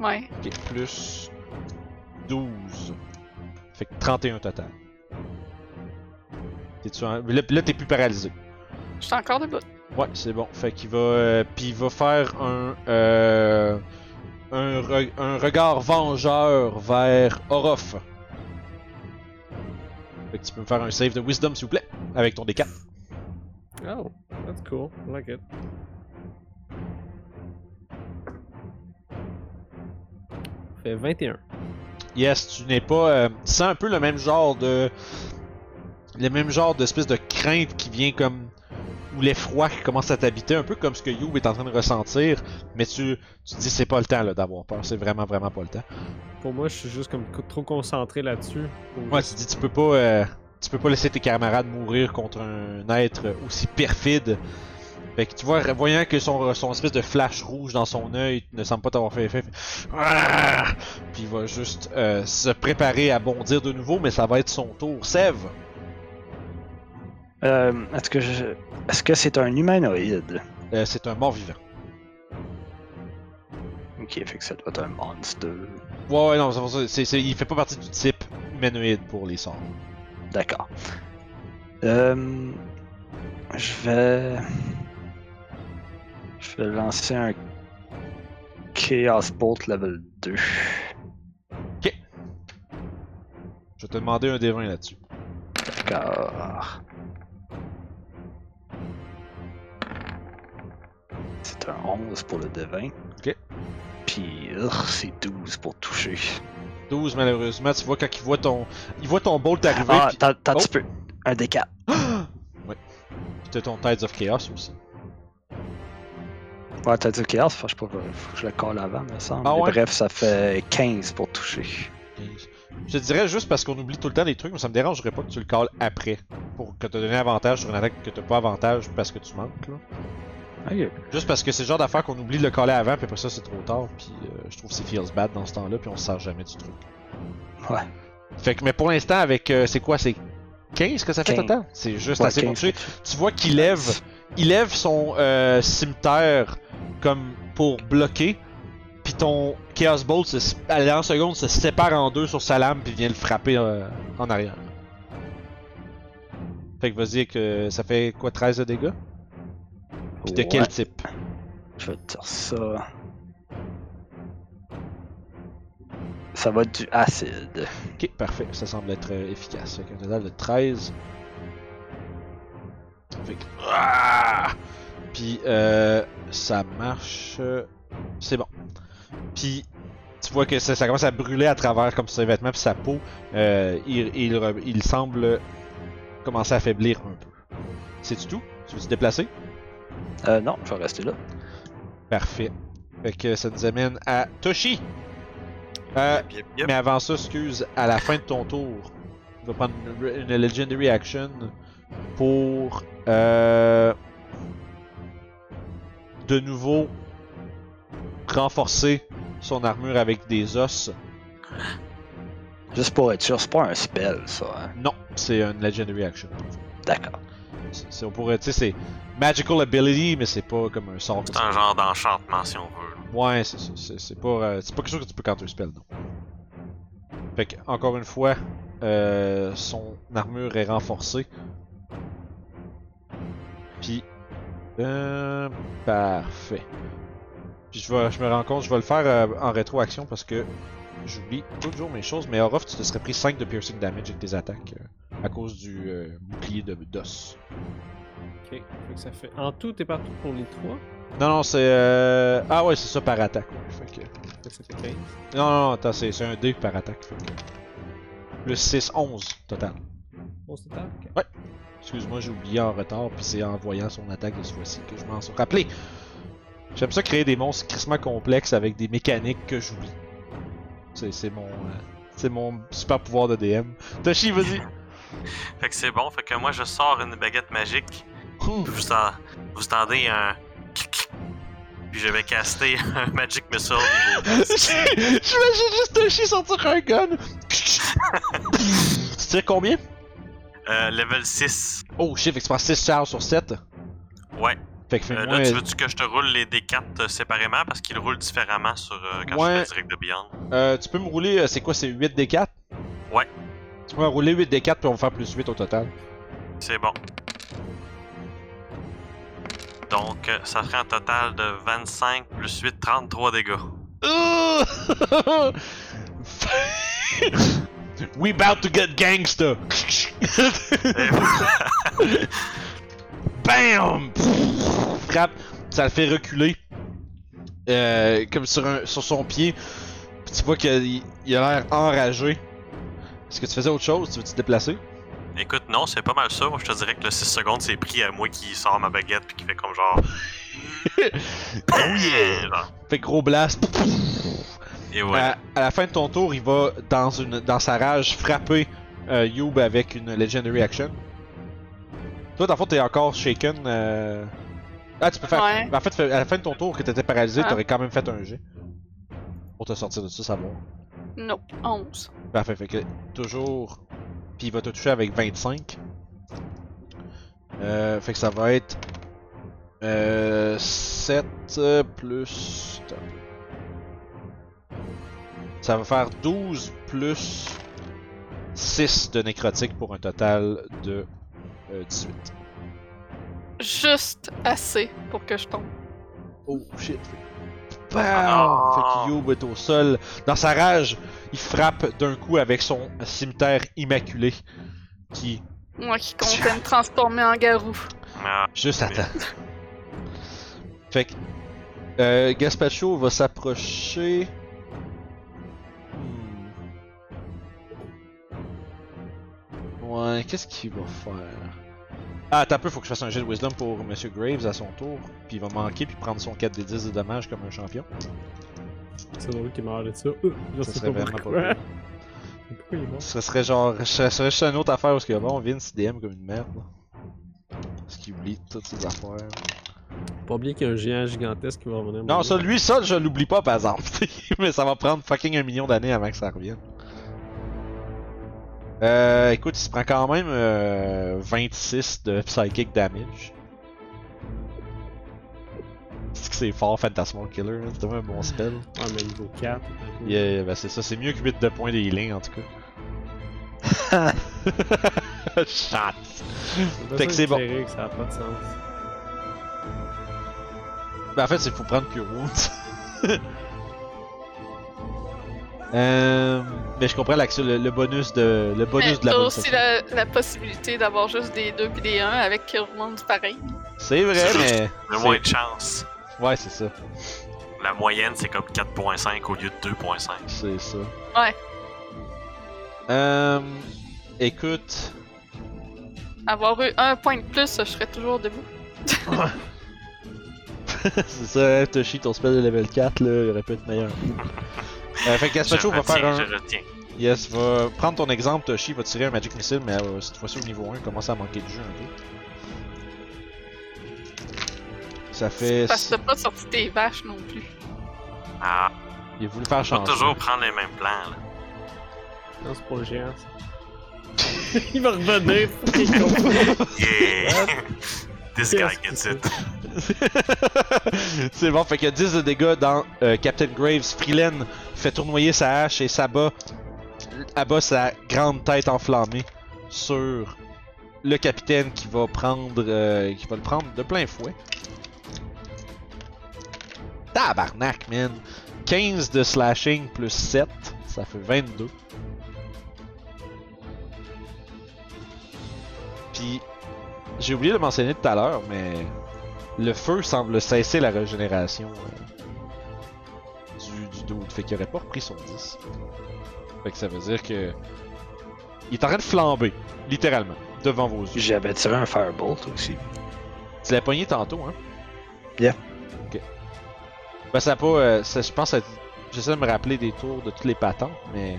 Ouais. Ok, plus 12. Fait que 31 total. T'es-tu en- Là, là, t'es plus paralysé. Je suis encore debout. Ouais, c'est bon. Fait qu'il va. euh, Puis il va faire un. Euh, un, re- un regard vengeur vers Orof. Fait que tu peux me faire un save de wisdom, s'il vous plaît, avec ton D4. Oh, that's cool. I like it. Fait 21. Yes, tu n'es pas. euh, tu sens un peu le même genre de. Le même genre d'espèce de crainte qui vient comme. Ou l'effroi qui commence à t'habiter, un peu comme ce que Youb est en train de ressentir. Mais tu, tu te dis, c'est pas le temps là, d'avoir peur. C'est vraiment, vraiment pas le temps. Pour moi, je suis juste comme co- trop concentré là-dessus. pour Ouais, tu te dis, tu peux pas. euh, tu peux pas laisser tes camarades mourir contre un être aussi perfide. Fait que tu vois, voyant que son, son espèce de flash rouge dans son œil ne semble pas t'avoir fait effet, fait, Ah! puis il va juste euh, se préparer à bondir de nouveau, mais ça va être son tour. Sève! Euh, est-ce que je... est-ce que c'est un humanoïde? Euh, c'est un mort vivant. Ok, fait que ça doit être un monstre. Ouais, ouais, non, c'est pour ça, c'est- c'est- il fait pas partie du type humanoïde pour les sorts. D'accord. Euh, je vais. Je vais lancer un Chaos Bolt level 2. Je vais te demander un D20 là-dessus. D'accord. 11 pour le D20. Ok. Puis c'est 12 pour toucher. 12, malheureusement, tu vois quand il voit ton, il voit ton bolt arriver, Ah, puis t'as Oh. petit peu. Un D4. puis t'as ton Tides of Chaos aussi. Ouais, t'as dit Chaos, faut que je faut que je le colle avant, me semble. Ah ouais? Bref, ça fait 15 pour toucher. 15. Je te dirais juste parce qu'on oublie tout le temps des trucs, mais ça me dérangerait pas que tu le calls après. Pour que te donner avantage sur une attaque que t'as pas avantage parce que tu manques là. Juste parce que c'est le genre d'affaire qu'on oublie de le caller avant, puis après ça c'est trop tard, puis euh, je trouve que c'est feels bad dans ce temps-là, puis on se sert jamais du truc. Ouais. Fait que, mais pour l'instant, avec. euh, c'est quoi C'est 15 que ça fait 15. total? C'est juste Ouais, assez pour 15 tuer. Tu vois qu'il lève, il lève son euh, cimetière comme pour bloquer, puis ton Chaos Bolt, se, à la seconde, se sépare en deux sur sa lame, puis vient le frapper euh, en arrière. Fait que vas-y, que ça fait quoi 13 de dégâts? Puis de Ouais, quel type? Je vais te dire ça. Ça va être du acide. Ok, parfait, ça semble être euh, efficace. Fait qu'un total de 13. Fait que. Ah! Puis, euh, ça marche. C'est bon. Puis, tu vois que ça, ça commence à brûler à travers comme ses vêtements puis sa peau. Euh, il, il, semble commencer à affaiblir un peu. C'est tout? Tu veux te déplacer? Euh, non, je vais rester là. Parfait. Fait que ça nous amène à Toshi. Euh, Yep, yep, yep. Mais avant ça, excuse, à la fin de ton tour, tu vas prendre une, une Legendary Action pour euh, de nouveau renforcer son armure avec des os. Juste pour être sûr, c'est pas un spell, ça. Hein? Non, c'est une Legendary Action. D'accord. On pourrait, tu sais, c'est Magical Ability, mais c'est pas comme un sort. C'est un genre d'enchantement si on veut. Ouais, c'est ça. C'est, c'est pas, euh, c'est pas quelque chose que tu peux counter spell, non. Fait que, encore une fois, euh, son armure est renforcée. Puis, euh, parfait. Puis je, vais, je me rends compte, je vais le faire euh, en rétroaction parce que j'oublie toujours mes choses, mais Orof, tu te serais pris 5 de piercing damage avec tes attaques à cause du bouclier de d'os. Ok. Fait que ça fait. En tout et partout pour les trois. Non, non, c'est. Euh... Ah ouais, c'est ça par attaque. Ouais. Fait que... Ça fait 15. Non, non, non, attends, c'est c'est un dé par attaque. Fait que... Plus 6, 11 total. Bon, c'est total. Ok. Excuse-moi, j'ai oublié en retard, puis c'est en voyant son attaque de ce fois-ci que je m'en suis rappelé. J'aime ça créer des monstres crissement complexes avec des mécaniques que j'oublie. C'est c'est mon. euh, c'est mon super pouvoir de DM. Toshi, vas-y! Fait que c'est bon, fait que moi je sors une baguette magique. Puis vous, en- vous entendez un. Puis je vais caster un Magic Missile niveau 10. J'imagine juste Toshi sortir un gun! tu tires combien? Euh, level 6. Oh shit, fait que tu prends 6 charges sur 7. Ouais. Fait que Euh, là, tu veux-tu que je te roule les D4 euh, séparément? Parce qu'ils roulent différemment sur euh, quand Ouais. je fais direct de Beyond. Euh, tu peux me rouler, euh, c'est quoi, c'est 8 D4? Ouais. Ouais, rouler 8 D4 puis on va faire plus 8 au total. C'est bon. Donc, euh, ça ferait un total de 25 plus 8, 33 dégâts. We about to get gangsta! Et voilà. Bam! Frappe, ça le fait reculer. Euh, comme sur, un, sur son pied. Puis tu vois qu'il il a l'air enragé. Est-ce que tu faisais autre chose? Tu veux te déplacer? Écoute, non, c'est pas mal ça. Moi, je te dirais que le 6 secondes, c'est pris à moi qui sort ma baguette puis qui fait comme genre. Oh yeah! Fait gros blast. Et ouais. À, à la fin de ton tour, il va, dans, une, dans sa rage, frapper euh, Youb avec une Legendary Action. Toi, dans le fond, t'es encore shaken. euh, Ah, tu peux faire. Ouais. En fait, à la fin de ton tour, que t'étais paralysé, Ah. t'aurais quand même fait un jet. Pour te sortir de ça, savoir. Non, 11. Parfait, fait que toujours. Puis il va te toucher avec 25. Euh, fait que ça va être. Euh, 7 euh, plus. Ça va faire 12 plus 6 de nécrotique pour un total de euh, 18. Juste assez pour que je tombe. Oh shit. Ah. Bam! Fait que Youb est au sol. Dans sa rage, il frappe d'un coup avec son cimetière immaculé. Qui Moi qui comptais me transformer en garou. Ah, Juste attends. fait que. Euh, Gaspacho va s'approcher. Hmm. Ouais, qu'est-ce qu'il va faire? Ah, un peu, faut que je fasse un jet de wisdom pour Monsieur Graves à son tour. Puis il va manquer puis prendre son 4 des 10 de dommages comme un champion. C'est drôle qu'il meurt de ça. Euh, je Ça sais serait pas vraiment pourquoi. pas Pourquoi il est mort? Ce serait genre. Ce serait juste une autre affaire parce que bon, Vince DM comme une merde. Parce qu'il oublie toutes ses affaires. Pas oublier qu'il y a un géant gigantesque qui va revenir. Non, ça, lui, ça, je l'oublie pas, par exemple. Mais ça va prendre fucking un million d'années avant que ça revienne. Euh, écoute, il se prend quand même euh, 26 de psychic damage. C'est que c'est fort, Phantasmal Killer, hein, c'est vraiment un bon spell. Ouais, mais niveau 4. Yeah, ben c'est ça, c'est mieux que 8 de points de healing en tout cas. Shot! Fait que c'est bon. Que ça a pas de sens. Ben en fait, c'est faut prendre Cure Wounds. euh, mais je comprends l'action, le, le bonus de le bonus Mais de la t'as bonne aussi la, la possibilité d'avoir juste des 2 puis des 1 avec Killmonger pareil. C'est vrai, mais le moins de chance. ouais, c'est ça, La moyenne, c'est comme 4.5 au lieu de 2.5. c'est ça. Ouais. Euh, écoute, Avoir eu un point de plus, je serais toujours debout. c'est ça, hein, Toshi, ton spell de level 4 là, il aurait pu être meilleur. Euh, fait que Gaspacho va faire un. je retiens. Yes, va prendre ton exemple, Toshi va tirer un Magic Missile, mais euh, cette fois-ci au niveau 1, commence à manquer de jeu un peu. Ça fait. Parce que t'as pas sorti tes vaches non plus. Ah, Il a voulu faire changer. toujours prendre les mêmes plans. Là. Non, c'est pas le géant, ça. il va revenir. Yeah! This guy gets que it. c'est bon, fait qu'il y a 10 de dégâts dans euh, Captain Graves. Freeland fait tournoyer sa hache et s'abat, abat sa grande tête enflammée sur le capitaine qui va prendre, euh, qui va le prendre de plein fouet. Tabarnak, man. 15 de slashing plus 7, Ça fait 22. Puis, j'ai oublié de mentionner tout à l'heure, mais le feu semble cesser la régénération du dude. Fait qu'il aurait pas repris son 10. Fait que ça veut dire que. Il est en train de flamber, littéralement, devant vos yeux. J'avais tiré un Firebolt aussi. Tu l'as pogné tantôt, hein? Yeah. Ok. Ben, ça a pas. euh, ça- je pense que ça- J'essaie de me rappeler des tours de toutes les patentes, mais.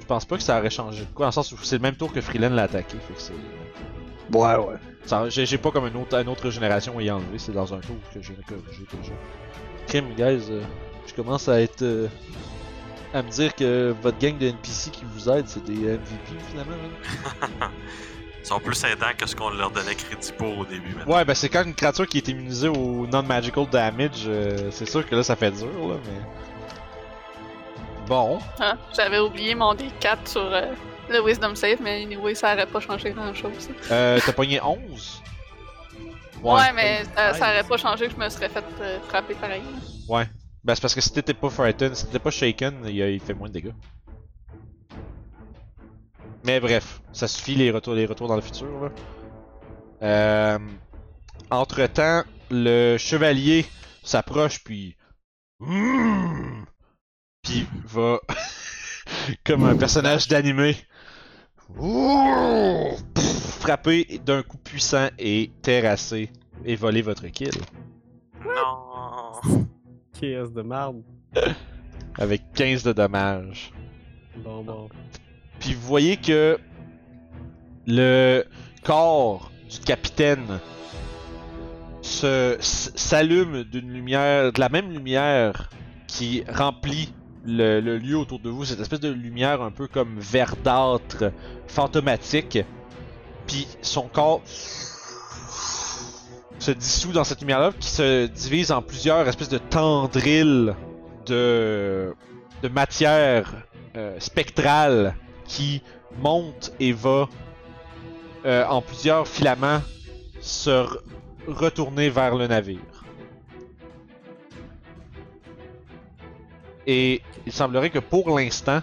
Je pense pas que ça aurait changé de quoi, le sens où c'est le même tour que Freeland l'a attaqué. Fait que c'est. Ouais, ouais. J'ai pas comme une autre, une autre régénération à y enlever, c'est dans un tour que j'ai corrigé déjà. Crime, guys, euh, je commence à être. euh, à me dire que votre gang de NPC qui vous aide, c'est des MVP finalement. hein. Ils sont plus aidants que ce qu'on leur donnait crédit pour au début. maintenant. Ouais, ben c'est quand une créature qui est immunisée au non-magical damage, euh, c'est sûr que là ça fait dur là, mais. Bon, Ah, J'avais oublié mon D4 sur euh, le Wisdom Save, mais anyway, ça aurait pas changé grand chose. euh, t'as pogné 11 Ouais, mais ça, ça aurait pas changé que je me serais fait euh, frapper pareil. Ouais. Ben c'est parce que si t'étais pas frightened, si t'étais pas shaken, il, il fait moins de dégâts. Mais bref, ça suffit les retours, les retours dans le futur là. Euh, entre temps, le chevalier s'approche puis. Puis va. comme un personnage d'animé. Pff, Frapper d'un coup puissant et terrasser et voler votre kill. Non. De marde. Avec 15 de dommages. Bon, bon. Puis vous voyez que le corps du capitaine se s'allume d'une lumière, de la même lumière qui remplit le, lieu autour de vous, cette espèce de lumière un peu comme verdâtre, fantomatique. Puis son corps se dissout dans cette lumière-là, qui se divise en plusieurs espèces de tendrils de, de matière euh, spectrale qui monte et va euh, en plusieurs filaments se re- retourner vers le navire. Et il semblerait que pour l'instant,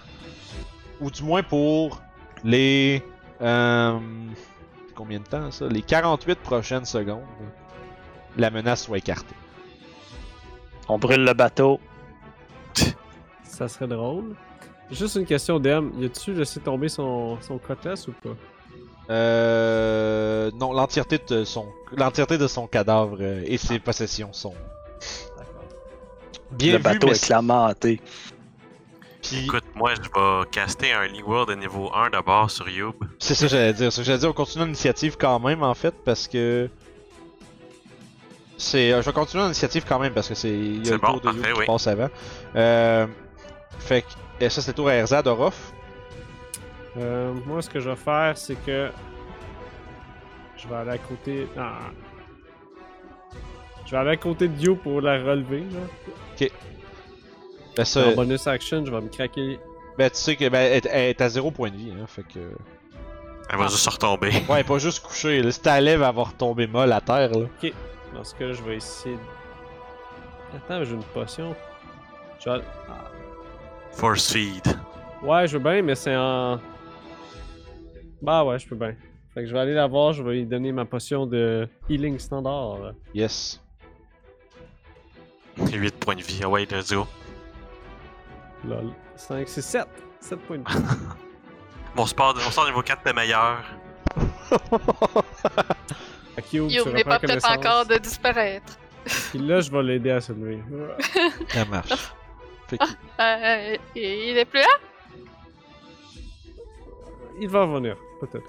ou du moins pour les... euh, combien de temps ça? Les 48 prochaines secondes, la menace soit écartée. On brûle le bateau. Ça serait drôle. Juste une question, Dem. Y a-tu laissé tomber son, son cutlass ou pas? Euh, non, l'entièreté de son, l'entièreté de son cadavre et ses possessions sont bien le bateau mais est puis- Écoute, moi, je vais caster un League World de niveau 1 d'abord sur Youb. c'est ça que j'allais dire. C'est ça que j'allais dire, on continue l'initiative quand même en fait parce que c'est, euh, je vais continuer l'initiative quand même parce que c'est, il y a C'est le bon, tour de You parfait, qui oui. passe avant. Euh, fait que et ça c'est le tour à Erzad, Orof. Euh, moi, ce que je vais faire, c'est que. Je vais aller à côté. Ah. Je vais aller à côté de You pour la relever. Là. Ben, ça, En bonus action, je vais me craquer. ben tu sais que ben, elle, est- elle est à zéro point de vie, hein, fait que. Elle va juste retomber. Ouais, pas juste coucher. Là, si ta lèvre elle va retomber molle à terre là. Dans ce je vais essayer. de- Attends, j'ai une potion. Je vais... ah. Force feed. Ouais, je veux bien, mais c'est en. Bah ouais, je peux bien. Fait que je vais aller la voir, je vais lui donner ma potion de healing standard. Yes. 8 points de vie. Ah ouais, let's go. Lol. 5, c'est 7. 7 points de vie. Mon sport, mon sport niveau 4 est meilleur. Tu Youb n'est pas peut-être encore de disparaître. Puis là, je vais l'aider à se lever. Ça marche. Fait que- Euh, il est plus là? Il va revenir, peut-être.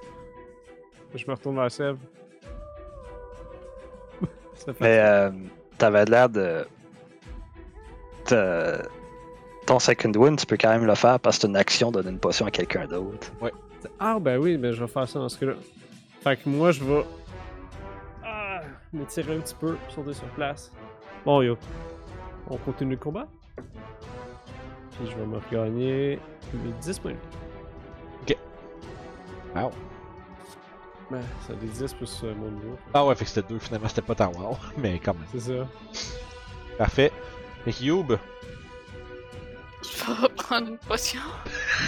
Je me retourne vers fait- Mais euh, t'avais l'air de. Te- Ton second win, tu peux quand même le faire parce que c'est une action de donner une potion à quelqu'un d'autre. Ah, ben oui, mais je vais faire ça dans ce cas-là. Fait que moi, je vais. Ah, m'étirer un petit peu, sauter sur place. Bon, yo. On continue le combat. Puis je vais me regagner les 10 points vie. Wow. Ben, ça des 10 plus euh, mon niveau. Ah ouais, fait que c'était deux finalement, c'était pas tant wow, mais quand même. C'est ça. Parfait. Que Youb, Je vais prendre une potion.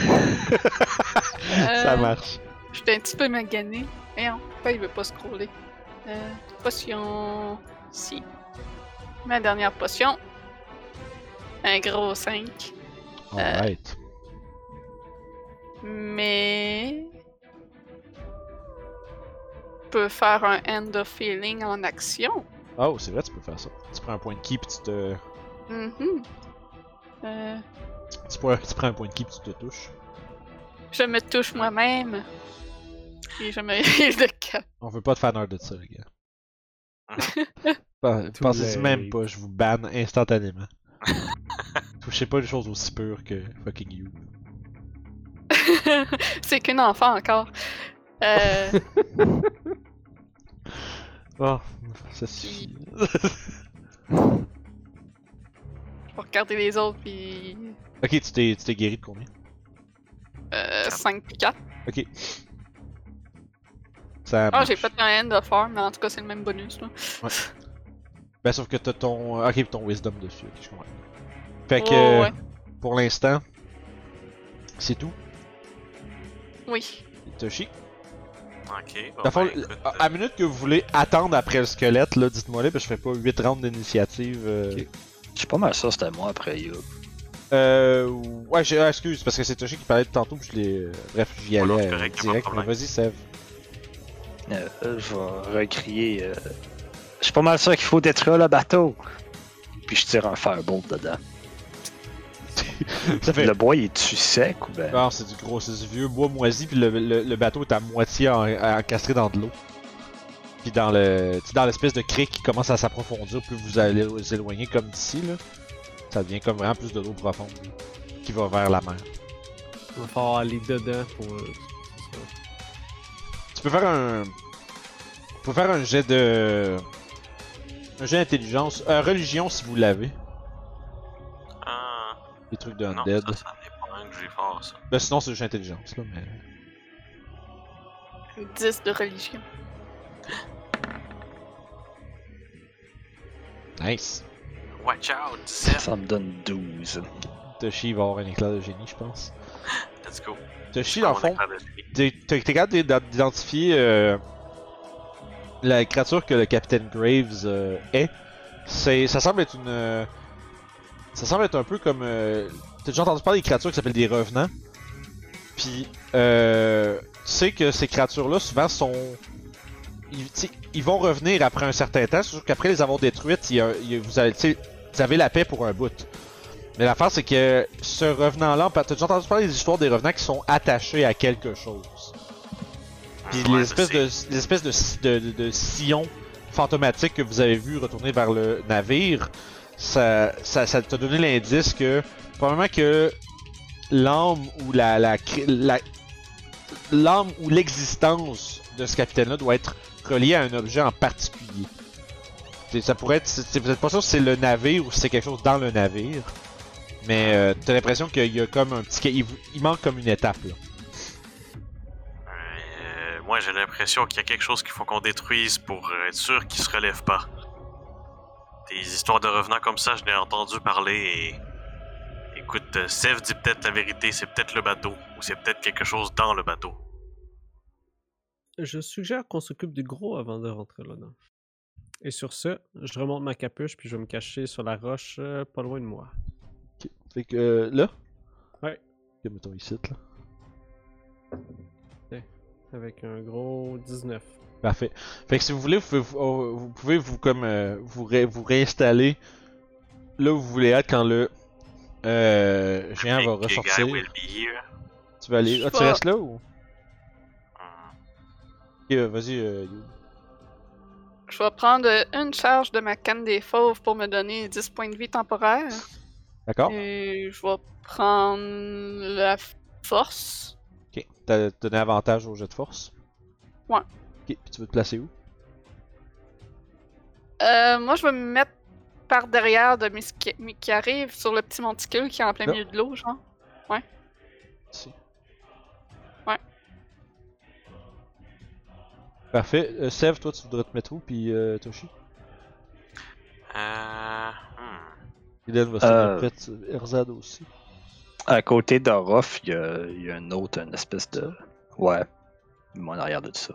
Ça Euh, marche. Je suis un petit peu magané. Voyons, pourquoi il veut pas scroller? Euh, potion. Si. Ma dernière potion. Un gros 5. Alright. Mais. Je peux faire un end of feeling en action. Oh, c'est vrai, tu peux faire ça. Tu prends un point de ki puis tu te. Mhm. Euh, Tu prends, tu prends un point de ki puis tu te touches. je me touche moi-même. Et je me heal de 4. On veut pas de fan art de ça, les gars. Pensez-y même pas, je vous banne instantanément. Touchez pas des choses aussi pures que fucking you. C'est qu'un enfant encore. Euh, Oh, ça suffit. Je vais regarder les autres, puis. ok, tu t'es, tu t'es guéri de combien? Euh, 5 puis 4. Ok. Ça Ah, marche. j'ai fait un end of farm, mais en tout cas, c'est le même bonus. Là. Ben, sauf que t'as ton. Ok, ton wisdom dessus, ok, je comprends. Fait que, Oh, ouais. pour l'instant, c'est tout? Oui. Toshi? Ok. Bon, Dans le fond, ben, écoute, à, minute que vous voulez attendre après le squelette, là, dites-moi là, parce que je fais pas 8 rounds d'initiative. Euh... Ok. Je suis pas mal sûr que c'était moi après Youb. euh ouais, j'ai- ah, excuse, parce que c'est Toshi qui parlait de tantôt, puis je l'ai. Bref, j'y non, allais c'est euh, correct, y a pas de direct. Mais problème. vas-y, Sev. Euh, euh, je vais recrier. euh, Je suis pas mal sûr qu'il faut détruire le bateau. Puis je tire un firebolt dedans. Ça fait. Le bois, il est-tu sec ou ben. Ah, c'est du gros, c'est du vieux bois moisi, puis le, le, le bateau est à moitié en- encastré dans de l'eau. Puis dans le, dans l'espèce de crique qui commence à s'approfondir, plus vous allez vous éloigner comme d'ici là, ça devient comme vraiment plus de l'eau profonde qui va vers la mer. On va falloir aller dedans pour. euh. Tu peux faire un, tu peux faire un jet de, un jet d'intelligence, euh, religion si vous l'avez, Ah, des trucs de non, undead. ça, ça n'est pas un que j'ai fort, ça. Ben, sinon c'est le jet d'intelligence là, mais. 10 de religion. Nice. Watch out, 17. Ça me donne 12. Toshi va avoir un éclat de génie, je pense. Let's go. Toshi, dans le fond. T'es capable d'id- d'identifier euh, la créature que le Capitaine Graves euh, est. Ça semble être une, euh, ça semble être un peu comme, euh, t'as déjà entendu parler des créatures qui s'appellent des revenants? Puis, euh, tu sais que ces créatures-là souvent sont, ils, tu sais, ils vont revenir après un certain temps. Sauf qu'après les avoir détruites, il y a- il y a- vous, avez, vous la paix pour un bout. Mais l'affaire, c'est que ce revenant-là, t'as déjà entendu parler des histoires des revenants qui sont attachés à quelque chose? Puis Ouais, les je espèces sais. de, les espèces de, de, sillons fantomatiques que vous avez vu retourner vers le navire, ça, ça, ça t'a donné l'indice que probablement que l'âme ou la, la- l'âme ou l'existence de ce capitaine-là doit être reliée à un objet en particulier. Ça pourrait être, c'est- pas sûr si c'est le navire ou si c'est quelque chose dans le navire, mais euh, t'as l'impression qu'il y a comme un petit, il, manque comme une étape là. Euh, moi, j'ai l'impression qu'il y a quelque chose qu'il faut qu'on détruise pour être sûr qu'il se relève pas. Des histoires de revenants comme ça, je n'ai entendu parler et. Écoute, euh, Sev dit peut-être la vérité, c'est peut-être le bateau, ou c'est peut-être quelque chose dans le bateau. Je suggère qu'on s'occupe du gros avant de rentrer là-dedans. Et sur ce, je remonte ma capuche puis je vais me cacher sur la roche euh, pas loin de moi. Ok. Fait que euh, là? Ouais. Ok, mettons ici là. Avec un gros 19. Parfait. Fait que si vous voulez, vous pouvez vous, oh, vous, pouvez vous comme euh, vous, ré- vous réinstaller là où vous voulez être quand le euh, géant va ressortir. Tu vas aller. Ah, tu restes là ou? Euh, vas-y. Euh. Je vais prendre une charge de ma canne des fauves pour me donner 10 points de vie temporaires. D'accord. Et je vais prendre la force. Ok. T'as donné avantage au jet de force? Ouais. Ok. Puis tu veux te placer où? Euh, moi, je vais me mettre par derrière de mes qui, arrive sur le petit monticule qui est en plein Là. milieu de l'eau, genre. Ouais. Parfait. Euh, Sev, toi, tu voudrais te mettre où? Puis euh, Toshi? Euh. hmm. Va se Euh. mettre. Erzad aussi. À côté d'Orof, il y a, il y a un autre, une espèce de. Ouais. Moi, en arrière de ça.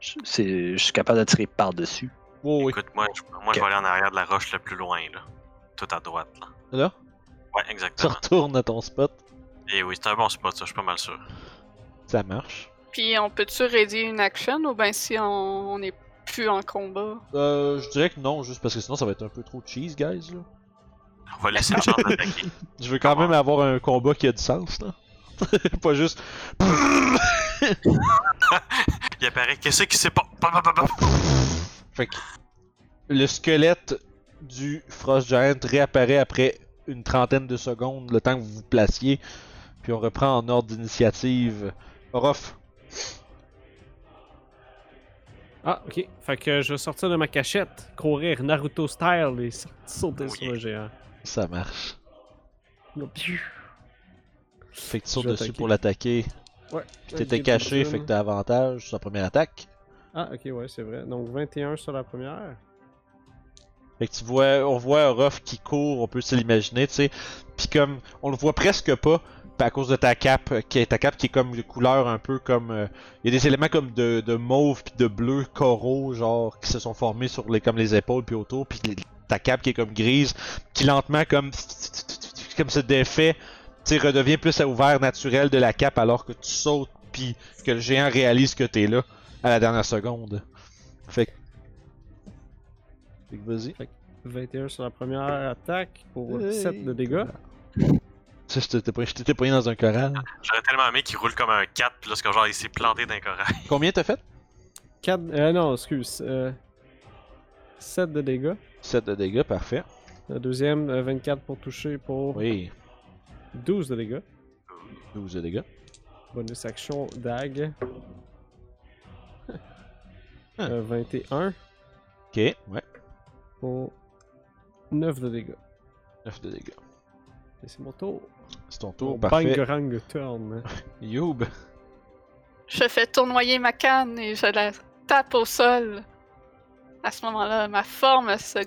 Je, c'est- je suis capable de tirer par-dessus. Oh, oui. Écoute, moi, je, moi je vais aller en arrière de la roche le plus loin, là. Tout à droite, là. Là, Ouais, tu exactement. retournes à ton spot. Et oui, c'est un bon spot, ça, je suis pas mal sûr. Ça marche. Puis on peut-tu ready une action ou ben si on, on est plus en combat? Euh, je dirais que non, juste parce que sinon ça va être un peu trop cheese, guys. Là. On va laisser le chance d'attaquer. Je veux quand même avoir un combat qui a du sens, là. pas juste. Il apparaît, qu'est-ce qui s'est pas. pa- pa- pa- pa- Fait que le squelette du Frost Giant réapparaît après une trentaine de secondes, le temps que vous vous placiez. Puis on reprend en ordre d'initiative. Orof, Ah, ok. Fait que je vais sortir de ma cachette, courir Naruto style et sa- sauter Oh sur le géant. ça marche. Fait que tu sautes dessus pour l'attaquer. Ouais. Puis t'étais caché, fait que t'as avantage sur sa première attaque. Ah, ok, ouais, c'est vrai. Donc 21 sur la première. Fait que tu vois, on voit Orof qui court, on peut se l'imaginer, tu sais. Puis comme, on le voit presque pas, à cause de ta cape, euh, qui est ta cape qui est comme de couleur un peu comme, euh, il y a des éléments comme de, de mauve puis de bleu coraux, genre qui se sont formés sur les comme les épaules puis autour, puis ta cape qui est comme grise, qui lentement comme, comme se défait, tu sais, redevient plus à ouvert naturel de la cape alors que tu sautes puis que le géant réalise que t'es là à la dernière seconde. Fait que, fait que vas-y. 21 sur la première attaque pour Hey. 7 de dégâts. Tu sais, je t'étais pas- poigné dans un corral. J'aurais tellement aimé qu'il roule comme un 4, pis là, c'est comme genre, il s'est planté dans un corail. Combien t'as fait? 4. Euh, non, excuse. Euh, 7 de dégâts. 7 de dégâts, parfait. Le deuxième, euh, 24 pour toucher pour Oui, 12 de dégâts. 12 de dégâts. Bonus action dag. Ah. Euh, 21 Ok, ouais. pour 9 de dégâts. 9 de dégâts. Et c'est mon tour. C'est ton tour, Mon parfait. Bangarang turn. Youb. Je fais tournoyer ma canne et je la tape au sol. À ce moment-là, ma forme se,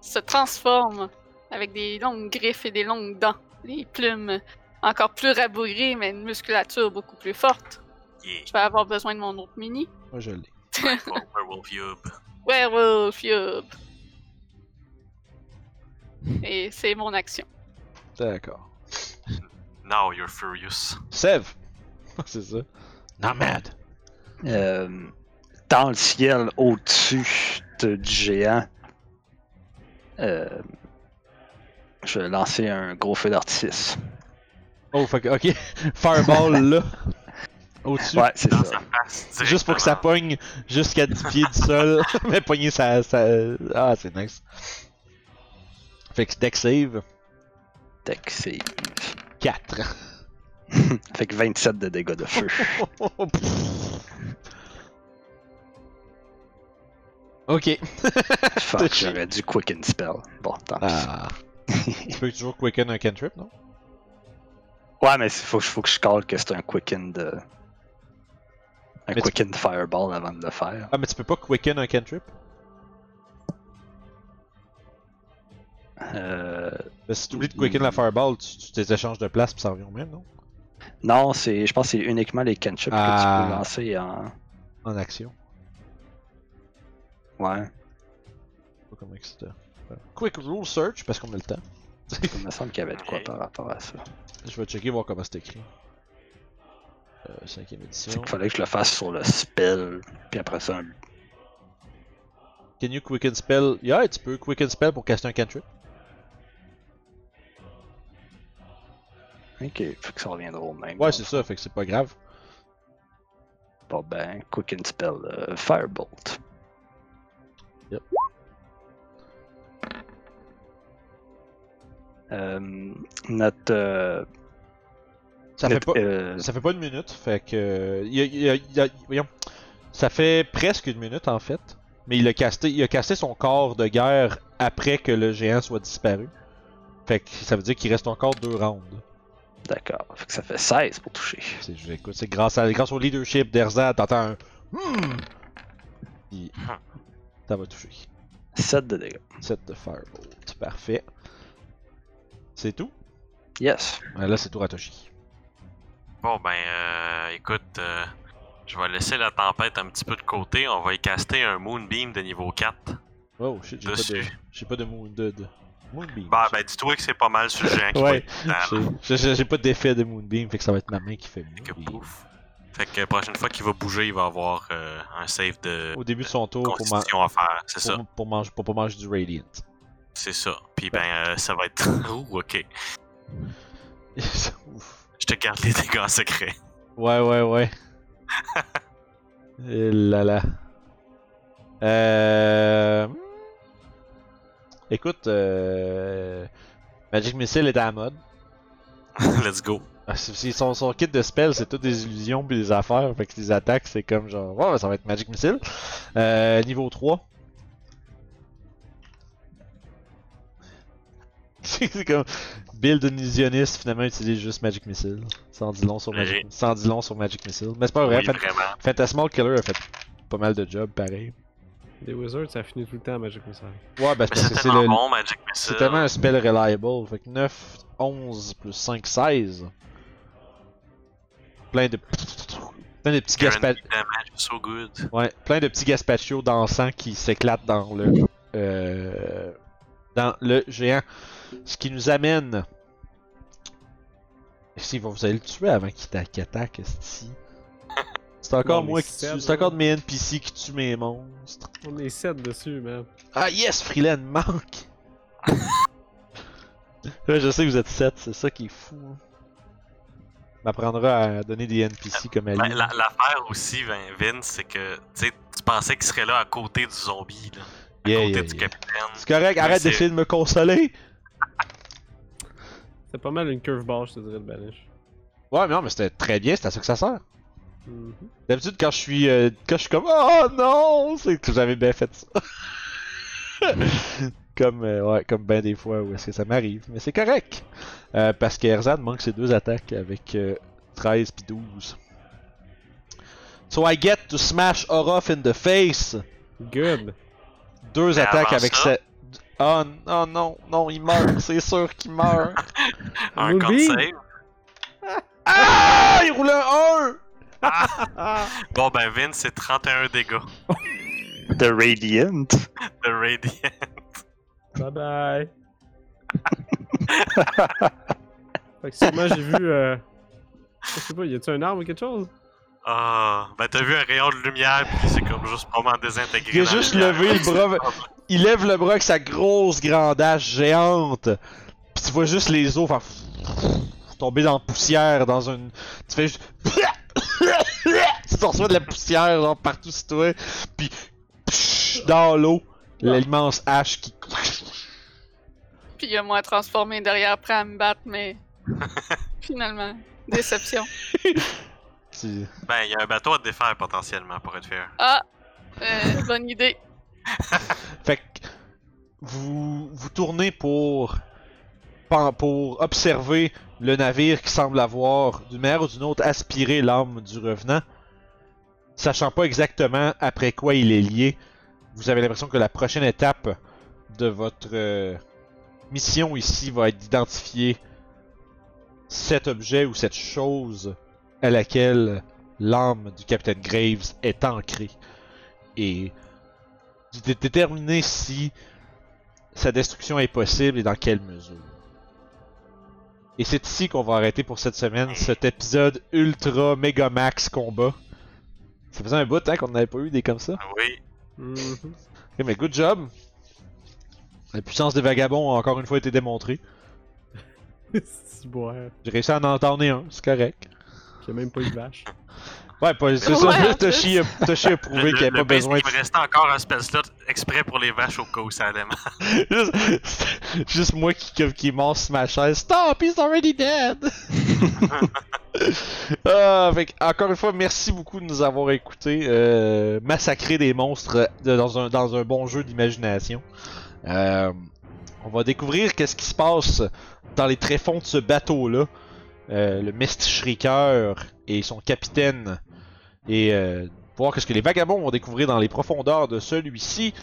se transforme avec des longues griffes et des longues dents. Des plumes encore plus rabougries, mais une musculature beaucoup plus forte. Yeah. Je vais avoir besoin de mon autre mini. Moi, je l'ai. Werewolf Yub. Werewolf Yub. Et c'est mon action. D'accord. Now you're furious. Sève. C'est ça. Nomad. Euh, dans le ciel, au-dessus de- du géant, euh, je vais lancer un gros feu d'artifice. Oh, fuck, ok. Fireball là. Au-dessus. Ouais, c'est ça. sa face. Juste pour que ça pogne jusqu'à 10 pieds du sol. Mais pogner ça, ça. Ah, c'est nice. Fait que deck save. Deck save. 4. Fait que 27 de dégâts de feu. ok. Fuck, j'aurais dû quicken spell. Bon, tant pis. Ah. tu peux toujours quicken un cantrip, non? Ouais, mais il faut, faut que je call que c'est un quicken de. Un Mais quicken fireball avant de le faire. Ah, mais tu peux pas quicken un cantrip? Euh, si tu oublies de quicken la fireball, tu, tu t'échanges de place pis ça revient au même, non? non, c'est, je pense que c'est uniquement les cantrips que Ah. tu peux lancer en. En action. Ouais. Pas comment Quick rule search parce qu'on a le temps. Il me semble qu'il y avait de quoi par rapport à ça. Je vais checker voir comment c'est écrit. Euh, cinquième C'est édition. qu'il fallait que je le fasse sur le spell, puis après ça, Can you quicken spell? Yeah, tu peux quicken spell pour caster un cantrip. Ok, faut que ça reviendra au même. Ouais, c'est ça, fait que c'est pas grave. Bon ben, quicken spell, euh, firebolt. Yep. Euh, notre. euh, Ça fait notre, pas. euh, Ça fait pas une minute, fait que. il y a- il y a- il y a- voyons. Ça fait presque une minute en fait. Mais il a casté, il a casté son corps de guerre après que le géant soit disparu. Fait que ça veut dire qu'il reste encore deux rounds. D'accord, fait que ça fait 16 pour toucher. C'est, je- écoute, c'est grâce, à, grâce au leadership d'Erzad, t'entends un. Hmm. Puis, ça va toucher. 7 de dégâts. 7 de Firebolt. Parfait. C'est tout? Yes. Euh, là, c'est tour à Toshi. Bon, ben, euh, écoute, euh, je vais laisser la tempête un petit peu de côté. On va y caster un Moonbeam de niveau 4. Oh shit, j'ai pas de. J'ai pas de moon. De, de... Moonbeam. Bah, ben, dis-toi que c'est pas mal sur le géant qui Ouais. J'ai- pas d'effet de Moonbeam, fait que ça va être ma main qui fait mieux. Que pouf. Fait que la prochaine fois qu'il va bouger, il va avoir euh, un save de Au début de son tour, pour, ma- constitution à faire. C'est ça. pour, pour manger, pour pas manger du Radiant. C'est ça. Puis ben, euh, ça va être. Ouh, ok. Ouf. Je te garde les dégâts secrets. Ouais, ouais, ouais. Et là là. Euh... Écoute, euh... Magic Missile est à la mode. Let's go. Ah, son, son kit de spells, c'est toutes des illusions puis des affaires. Fait que les attaques, c'est comme genre, ouais, ça va être Magic Missile. Euh, niveau 3. c'est comme build un illusionniste, finalement utilise juste Magic Missile. Sans dit long sur Magic, sans dit long sur Magic Missile. Mais c'est pas vrai, oui. Phantasmal Killer a fait pas mal de jobs pareil. Des Wizards, ça finit tout le temps à Magic Missile. Ouais, ben c'est parce c'est que c'est tellement le. bon, Magic C'est Missile. tellement un spell reliable. Fait que 9, 11 plus 5, 16. Plein de. Plein de petits Guaranteed gaspach... damage, so good. Ouais, plein de petits gaspachos dansants qui s'éclatent dans le. Euh, dans le géant. Ce qui nous amène. Si, vous allez le tuer avant qu'il t'a- qu'il attaque, esti? C'est encore moi qui tue. C'est encore de mes NPC qui tuent mes monstres. On est 7 dessus, man. Ah yes, Freeland manque! Là, je sais que vous êtes 7, c'est ça qui est fou. hein. M'apprendra à donner des NPC comme Ali. Ben, la- L'affaire aussi, Vin- Vince, c'est que tu sais, tu pensais qu'il serait là à côté du zombie, là. À Yeah, côté yeah, du yeah. capitaine. C'est correct, Mais arrête d'essayer de me consoler! C'est pas mal une curveball, je te dirais, de Banish. Ouais, mais non, mais c'était très bien, c'est à ça que ça sert. Mhm. D'habitude, quand je suis euh, quand je suis comme Oh non, c'est que j'avais bien fait ça. comme euh, ouais, comme ben des fois où est-ce que ça m'arrive, mais c'est correct. Euh, parce que manque ses deux attaques avec euh, 13 puis 12. So I get to smash Orof in the face. Good. Deux Mais attaques avec ça- sa... Oh, oh non, non, il meurt, c'est sûr qu'il meurt. Un con Moonbeam. save. Ah! Il roule un 1! Bon, ben, Vince, c'est 31 dégâts The Radiant. de Radiant. Bye bye. fait que sûrement j'ai vu. Euh... Je sais pas, y a-tu un arbre ou quelque chose? Ah, ben, t'as vu un rayon de lumière, puis c'est comme juste mal désintégré. Il a dans la juste lumière. levé le bras. Il lève le bras avec sa grosse grandache géante. Puis tu vois juste les os faire tomber dans la poussière dans une. Tu fais juste. Tu reçois de la poussière genre partout sur toi. Puis dans l'eau, l'immense hache qui. Puis il y a moi transformé derrière prêt à me battre, mais finalement, déception. Tu- Ben, il y a un bateau à défaire potentiellement, pour être fair. Ah, euh, bonne idée. Fait que vous vous tournez pour pour observer le navire qui semble avoir d'une manière ou d'une autre aspiré l'âme du revenant, sachant pas exactement après quoi il est lié. Vous avez l'impression que la prochaine étape de votre euh, mission ici va être d'identifier cet objet ou cette chose à laquelle l'âme du capitaine Graves est ancrée et de déterminer si sa destruction est possible et dans quelle mesure. Et c'est ici qu'on va arrêter pour cette semaine cet épisode ultra méga max combat. Ça faisait un bout hein, qu'on n'avait pas eu des comme ça. Oui. Mhm. Ok, mais good job. La puissance des vagabonds a encore une fois été démontrée. Boire. J'ai réussi à en entendre un, c'est correct. J'ai même pas eu de vache. Ouais, pas, c'est ça, en Toshi a, Toshi a prouvé Le- qu'il n'y avait pas besoin Il me restait encore un spell slot exprès pour les vaches au cas où ça allait mal. juste, juste moi qui, qui, qui est mort sur ma chaise. Stop, he's already dead! Ah, fait encore une fois, merci beaucoup de nous avoir écoutés. Euh, massacrer des monstres de- dans, un, dans un bon jeu d'imagination. Euh, on va découvrir qu'est-ce qui se passe dans les tréfonds de ce bateau-là. Euh, le Mist Shrieker et son capitaine. Et euh, voir qu'est-ce que les vagabonds vont découvrir dans les profondeurs de celui-ci.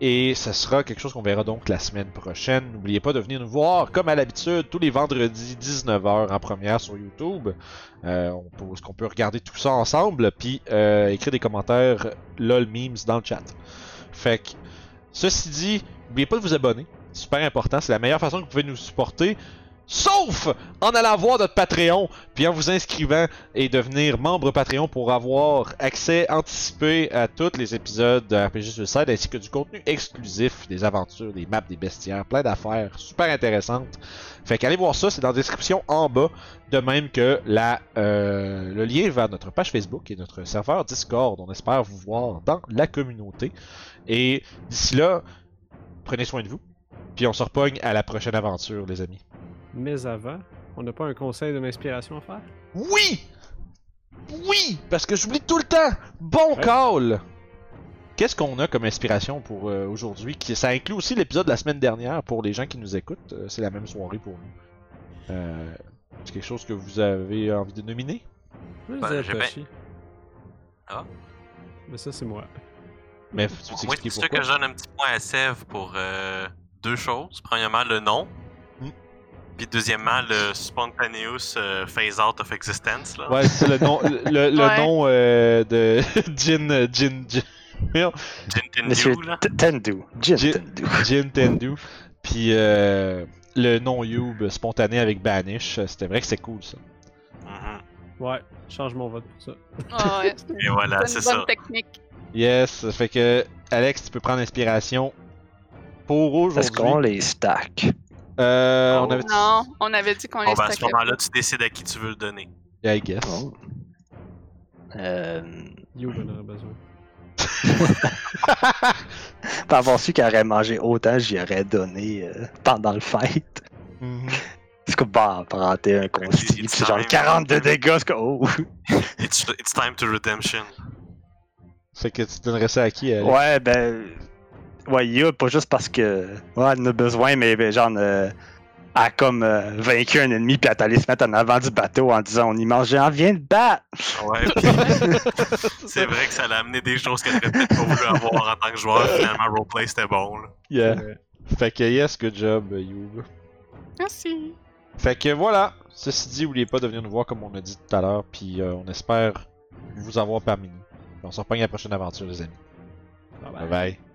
Et ce sera quelque chose qu'on verra donc la semaine prochaine. N'oubliez pas de venir nous voir, comme à l'habitude, tous les vendredis 19h en première sur YouTube. Euh, on qu'on peut regarder tout ça ensemble, puis euh, écrire des commentaires lol memes dans le chat. Fait que, ceci dit, n'oubliez pas de vous abonner. Super important, c'est la meilleure façon que vous pouvez nous supporter. Sauf en allant voir notre Patreon, puis en vous inscrivant et devenir membre Patreon pour avoir accès anticipé à tous les épisodes de RPG Suicide ainsi que du contenu exclusif, des aventures, des maps, des bestiaires, plein d'affaires super intéressantes. Fait qu'allez voir ça, c'est dans la description en bas, de même que euh, le lien vers notre page Facebook et notre serveur Discord. On espère vous voir dans la communauté. Et d'ici là, prenez soin de vous. Puis on se repogne à la prochaine aventure, les amis. Mais avant, on n'a pas un conseil de l'inspiration à faire? Oui! Oui! Parce que j'oublie tout le temps! Bon Ouais. call! Qu'est-ce qu'on a comme inspiration pour euh, aujourd'hui? Qui- Ça inclut aussi l'épisode de la semaine dernière pour les gens qui nous écoutent. Euh, c'est la même soirée pour nous. Euh, c'est quelque chose que vous avez envie de nominer? Ben, j'ai. Ah. Mais ça, c'est moi. Mais tu Moi, t'expliquer c'est sûr pourquoi? que je donne un petit point à Sev pour euh, deux choses. Premièrement, le nom. Puis deuxièmement, le spontaneous euh, phase out of existence. Là. Ouais, c'est le nom, le, le- le Ouais. nom euh, de Jin, euh, Jin, Jin, Jin Monsieur Tendu, là. Tendu. Jin Jin- Tendu. Jin Tendu. Puis euh, le nom Youb spontané avec Banish. C'était vrai que c'est cool ça. Mhm. Ouais, change mon vote pour ça. Ah ouais, Et voilà, c'est ça. technique. Yes, ça fait que Alex, tu peux prendre inspiration pour Est-ce qu'on aujourd'hui. les stack? Euh, on avait Non, on avait dit qu'on Bon, ben, à ce moment-là, tu décides à qui tu veux le donner. I guess. Oh. Euh, You pour avoir su qu'elle aurait mangé autant, j'y aurais donné euh, pendant le fight. Mhm. C'est comme, bah, parenté, un consti, it's c'est genre time. 42 dégâts, c'est comme, oh! It's, it's time to redemption. Fait que tu donnerais ça à qui Alex? Ouais, ben. Ouais, il y a pas juste parce que. Ouais, elle en a besoin, mais ben, genre. euh, elle a comme euh, vaincu un ennemi, puis elle est allée se mettre en avant du bateau en disant On y mange, j'en viens de battre! Ouais, c'est vrai que ça l'a amené des choses qu'elle aurait peut-être pas voulu avoir en tant que joueur. Finalement, roleplay c'était bon. Là. Yeah. Ouais. Fait que yes, good job, Youb. Merci. Fait que voilà. Ceci dit, n'oubliez pas de venir nous voir comme on a dit tout à l'heure. Puis euh, on espère vous avoir parmi nous. On se reprend à la prochaine aventure, les amis. Bye bye. bye. bye.